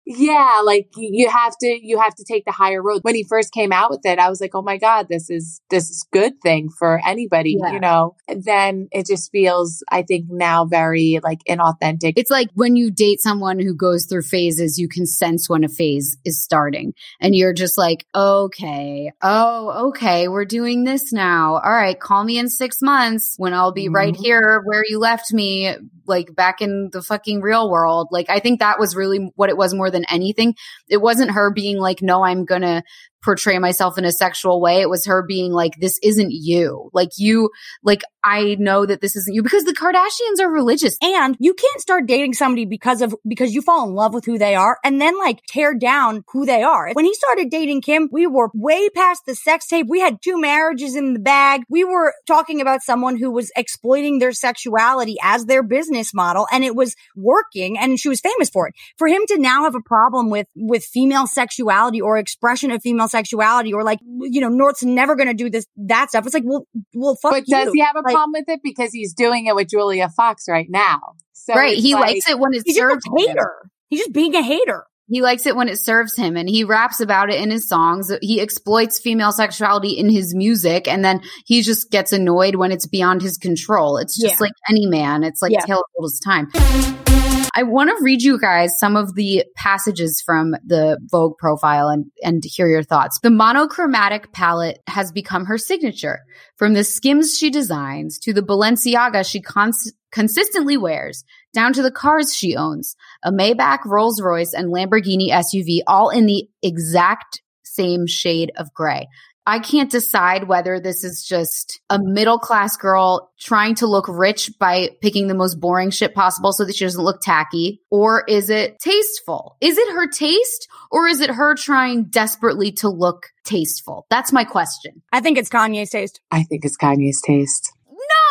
Yeah like you have to you have to take the higher road when he first came out with it i was like oh my god this is this is good thing for anybody Yeah. you know and then it just feels i think now very like inauthentic It's like when you date someone who goes through phases, you can sense when a phase is starting and you're just like, okay, oh, okay, we're doing this now. All right, call me in six months when I'll be right Mhm. here where you left me, like back in the fucking real world. Like, I think that was really what it was more than anything. It wasn't her being like, no, I'm gonna portray myself in a sexual way. It was her being like, this isn't you. Like, you, like, I know that this isn't you because the Kardashians are religious. And you can't start dating somebody because of, because you fall in love with who they are and then like tear down who they are. When he started dating Kim, we were way past the sex tape. We had two marriages in the bag. We were talking about someone who was exploiting their sexuality as their business model and it was working and she was famous for it. For him to now have a problem with, with female sexuality or expression of female sexuality or like, you know, North's never going to do this, that stuff. It's like, well, well, fuck but does he have a Like, problem with it because he's doing it with julia fox right now so right. He like- likes it when it He's just serves a him. hater. He's just being a hater. He likes it when it serves him and he raps about it in his songs. He exploits female sexuality in his music and then he just gets annoyed when it's beyond his control. It's just Yeah. like any man. It's like Yeah. tale as old as time. I want to read you guys some of the passages from the Vogue profile and, and hear your thoughts. The monochromatic palette has become her signature. From the skims she designs to the Balenciaga she cons- consistently wears, down to the cars she owns, a Maybach, Rolls Royce, and Lamborghini SUV, all in the exact same shade of gray. I can't decide whether this is just a middle class girl trying to look rich by picking the most boring shit possible so that she doesn't look tacky, or is it tasteful? Is it her taste, or is it her trying desperately to look tasteful? That's my question. I think it's Kanye's taste. i think it's kanye's taste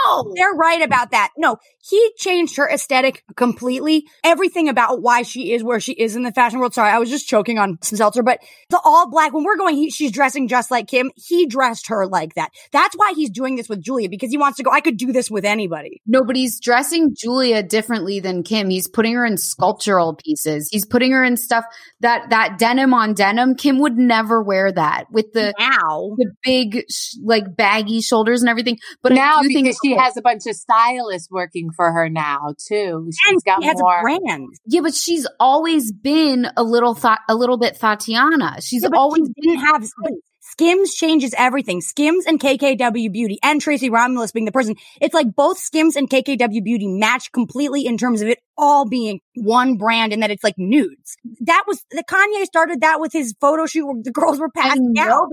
No, they're right about that. No, he changed her aesthetic completely. Everything about why she is where she is in the fashion world. Sorry, I was just choking on some seltzer, but the all black, when we're going, he, she's dressing just like Kim. He dressed her like that. That's why he's doing this with Julia because he wants to go, I could do this with anybody. No, but he's dressing Julia differently than Kim. He's putting her in sculptural pieces. He's putting her in stuff that that denim on denim. Kim would never wear that with the Now, the big like baggy shoulders and everything. But now I do think because she has a bunch of stylists working for her now too she's and got he has more a brand. yeah, but she's always been a little thought a little bit Tatiana. She's Yeah, always she didn't have. But Skims changes everything. Skims and KKW Beauty and Tracy Romulus being the person. It's like both Skims and KKW Beauty match completely in terms of it all being one brand and that it's like nudes. That was the Kanye started that with his photo shoot where the girls were passing know, out.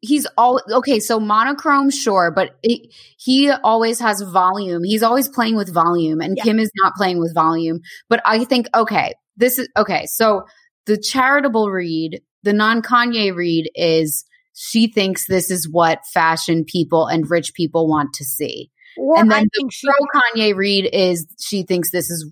He's all okay. So monochrome, sure, but it, he always has volume. He's always playing with volume, and Yeah. Kim is not playing with volume. But I think okay, this is okay. So the charitable read, the non Kanye read is she thinks this is what fashion people and rich people want to see, Or and I then the think she, pro Kanye read is she thinks this is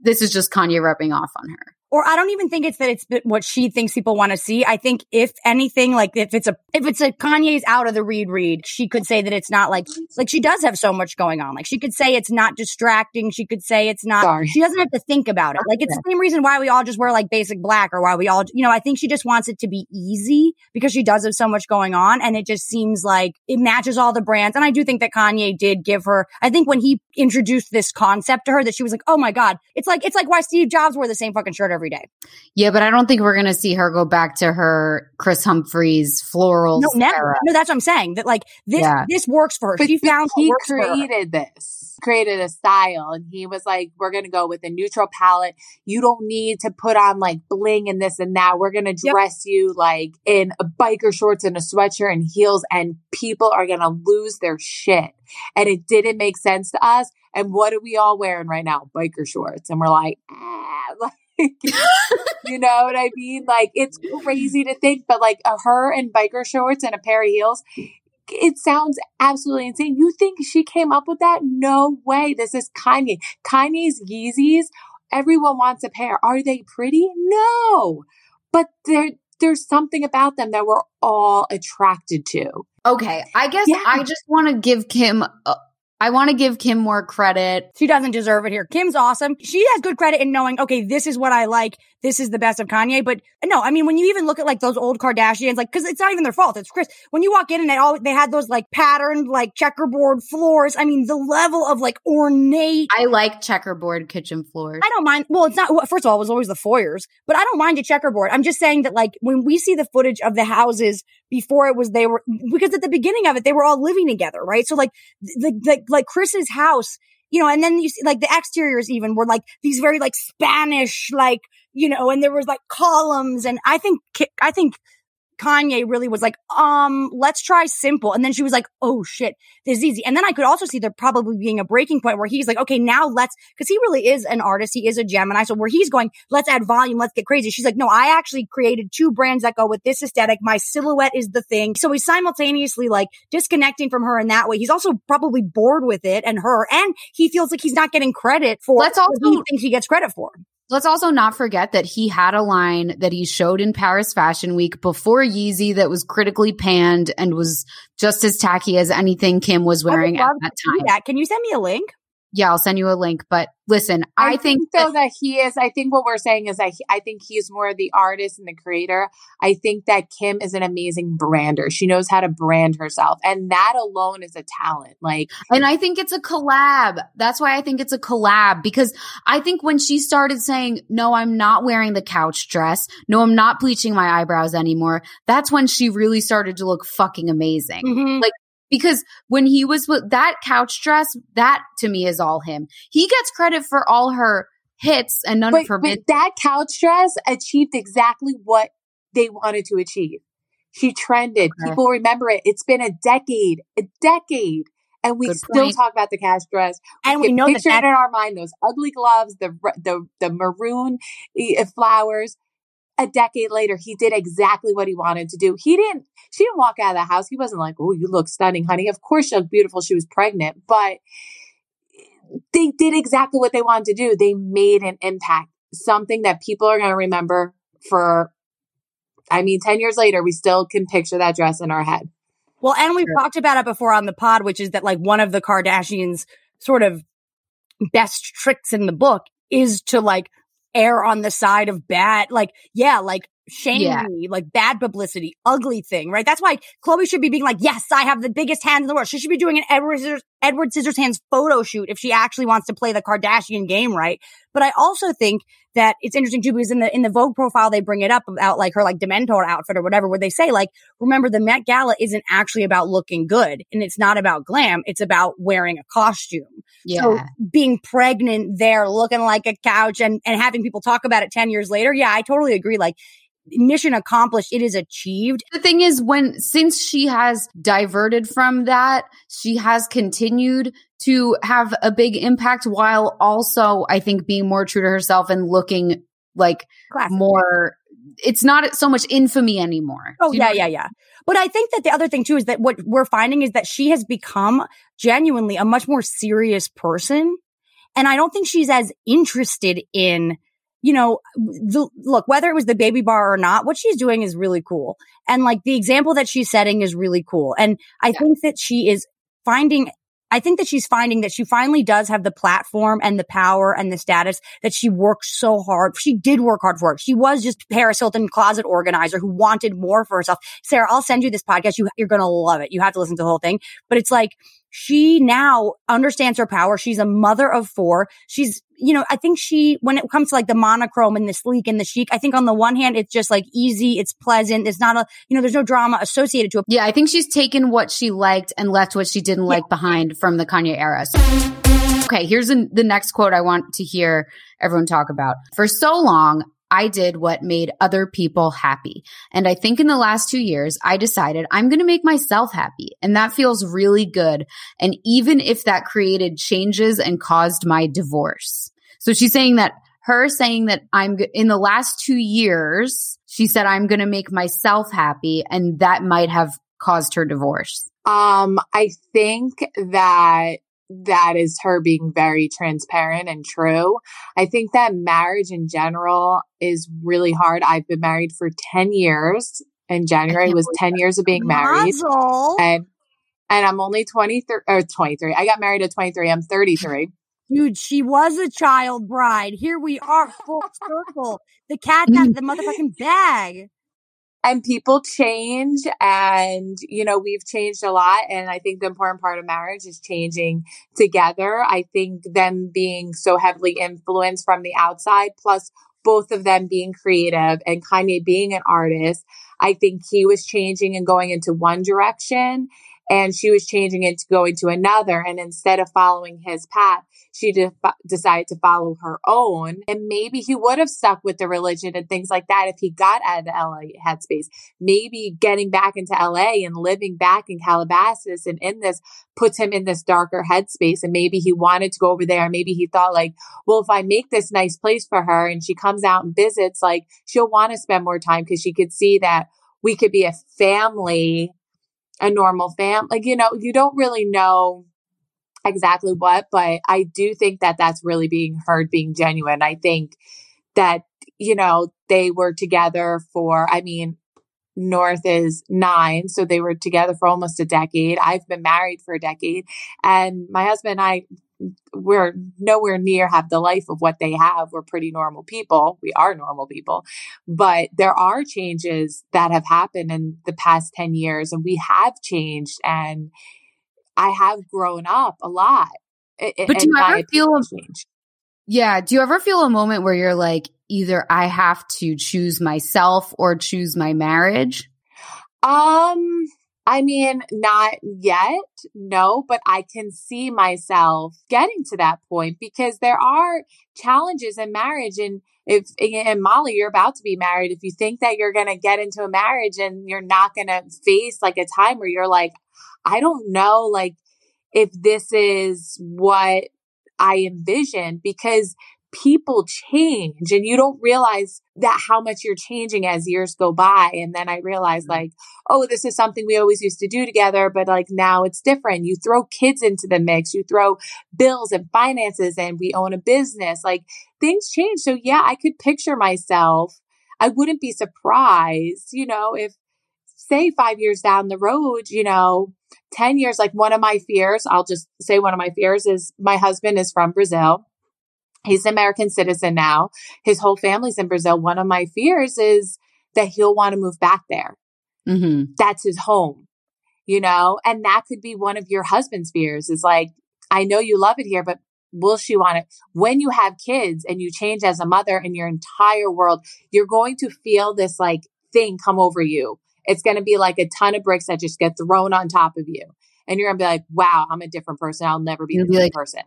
this is just Kanye rubbing off on her. Or I don't even think it's that it's what she thinks people want to see. I think if anything, like if it's a, if it's a Kanye's out of the read read, she could say that it's not like, like she does have so much going on. Like she could say it's not distracting. She could say it's not, Sorry. she doesn't have to think about it. Like it's the same reason why we all just wear like basic black or why we all, you know, I think she just wants it to be easy because she does have so much going on. And it just seems like it matches all the brands. And I do think that Kanye did give her, I think when he introduced this concept to her that she was like, oh my God, it's like, it's like why Steve Jobs wore the same fucking shirt every every day. Yeah, but I don't think we're going to see her go back to her Kris Humphries florals. No, never. era. No, that's what I'm saying. That like this Yeah. this works for her. But she found he works for her. created this, created a style, and he was like, "We're gonna go with a neutral palette. You don't need to put on like bling and this and that. We're gonna Yep. dress you like in a biker shorts and a sweatshirt and heels, and people are gonna lose their shit." And it didn't make sense to us. And what are we all wearing right now? Biker shorts, and we're like, ah, like. you know what I mean? Like it's crazy to think, but like a her in biker shorts and a pair of heels, it sounds absolutely insane. You think she came up with that? No way. This is Kanye. Kanye's Yeezys. Everyone wants a pair. Are they pretty? No, but there there's something about them that we're all attracted to. Okay, I guess Yeah. I just want to give Kim. Uh, I want to give Kim more credit. She doesn't deserve it here. Kim's awesome. She has good credit in knowing, okay, this is what I like. This is the best of Kanye. But no, I mean, when you even look at like those old Kardashians, like, cause it's not even their fault. It's Kris. When you walk in and they all, they had those like patterned, like checkerboard floors. I mean, the level of like ornate. I like checkerboard kitchen floors. I don't mind. Well, it's not, first of all, it was always the foyers, but I don't mind a checkerboard. I'm just saying that like when we see the footage of the houses before it was, they were, because at the beginning of it, they were all living together, right? So like, the, the, like Kris's house, you know, and then you see like the exteriors even were like these very like Spanish, like, you know, and there was like columns. And I think, I think Kanye really was like, um, let's try simple. And then she was like, oh shit, this is easy. And then I could also see there probably being a breaking point where he's like, okay, now let's, cause he really is an artist. He is a Gemini. So where he's going, let's add volume. Let's get crazy. She's like, no, I actually created two brands that go with this aesthetic. My silhouette is the thing. So he's simultaneously like disconnecting from her in that way. He's also probably bored with it and her. And he feels like he's not getting credit for Let's what also- he thinks he gets credit for. Let's also not forget that he had a line that he showed in Paris Fashion Week before Yeezy that was critically panned and was just as tacky as anything Kim was wearing at that time. that. Can you send me a link? Yeah, I'll send you a link. But listen, I, think, though that, that he is. I think what we're saying is that he, I think he's more the artist and the creator. I think that Kim is an amazing brander. She knows how to brand herself, and that alone is a talent. Like and I think it's a collab. That's why I think it's a collab because I think when she started saying, no, I'm not wearing the couch dress. No, I'm not bleaching my eyebrows anymore. That's when she really started to look fucking amazing. Mhm. Like, because when he was with that couch dress, that to me is all him. He gets credit for all her hits and none but, of her but that couch dress achieved exactly what they wanted to achieve. She trended. Okay. People remember it. It's been a decade, a decade. And we Good still point. talk about the couch dress. And we we know that picture that- it in our mind, those ugly gloves, the, the, the maroon eh, flowers. A decade later, he did exactly what he wanted to do. He didn't, she didn't walk out of the house. He wasn't like, Oh, you look stunning, honey. Of course she looked beautiful. She was pregnant, but they did exactly what they wanted to do. They made an impact, something that people are going to remember for, I mean, 10 years later, we still can picture that dress in our head. Well, and we've talked about it before on the pod, which is that like one of the Kardashians sort of best tricks in the book is to like err on the side of bad, like, yeah, like shame Yeah. me, like bad publicity, ugly thing, right? That's why Khloé should be being like, yes, I have the biggest hands in the world. She should be doing an Edward, Scissors, Edward Scissorhands photo shoot if she actually wants to play the Kardashian game, right? But I also think that it's interesting too because in the in the Vogue profile they bring it up about like her like Dementor outfit or whatever, where they say like, remember the Met Gala isn't actually about looking good and it's not about glam, it's about wearing a costume. yeah. So being pregnant there, looking like a couch and and having people talk about it ten years later, yeah, I totally agree. Like mission accomplished, it is achieved. the thing is when since she has diverted from that she has continued to have a big impact while also i think being more true to herself and looking like Classic. more it's not so much infamy anymore Oh yeah, yeah, yeah. But I think that the other thing too is that what we're finding is that she has become genuinely a much more serious person. And I don't think she's as interested in, you know, the, look, whether it was the baby bar or not, what she's doing is really cool. And like the example that she's setting is really cool. And I think that she is finding I think that she's finding that she finally does have the platform and the power and the status that she worked so hard. She did work hard for it. She was just Paris Hilton closet organizer who wanted more for herself. Sarah, I'll send you this podcast. You, you're going to love it. You have to listen to the whole thing, but it's like, she now understands her power. She's a mother of four. She's, you know, I think she, when it comes to like the monochrome and the sleek and the chic, I think on the one hand, it's just like easy. It's pleasant. It's not a, you know, there's no drama associated to it. Yeah, I think she's taken what she liked and left what she didn't like behind from the Kanye era. So- okay, here's an, the next quote I want to hear everyone talk about. For so long, I did what made other people happy. And I think in the last two years, I decided I'm going to make myself happy. And that feels really good. And even if that created changes and caused my divorce. So she's saying that her saying that I'm in the last two years, she said, I'm going to make myself happy. And that might have caused her divorce. Um, I think that that is her being very transparent and true. I think that marriage in general is really hard. I've been married for 10 years. In January was 10 years of being married. And and I'm only 23 or 23. I got married at 23. I'm 33. Dude, she was a child bride. Here we are, full circle. The cat of the motherfucking bag. And people change and you know we've changed a lot and i think the important part of marriage is changing together. I think them being so heavily influenced from the outside plus both of them being creative and kanye being an artist i think he was changing and going into one direction and she was changing it to go into another and instead of following his path she de- decided to follow her own. And maybe he would have stuck with the religion and things like that if he got out of the la headspace. Maybe getting back into la and living back in calabasas and in this puts him in this darker headspace. And maybe he wanted to go over there. Maybe he thought like well if i make this nice place for her and she comes out and visits like she'll want to spend more time because she could see that we could be a family a normal fam. Like, you know, you don't really know exactly what, but I do think that that's really being heard, being genuine. I think that, you know, they were together for, I mean, North is nine. So they were together for almost a decade. I've been married for a decade and my husband and I, we're nowhere near have the life of what they have. We're pretty normal people. We are normal people, but there are changes that have happened in the past 10 years and we have changed and I have grown up a lot. But do you ever feel a, change? Yeah. Do you ever feel a moment where you're like, either I have to choose myself or choose my marriage? Um, I mean, not yet, no, but I can see myself getting to that point because there are challenges in marriage. And if, and Molly, you're about to be married, if you think that you're going to get into a marriage and you're not going to face like a time where you're like, I don't know, like, if this is what I envision because people change and you don't realize that how much you're changing as years go by. And then I realized mm-hmm. like, oh, this is something we always used to do together, but like now it's different. You throw kids into the mix, you throw bills and finances and we own a business. Like things change. So yeah, I could picture myself. I wouldn't be surprised, you know, if say five years down the road, you know, 10 years, like one of my fears, I'll just say one of my fears is my husband is from Brazil. He's an American citizen now. His whole family's in Brazil. One of my fears is that he'll want to move back there. Mm-hmm. That's his home, you know? And that could be one of your husband's fears is like, I know you love it here, but will she want it? When you have kids and you change as a mother in your entire world, you're going to feel this like thing come over you. It's going to be like a ton of bricks that just get thrown on top of you. And you're going to be like, wow, I'm a different person. I'll never be You'll the same like, person.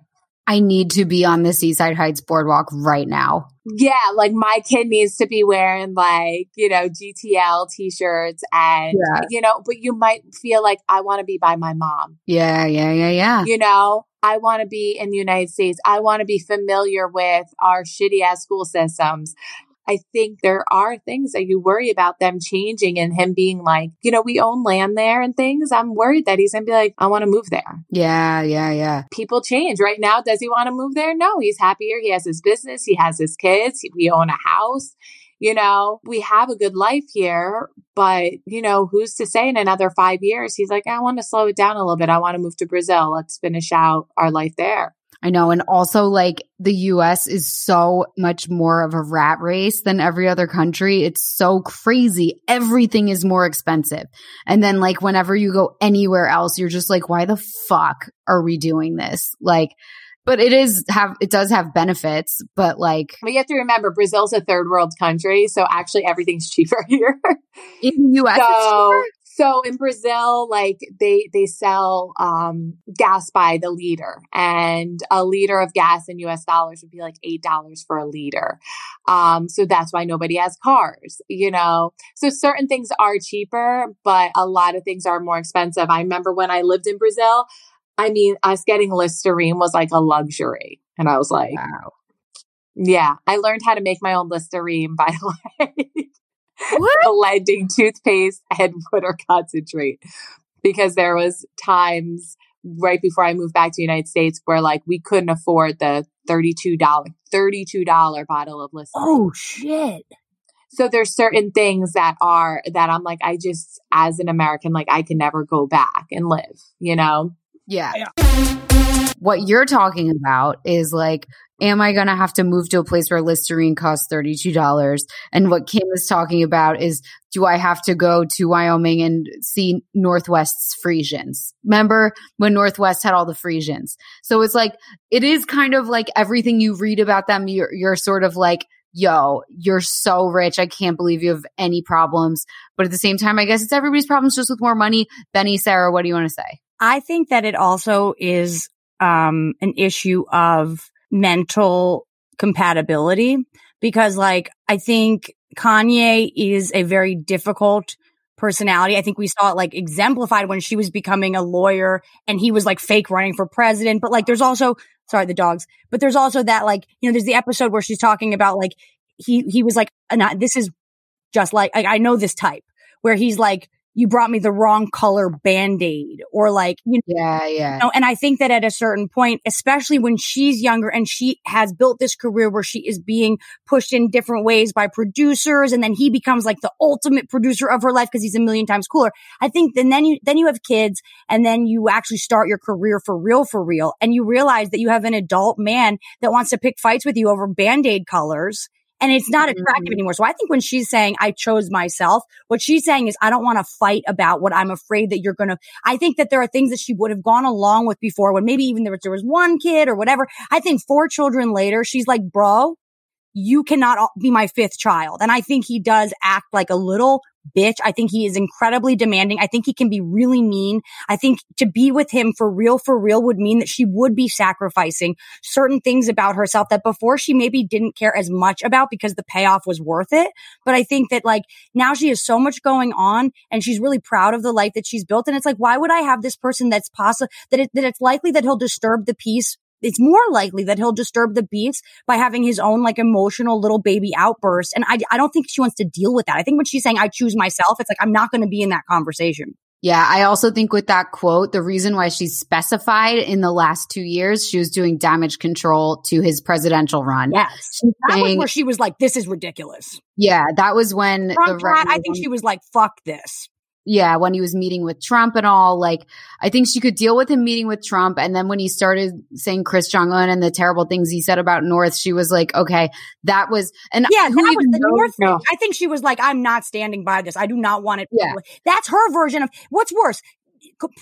I need to be on the Seaside Heights boardwalk right now. Yeah, like my kid needs to be wearing like, you know, GTL t-shirts and Yeah. you know, but you might feel like I want to be by my mom. Yeah, yeah, yeah, yeah. You know, I want to be in the United States. I want to be familiar with our shitty ass school systems. I think there are things that you worry about them changing and him being like, you know, we own land there and things. I'm worried that he's going to be like, I want to move there. Yeah, yeah, yeah. People change right now. Does he want to move there? No, he's happier. He has his business. He has his kids. We own a house. You know, we have a good life here, but you know, who's to say in another five years, he's like, I want to slow it down a little bit. I want to move to Brazil. Let's finish out our life there. I know. And also like the US is so much more of a rat race than every other country. It's so crazy. Everything is more expensive. And then like whenever you go anywhere else, you're just like, why the fuck are we doing this? Like, but it is have it does have benefits, but like But you have to remember Brazil's a third world country, so actually everything's cheaper here. in the US, it's so cheaper? So in Brazil, like they they sell um gas by the liter, and a liter of gas in U.S. dollars would be like eight dollars for a liter. Um, so that's why nobody has cars, you know. So certain things are cheaper, but a lot of things are more expensive. I remember when I lived in Brazil. I mean, us getting Listerine was like a luxury, and I was like, Wow. yeah, I learned how to make my own Listerine by like? Blending toothpaste and water concentrate because there was times right before I moved back to the United States where like we couldn't afford the $32 $32 bottle of Listerine. Oh shit. So there's certain things that are that I'm like I just as an American like I can never go back and live, you know? Yeah. What you're talking about is like, am I going to have to move to a place where Listerine costs $32? And what Kim is talking about is, do I have to go to Wyoming and see Northwest's Friesians? Remember when Northwest had all the Friesians? So it's like, it is kind of like everything you read about them, you're, you're sort of like, yo, you're so rich. I can't believe you have any problems. But at the same time, I guess it's everybody's problems just with more money. Benny, Sarah, what do you want to say? I think that it also is um, an issue of mental compatibility because, like, I think Kanye is a very difficult personality. I think we saw it like exemplified when she was becoming a lawyer and he was like fake running for president. But like, there's also, sorry, the dogs, but there's also that like, you know, there's the episode where she's talking about like, he, he was like, this is just like, I, I know this type where he's like, you brought me the wrong color band-aid or like, you Yeah, yeah. know, and I think that at a certain point, especially when she's younger and she has built this career where she is being pushed in different ways by producers and then he becomes like the ultimate producer of her life because he's a million times cooler. I think then, then you, then you have kids and then you actually start your career for real, for real. And you realize that you have an adult man that wants to pick fights with you over band-aid colors and it's not attractive Mhm. anymore. So I think when she's saying I chose myself, what she's saying is I don't want to fight about what I'm afraid that you're going to. I think that there are things that she would have gone along with before when maybe even there was, there was one kid or whatever. I think four children later, she's like, bro, you cannot be my fifth child. And I think he does act like a little bitch. I think he is incredibly demanding. I think he can be really mean. I think to be with him for real, for real would mean that she would be sacrificing certain things about herself that before she maybe didn't care as much about because the payoff was worth it. But I think that like now she has so much going on and she's really proud of the life that she's built. And it's like, why would I have this person that's possible that it, that it's likely that he'll disturb the peace it's more likely that he'll disturb the peace by having his own like emotional little baby outburst. And I, I don't think she wants to deal with that. I think when she's saying, I choose myself, it's like, I'm not going to be in that conversation. Yeah, I also think with that quote, the reason why she's specified in the last two years, she was doing damage control to his presidential run. Yes. She's That was where she was like, this is ridiculous. yeah, that was when Trump the I think she was like, fuck this. Yeah, when he was meeting with Trump and all, like, I think she could deal with him meeting with Trump. And then when he started saying Kris Jong-un and the terrible things he said about North, she was like, okay, that was, and Yeah, who that was the North No. thing. I think she was like, I'm not standing by this. I do not want it. Yeah. That's her version of what's worse,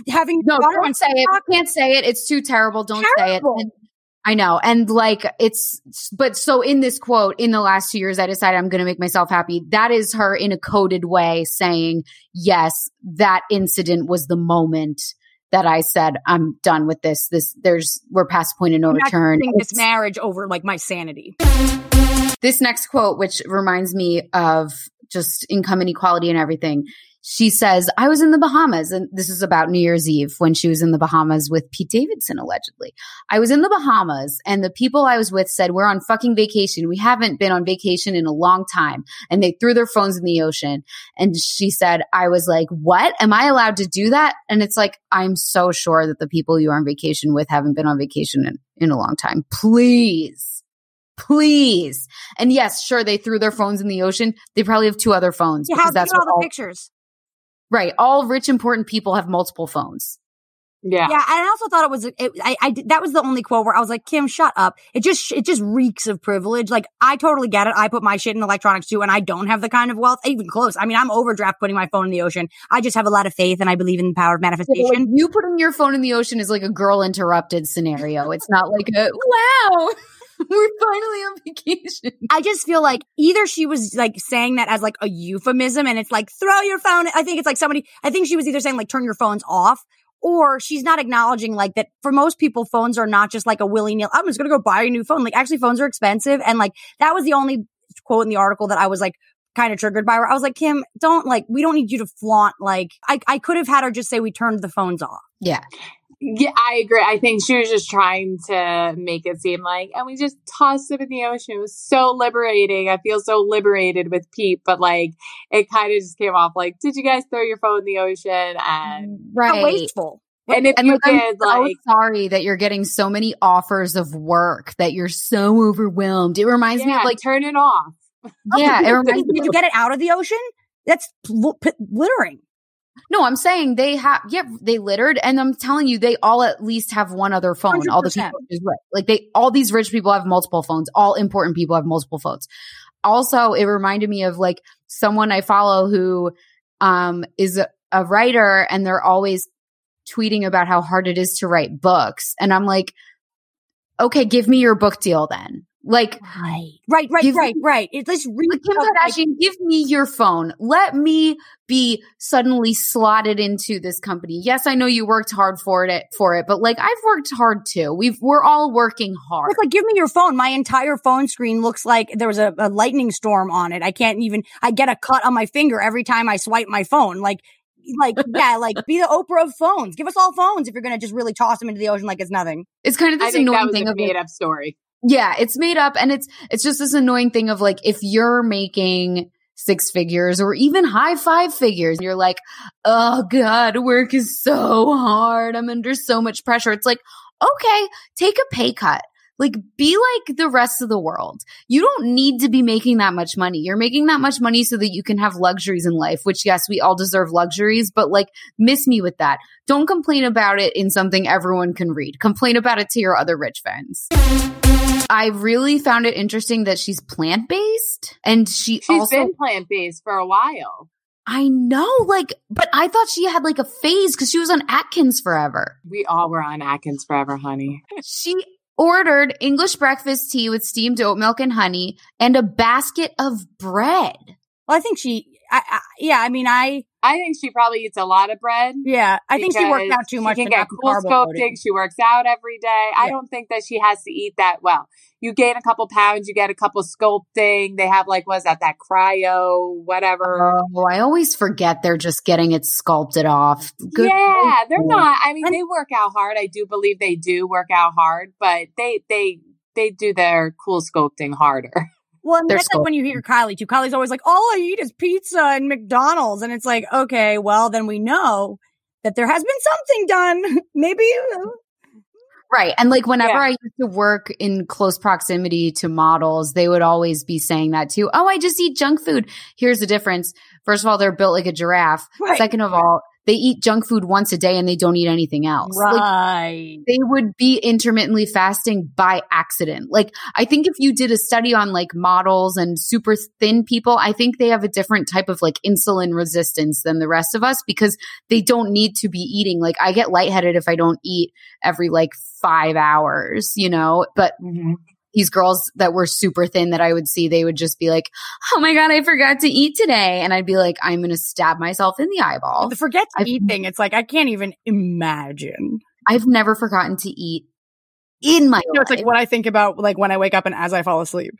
having No, daughter don't say it. TikTok? You can't say it. It's too terrible. Don't Terrible. say it. And- I know. And like, it's, but so in this quote, in the last two years, I decided I'm going to make myself happy. That is her in a coded way saying, yes, that incident was the moment that I said, I'm done with this. This, there's, we're past point of no I'm return. this marriage over like my sanity. this next quote, which reminds me of just income inequality and everything. She says, I was in the Bahamas, and this is about New Year's Eve when she was in the Bahamas with Pete Davidson, allegedly. I was in the Bahamas, and the people I was with said, We're on fucking vacation. We haven't been on vacation in a long time. And they threw their phones in the ocean. And she said, I was like, What? Am I allowed to do that? And it's like, I'm so sure that the people you are on vacation with haven't been on vacation in, in a long time. Please please. And yes, sure, they threw their phones in the ocean. They probably have two other phones Yeah, because that's all the all, pictures. Right. All rich, important people have multiple phones. Yeah. Yeah, and I also thought it was it, I, I that was the only quote where I was like, Kim, shut up. It just it just reeks of privilege. Like I totally get it. I put my shit in electronics too, and I don't have the kind of wealth even close. I mean, I'm overdraft putting my phone in the ocean. I just have a lot of faith, and I believe in the power of Yeah, like, manifestation. you putting your phone in the ocean is like a girl interrupted scenario. It's not like a wow, we're finally on vacation. I just feel like either she was like saying that as like a euphemism, and it's like throw your phone. I think it's like somebody. I think she was either saying like turn your phones off. Or she's not acknowledging like that for most people, phones are not just like a willy nilly. I'm just going to go buy a new phone. Like actually phones are expensive. And like that was the only quote in the article that I was like kind of triggered by where I was like, Kim, don't like, we don't need you to flaunt. Like I, I could have had her just say we turned the phones off. Yeah, Yeah, I agree. I think she was just trying to make it seem like, and we just tossed it in the ocean. It was so liberating. I feel so liberated with Pete, but like, it kind of just came off like, did you guys throw your phone in the ocean? And, right. How wasteful. and if And you like, I'm did, so like, sorry that you're getting so many offers of work that you're so overwhelmed. It reminds me of like, turn it off. yeah, it Did reminds me you get it out of the ocean? That's littering. No, I'm saying they have, yeah, they littered. And I'm telling you, they all at least have one other phone. All the 100%. people, is right. Like they, all these rich people have multiple phones. All important people have multiple phones. Also, it reminded me of like someone I follow who, um, is a, a writer and they're always tweeting about how hard it is to write books. And I'm like, okay, give me your book deal then. Like, Right. Right, right, Give right, right. It's just really like Kim Kardashian, give me your phone. Let me be suddenly slotted into this company. Yes, I know you worked hard for it, for it, but like I've worked hard too. We've we're all working hard. Like, give me your phone. My entire phone screen looks like there was a, a lightning storm on it. I can't even, I get a cut on my finger every time I swipe my phone. Like, like, yeah, like be the Oprah of phones. Give us all phones if you're going to just really toss them into the ocean like it's nothing. It's kind of this annoying thing a of made up story. Yeah, it's made up and it's it's just this annoying thing of like if you're making six figures or even high five figures, you're like, oh God, work is so hard. I'm under so much pressure. It's like, okay, take a pay cut. Like be like the rest of the world. You don't need to be making that much money. You're making that much money so that you can have luxuries in life, which yes, we all deserve luxuries, but like miss me with that. Don't complain about it in something everyone can read. Complain about it to your other rich friends. I really found it interesting that she's plant based and she She's also been plant based for a while. I know like but I thought she had like a phase cuz she was on Atkins forever. We all were on Atkins forever, honey. She ordered English breakfast tea with steamed oat milk and honey and a basket of bread. Well, I think she, I, I yeah, I mean, I, I think she probably eats a lot of bread. yeah, I think she works out too much. She can get cool sculpting. She works out every day. I don't think that she has to eat that well. You gain a couple pounds, you get a couple sculpting. They have like, what's that, that cryo, whatever. Oh, I always forget they're just getting it sculpted off. Good yeah, they're grief. not. I mean, And- they work out hard. I do believe they do work out hard, but they, they, they do their cool sculpting harder. Well, and that's like when you hear Kylie too. Kylie's always like, all I eat is pizza and McDonald's. And it's like, okay, well, then we know that there has been something done. Maybe, you know. Right. And like whenever Yeah. I used to work in close proximity to models, they would always be saying that too. Oh, I just eat junk food. Here's the difference. First of all, they're built like a giraffe. Right. Second of all, they eat junk food once a day and they don't eat anything else. Like Right. they would be intermittently fasting by accident. Like I think if you did a study on like models and super thin people, I think they have a different type of like insulin resistance than the rest of us because they don't need to be eating. Like I get lightheaded if I don't eat every like five hours, you know, but mm-hmm. These girls that were super thin that I would see, they would just be like, Oh my God, I forgot to eat today. And I'd be like, I'm going to stab myself in the eyeball. The forget to I've- eat thing, it's like, I can't even imagine. I've never forgotten to eat in my You know, it's like what I think about, like when I wake up and as I fall asleep.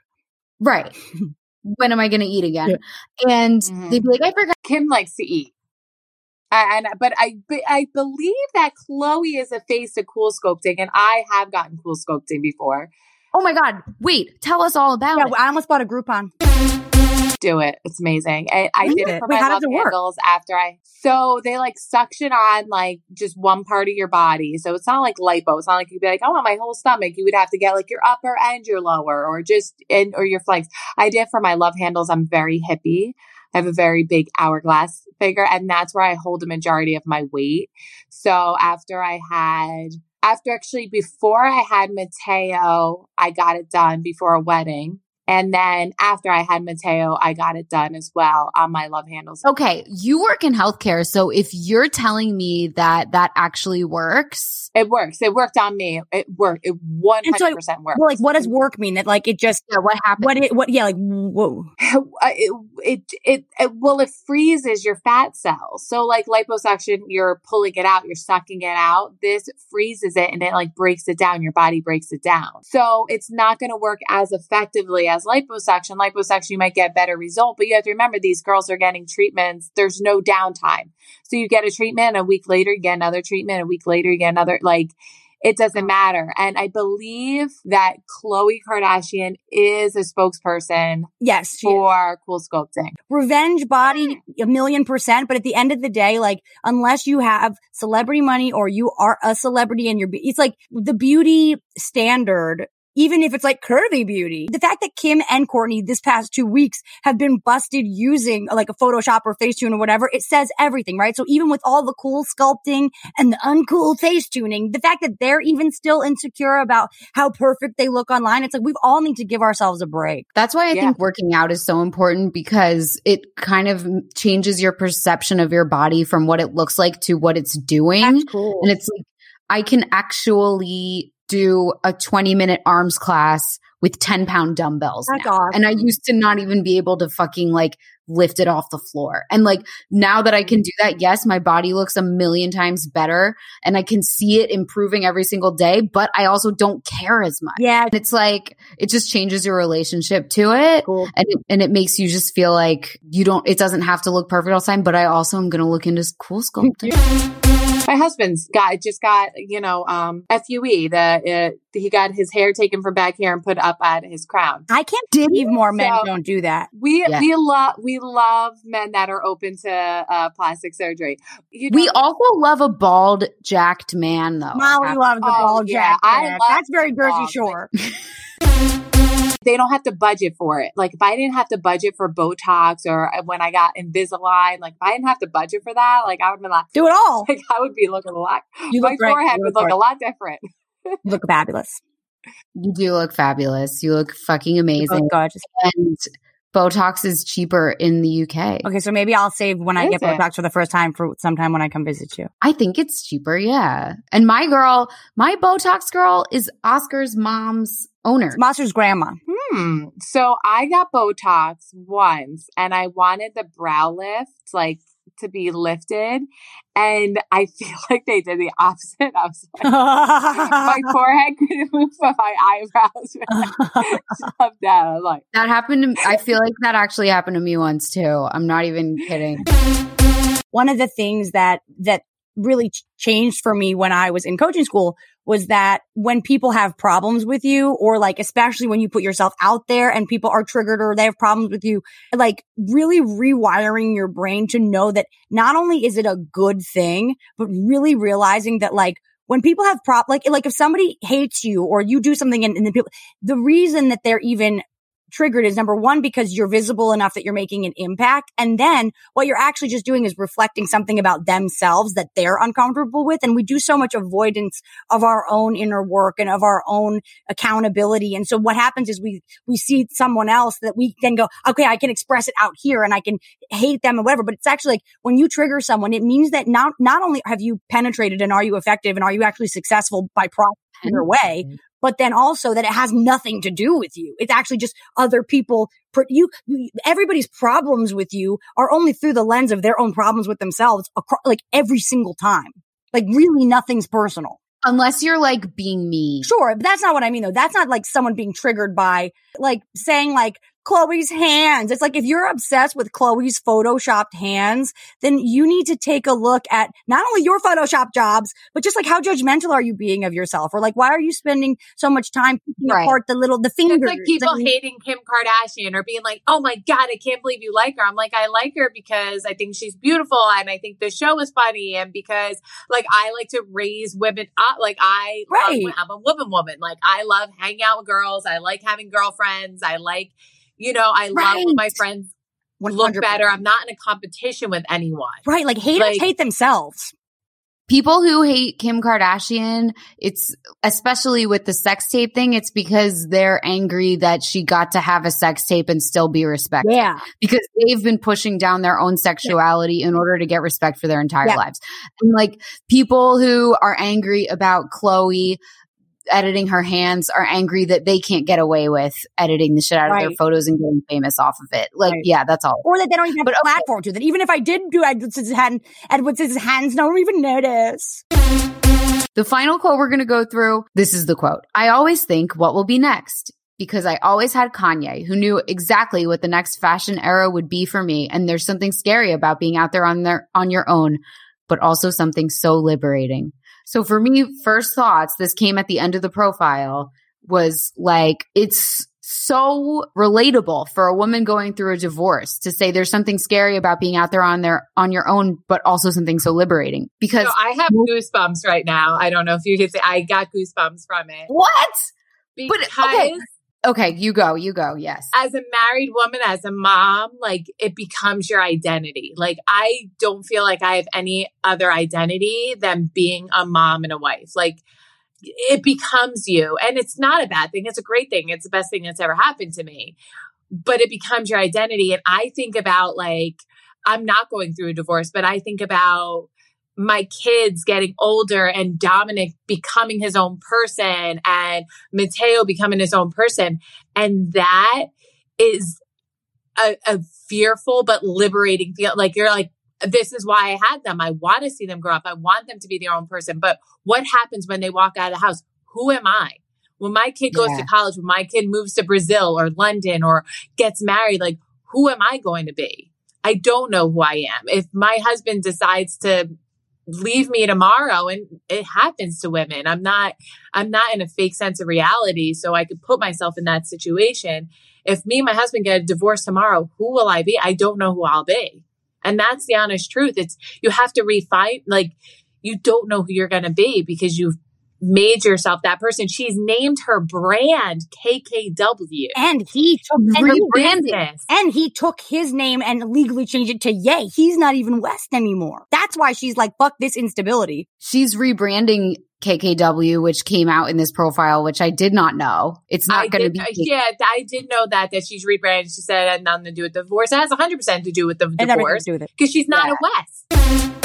Right. when am I going to eat again? And Mhm. they'd be like, I forgot. Kim likes to eat. And but I but I believe that Khloé is a face of cool sculpting, and I have gotten cool sculpting before. Oh my God. Wait, tell us all about Yeah, it. I almost bought a Groupon. Do it; it's amazing. I, I Did did it? it for Wait, my how does love it work? after I. So they like suction on like just one part of your body. So it's not like lipo. It's not like you'd be like, I want my whole stomach. You would have to get like your upper and your lower, or just in or your flanks. I did for my love handles. I'm very hippie. I have a very big hourglass figure, and that's where I hold a majority of my weight. So after I had, after actually before I had Mateo, I got it done before a wedding. And then after I had Mateo, I got it done as well on my love handles. Okay, you work in healthcare, so if you're telling me that that actually works, It works. It worked on me. It worked. It one And so, hundred percent worked. Well, like, what does work mean? That like it just yeah, what happened? what it what yeah like whoa. It, it, it, it, well, it freezes your fat cells. So like liposuction, you're pulling it out, you're sucking it out. This freezes it and it like breaks it down. Your body breaks it down. So it's not going to work as effectively as liposuction. Liposuction, you might get better result, but you have to remember these girls are getting treatments. There's no downtime. So you get a treatment a week later, you get another treatment a week later, you get another, like, it doesn't matter. And I believe that Khloé Kardashian is a spokesperson Yes, she is. for cool sculpting. revenge body a million percent. But at the end of the day, like unless you have celebrity money or you are a celebrity and you're, it's like the beauty standard. Even if it's like curvy beauty, the fact that Kim and Kourtney this past two weeks have been busted using like a Photoshop or Facetune or whatever, it says everything, right? So even with all the cool sculpting and the uncool face tuning, the fact that they're even still insecure about how perfect they look online, it's like we've all need to give ourselves a break. That's why I Yeah. think working out is so important because it kind of changes your perception of your body from what it looks like to what it's doing. cool. And it's like, I can actually do a 20 minute arms class with 10 pound dumbbells. Awesome. And I used to not even be able to fucking like lift it off the floor. And like now that I can do that, yes, my body looks a million times better and I can see it improving every single day, but I also don't care as much. Yeah. And it's like, it just changes your relationship to it. Cool. And it, and it makes you just feel like you don't, it doesn't have to look perfect all the time, but I also am going to look into cool sculpting. My husband's got just got you know um FUE the uh, he got his hair taken from back here and put up at his crown. I can't believe more men So- don't do that. We Yeah. we love we love men that are open to uh, plastic surgery. You We know, also love a bald, jacked man, though. Molly loves the Oh, ball yeah, jack. I man. love That's very the Jersey ball. Shore. they don't have to budget for it. Like if I didn't have to budget for Botox or uh, when I got Invisalign, like if I didn't have to budget for that, like I would be like, Do it all. like I would be looking a lot. You My great. forehead You would look look a lot different. You look fabulous. You do look fabulous. You look fucking amazing. look gorgeous. And Botox is cheaper in the UK. Okay, so maybe I'll save when I get it? Botox for the first time for sometime when I come visit you. I think it's cheaper, yeah. And my girl, my Botox girl is Oscar's mom's owner. It's Monster's grandma. Hmm. So I got Botox once and I wanted the brow lift, like to be lifted. And I feel like they did the opposite. I was like, my forehead couldn't move, but my eyebrows were down. I'm like, That happened to me. I feel like that actually happened to me once too. I'm not even kidding. One of the things that that really changed for me when I was in coaching school was that when people have problems with you or like especially when you put yourself out there and people are triggered or they have problems with you like really rewiring your brain to know that not only is it a good thing but really realizing that like when people have prop like like if somebody hates you or you do something and, and then people the reason that they're even triggered is number one because you're visible enough that you're making an impact. And then what you're actually just doing is reflecting something about themselves that they're uncomfortable with. And we do so much avoidance of our own inner work and of our own accountability. And so what happens is we we see someone else that we then go okay I can express it out here and I can hate them or whatever. But it's actually like when you trigger someone it means that not not only have you penetrated and are you effective and are you actually successful by processing your way mm-hmm. But then also that it has nothing to do with you. It's actually just other people. pr- You, you- everybody's problems with you are only through the lens of their own problems with themselves, acro- like every single time. Like really, nothing's personal. Unless you're like being me. Sure, but that's not what I mean though. That's not like someone being triggered by like saying like Khloé's hands. It's like if you're obsessed with Khloé's photoshopped hands, then you need to take a look at not only your Photoshop jobs, but just like how judgmental are you being of yourself? Or like why are you spending so much time picking Right. apart the little the fingers? it's like people I hating Kim Kardashian or being like, oh my God, I can't believe you like her. I'm like, I like her because I think she's beautiful and I think the show is funny and because like I like to raise women up. Like I, Right. love, I'm a woman woman. Like I love hanging out with girls. I like having girlfriends. I like, you know, I love Right. when my friends look 100%. better. I'm not in a competition with anyone. Right. Like haters Like- hate themselves. People who hate Kim Kardashian, it's especially with the sex tape thing, it's because they're angry that she got to have a sex tape and still be respected. Yeah. Because they've been pushing down their own sexuality in order to get respect for their entire Yeah. lives. And like people who are angry about Khloé editing her hands are angry that they can't get away with editing the shit out of their photos and getting famous off of it. Like, Right. yeah, that's all. Or that they don't even have But a okay. platform to. That even if I did do Edward Scissorhands, Edward Scissorhands, no one would even notice. The final quote we're going to go through this is the quote. I always think what will be next because I always had Kanye who knew exactly what the next fashion era would be for me. And there's something scary about being out there on their, on your own, but also something so liberating. So for me, first thoughts, this came at the end of the profile was like, it's so relatable for a woman going through a divorce to say there's something scary about being out there on their, on your own, but also something so liberating because So I have goosebumps right now. I don't know if you can say I got goosebumps from it. what? Because But, okay. Okay, you go, you go. Yes. as a married woman, as a mom, like it becomes your identity. Like I don't feel like I have any other identity than being a mom and a wife. Like it becomes you. And it's not a bad thing. It's a great thing. It's the best thing that's ever happened to me. But it becomes your identity. And I think about like, I'm not going through a divorce, but I think about my kids getting older and Dominic becoming his own person and Mateo becoming his own person. And that is a, a fearful but liberating feel. Like you're like, this is why I had them. I want to see them grow up. I want them to be their own person. But what happens when they walk out of the house? Who am I? When my kid goes Yeah. to college, when my kid moves to Brazil or London or gets married, like who am I going to be? I don't know who I am. If my husband decides to leave me tomorrow and it happens to women, I'm not I'm not in a fake sense of reality so I could put myself in that situation. If me and my husband get a divorce tomorrow, who will I be? I don't know who I'll be. And that's the honest truth. It's you have to refine like you don't know who you're going to be because you've made yourself that person. She's named her brand KKW. And he took and Her he, and he took his name and legally changed it to Yay. He's not even West anymore. That's why she's like, fuck this instability. She's rebranding KKW, which came out in this profile, which I did not know. It's not going to did- be. Yeah, I did know that that she's rebranded. She said it had nothing to do with the divorce. It has 100 percent to do with the divorce to do with it. because she's not Yeah. a West.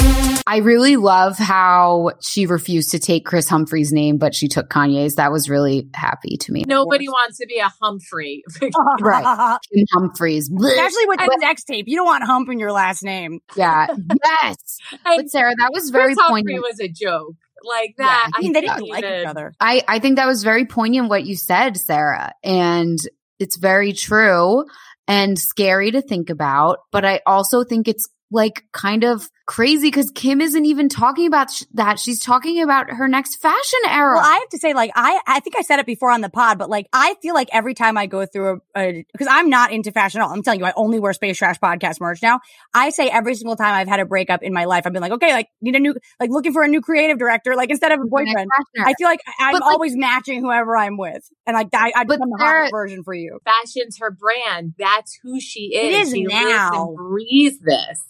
I really love how she refused to take Kris Humphries' name, but she took Kanye's. That was really happy to me. Nobody wants to be a Humphrey. Right. Kim Humphreys. Especially with the sex tape. You don't want hump in your last name. Yeah. Yes. But Sarah, that was very Chris Humphrey was a joke. Like Yeah, that. I mean, they didn't can't like each other. I, I think that was very poignant what you said, Sarah. And it's very true and scary to think about. But I also think it's like kind of crazy because Kim isn't even talking about sh- that. She's talking about her next fashion era. Well, I have to say, like, I, I think I said it before on the pod, but like, I feel like every time I go through a, a because I'm not into fashion at all. I'm telling you, I only wear Space Trash podcast merch now. I say every single time I've had a breakup in my life, I've been like, okay, like, need a new, like, looking for a new creative director, like, instead of a boyfriend. I feel like I'm But, like- always matching whoever I'm with. And like, I, I'd become the Sarah- hottest version for you. Fashion's her brand. That's who she It is. is she now. lives and breathes this.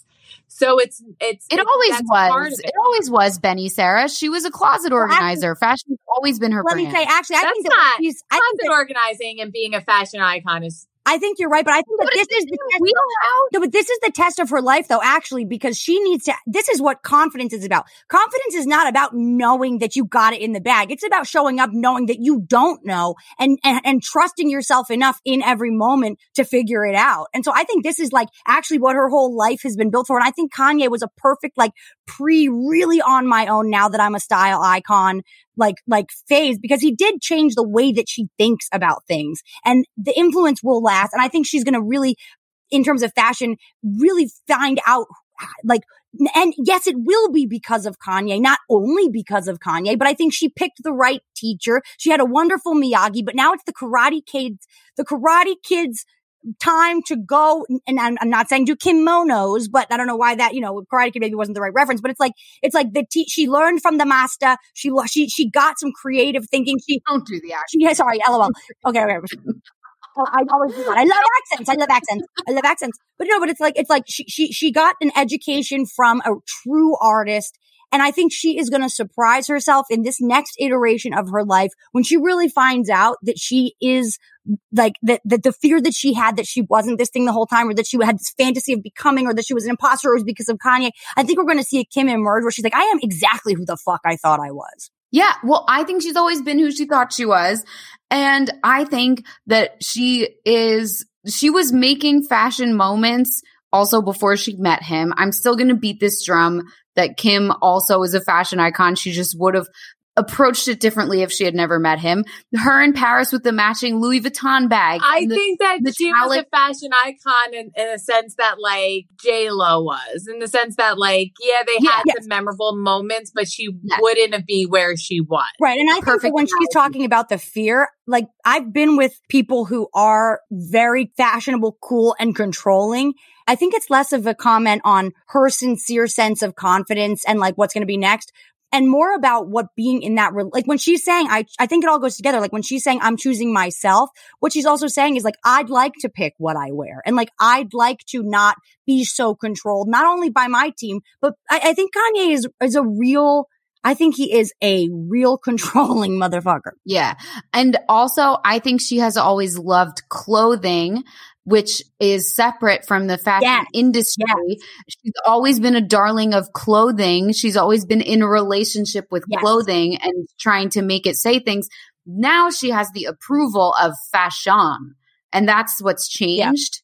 So it's it's It it's- always was. of It. always was Benny Sarah. She was a closet Well, actually- organizer. Fashion's always been her Let brand. me say, actually, I That's think that not she's, I think Closet that, organizing and being a fashion icon is I think you're right, but I think that this is the test- wheelhouse. No, but this is the test of her life though, actually, because she needs to, this is what confidence is about. Confidence is not about knowing that you got it in the bag. It's about showing up knowing that you don't know and, and, and trusting yourself enough in every moment to figure it out. And so I think this is like actually what her whole life has been built for. And I think Kanye was a perfect, like pre really on my own now that I'm a style icon, like, like phase because he did change the way that she thinks about things and the influence will last. And I think she's going to really, in terms of fashion, really find out like, and yes, it will be because of Kanye, not only because of Kanye, but I think she picked the right teacher. She had a wonderful Miyagi, but now it's the Karate Kids, the Karate Kids time to go. And I'm, I'm not saying do kimonos, but I don't know why that, you know, Karate Kid maybe wasn't the right reference, but it's like, it's like the, te- she learned from the master. She, she, she got some creative thinking. She, Don't do the action. she, sorry, LOL. Okay, okay. I always do that. I love accents. I love accents. I love accents. But no, but it's like, it's like she, she, she got an education from a true artist. And I think she is going to surprise herself in this next iteration of her life when she really finds out that she is like that, the fear that she had that she wasn't this thing the whole time or that she had this fantasy of becoming or that she was an imposter or it was because of Kanye. I think we're going to see a Kim emerge where she's like, I am exactly who the fuck I thought I was. Yeah, well, I think she's always been who she thought she was. And I think that she is, she was making fashion moments also before she met him. I'm still going to beat this drum that Kim also is a fashion icon. She just would have approached it differently if she had never met him. Her in Paris with the matching Louis Vuitton bag. I the, think that the she was a fashion icon in, in a sense that like J Lo was, in the sense that like yeah, they Yeah, had yes. some memorable moments, but she Yes. wouldn't be where she was. Right. And I think Perfect when she's talking about the fear, like I've been with people who are very fashionable, cool and controlling. I think it's less of a comment on her sincere sense of confidence and like what's going to be next and more about what being in that, re- like when she's saying, I, I think it all goes together. Like when she's saying, I'm choosing myself, what she's also saying is like, I'd like to pick what I wear and like, I'd like to not be so controlled, not only by my team, but I, I think Kanye is, is a real, I think he is a real controlling motherfucker. Yeah. And also, I think she has always loved clothing, which is separate from the fashion Yes. industry. She's always been a darling of clothing. She's always been in a relationship with Yes. clothing and trying to make it say things. Now she has the approval of fashion. And that's what's changed.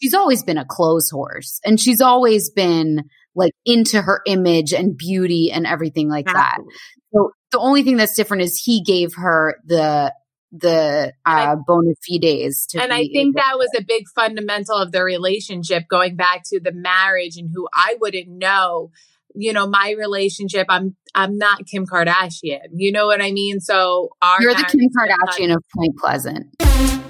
She's always been a clothes horse and she's always been like into her image and beauty and everything like that. So the only thing that's different is he gave her the the uh, bona fides to and I think that was a big fundamental of the relationship, going back to the marriage and who I wouldn't know. You know, my relationship. I'm I'm not Kim Kardashian. You know what I mean? So our you're the Kim Kardashian of Point Pleasant.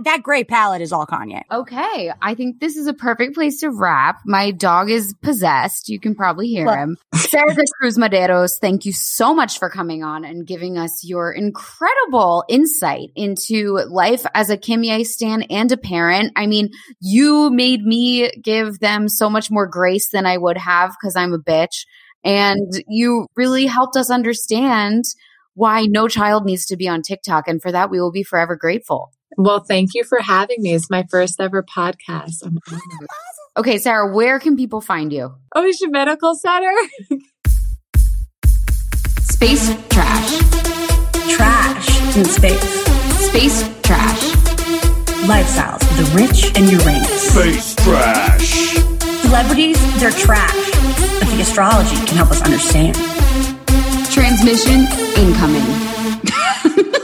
That gray palette is all Kanye. Okay, I think this is a perfect place to wrap. My dog is possessed. You can probably hear Look. him. Sarah Cruz Madeiros, thank you so much for coming on and giving us your incredible insight into life as a Kimye stan and a parent. I mean, you made me give them so much more grace than I would have because I'm a bitch. And you really helped us understand why no child needs to be on TikTok. And for that, we will be forever grateful. Well, thank you for having me. It's my first ever podcast. I'm honored. Okay, Sarah, where can people find you? Oh, Ocean Medical Center. Space trash. Trash in space. Space trash. Lifestyles of the rich and Uranus. Space trash. Celebrities, they're trash. But the astrology can help us understand. Transmission incoming.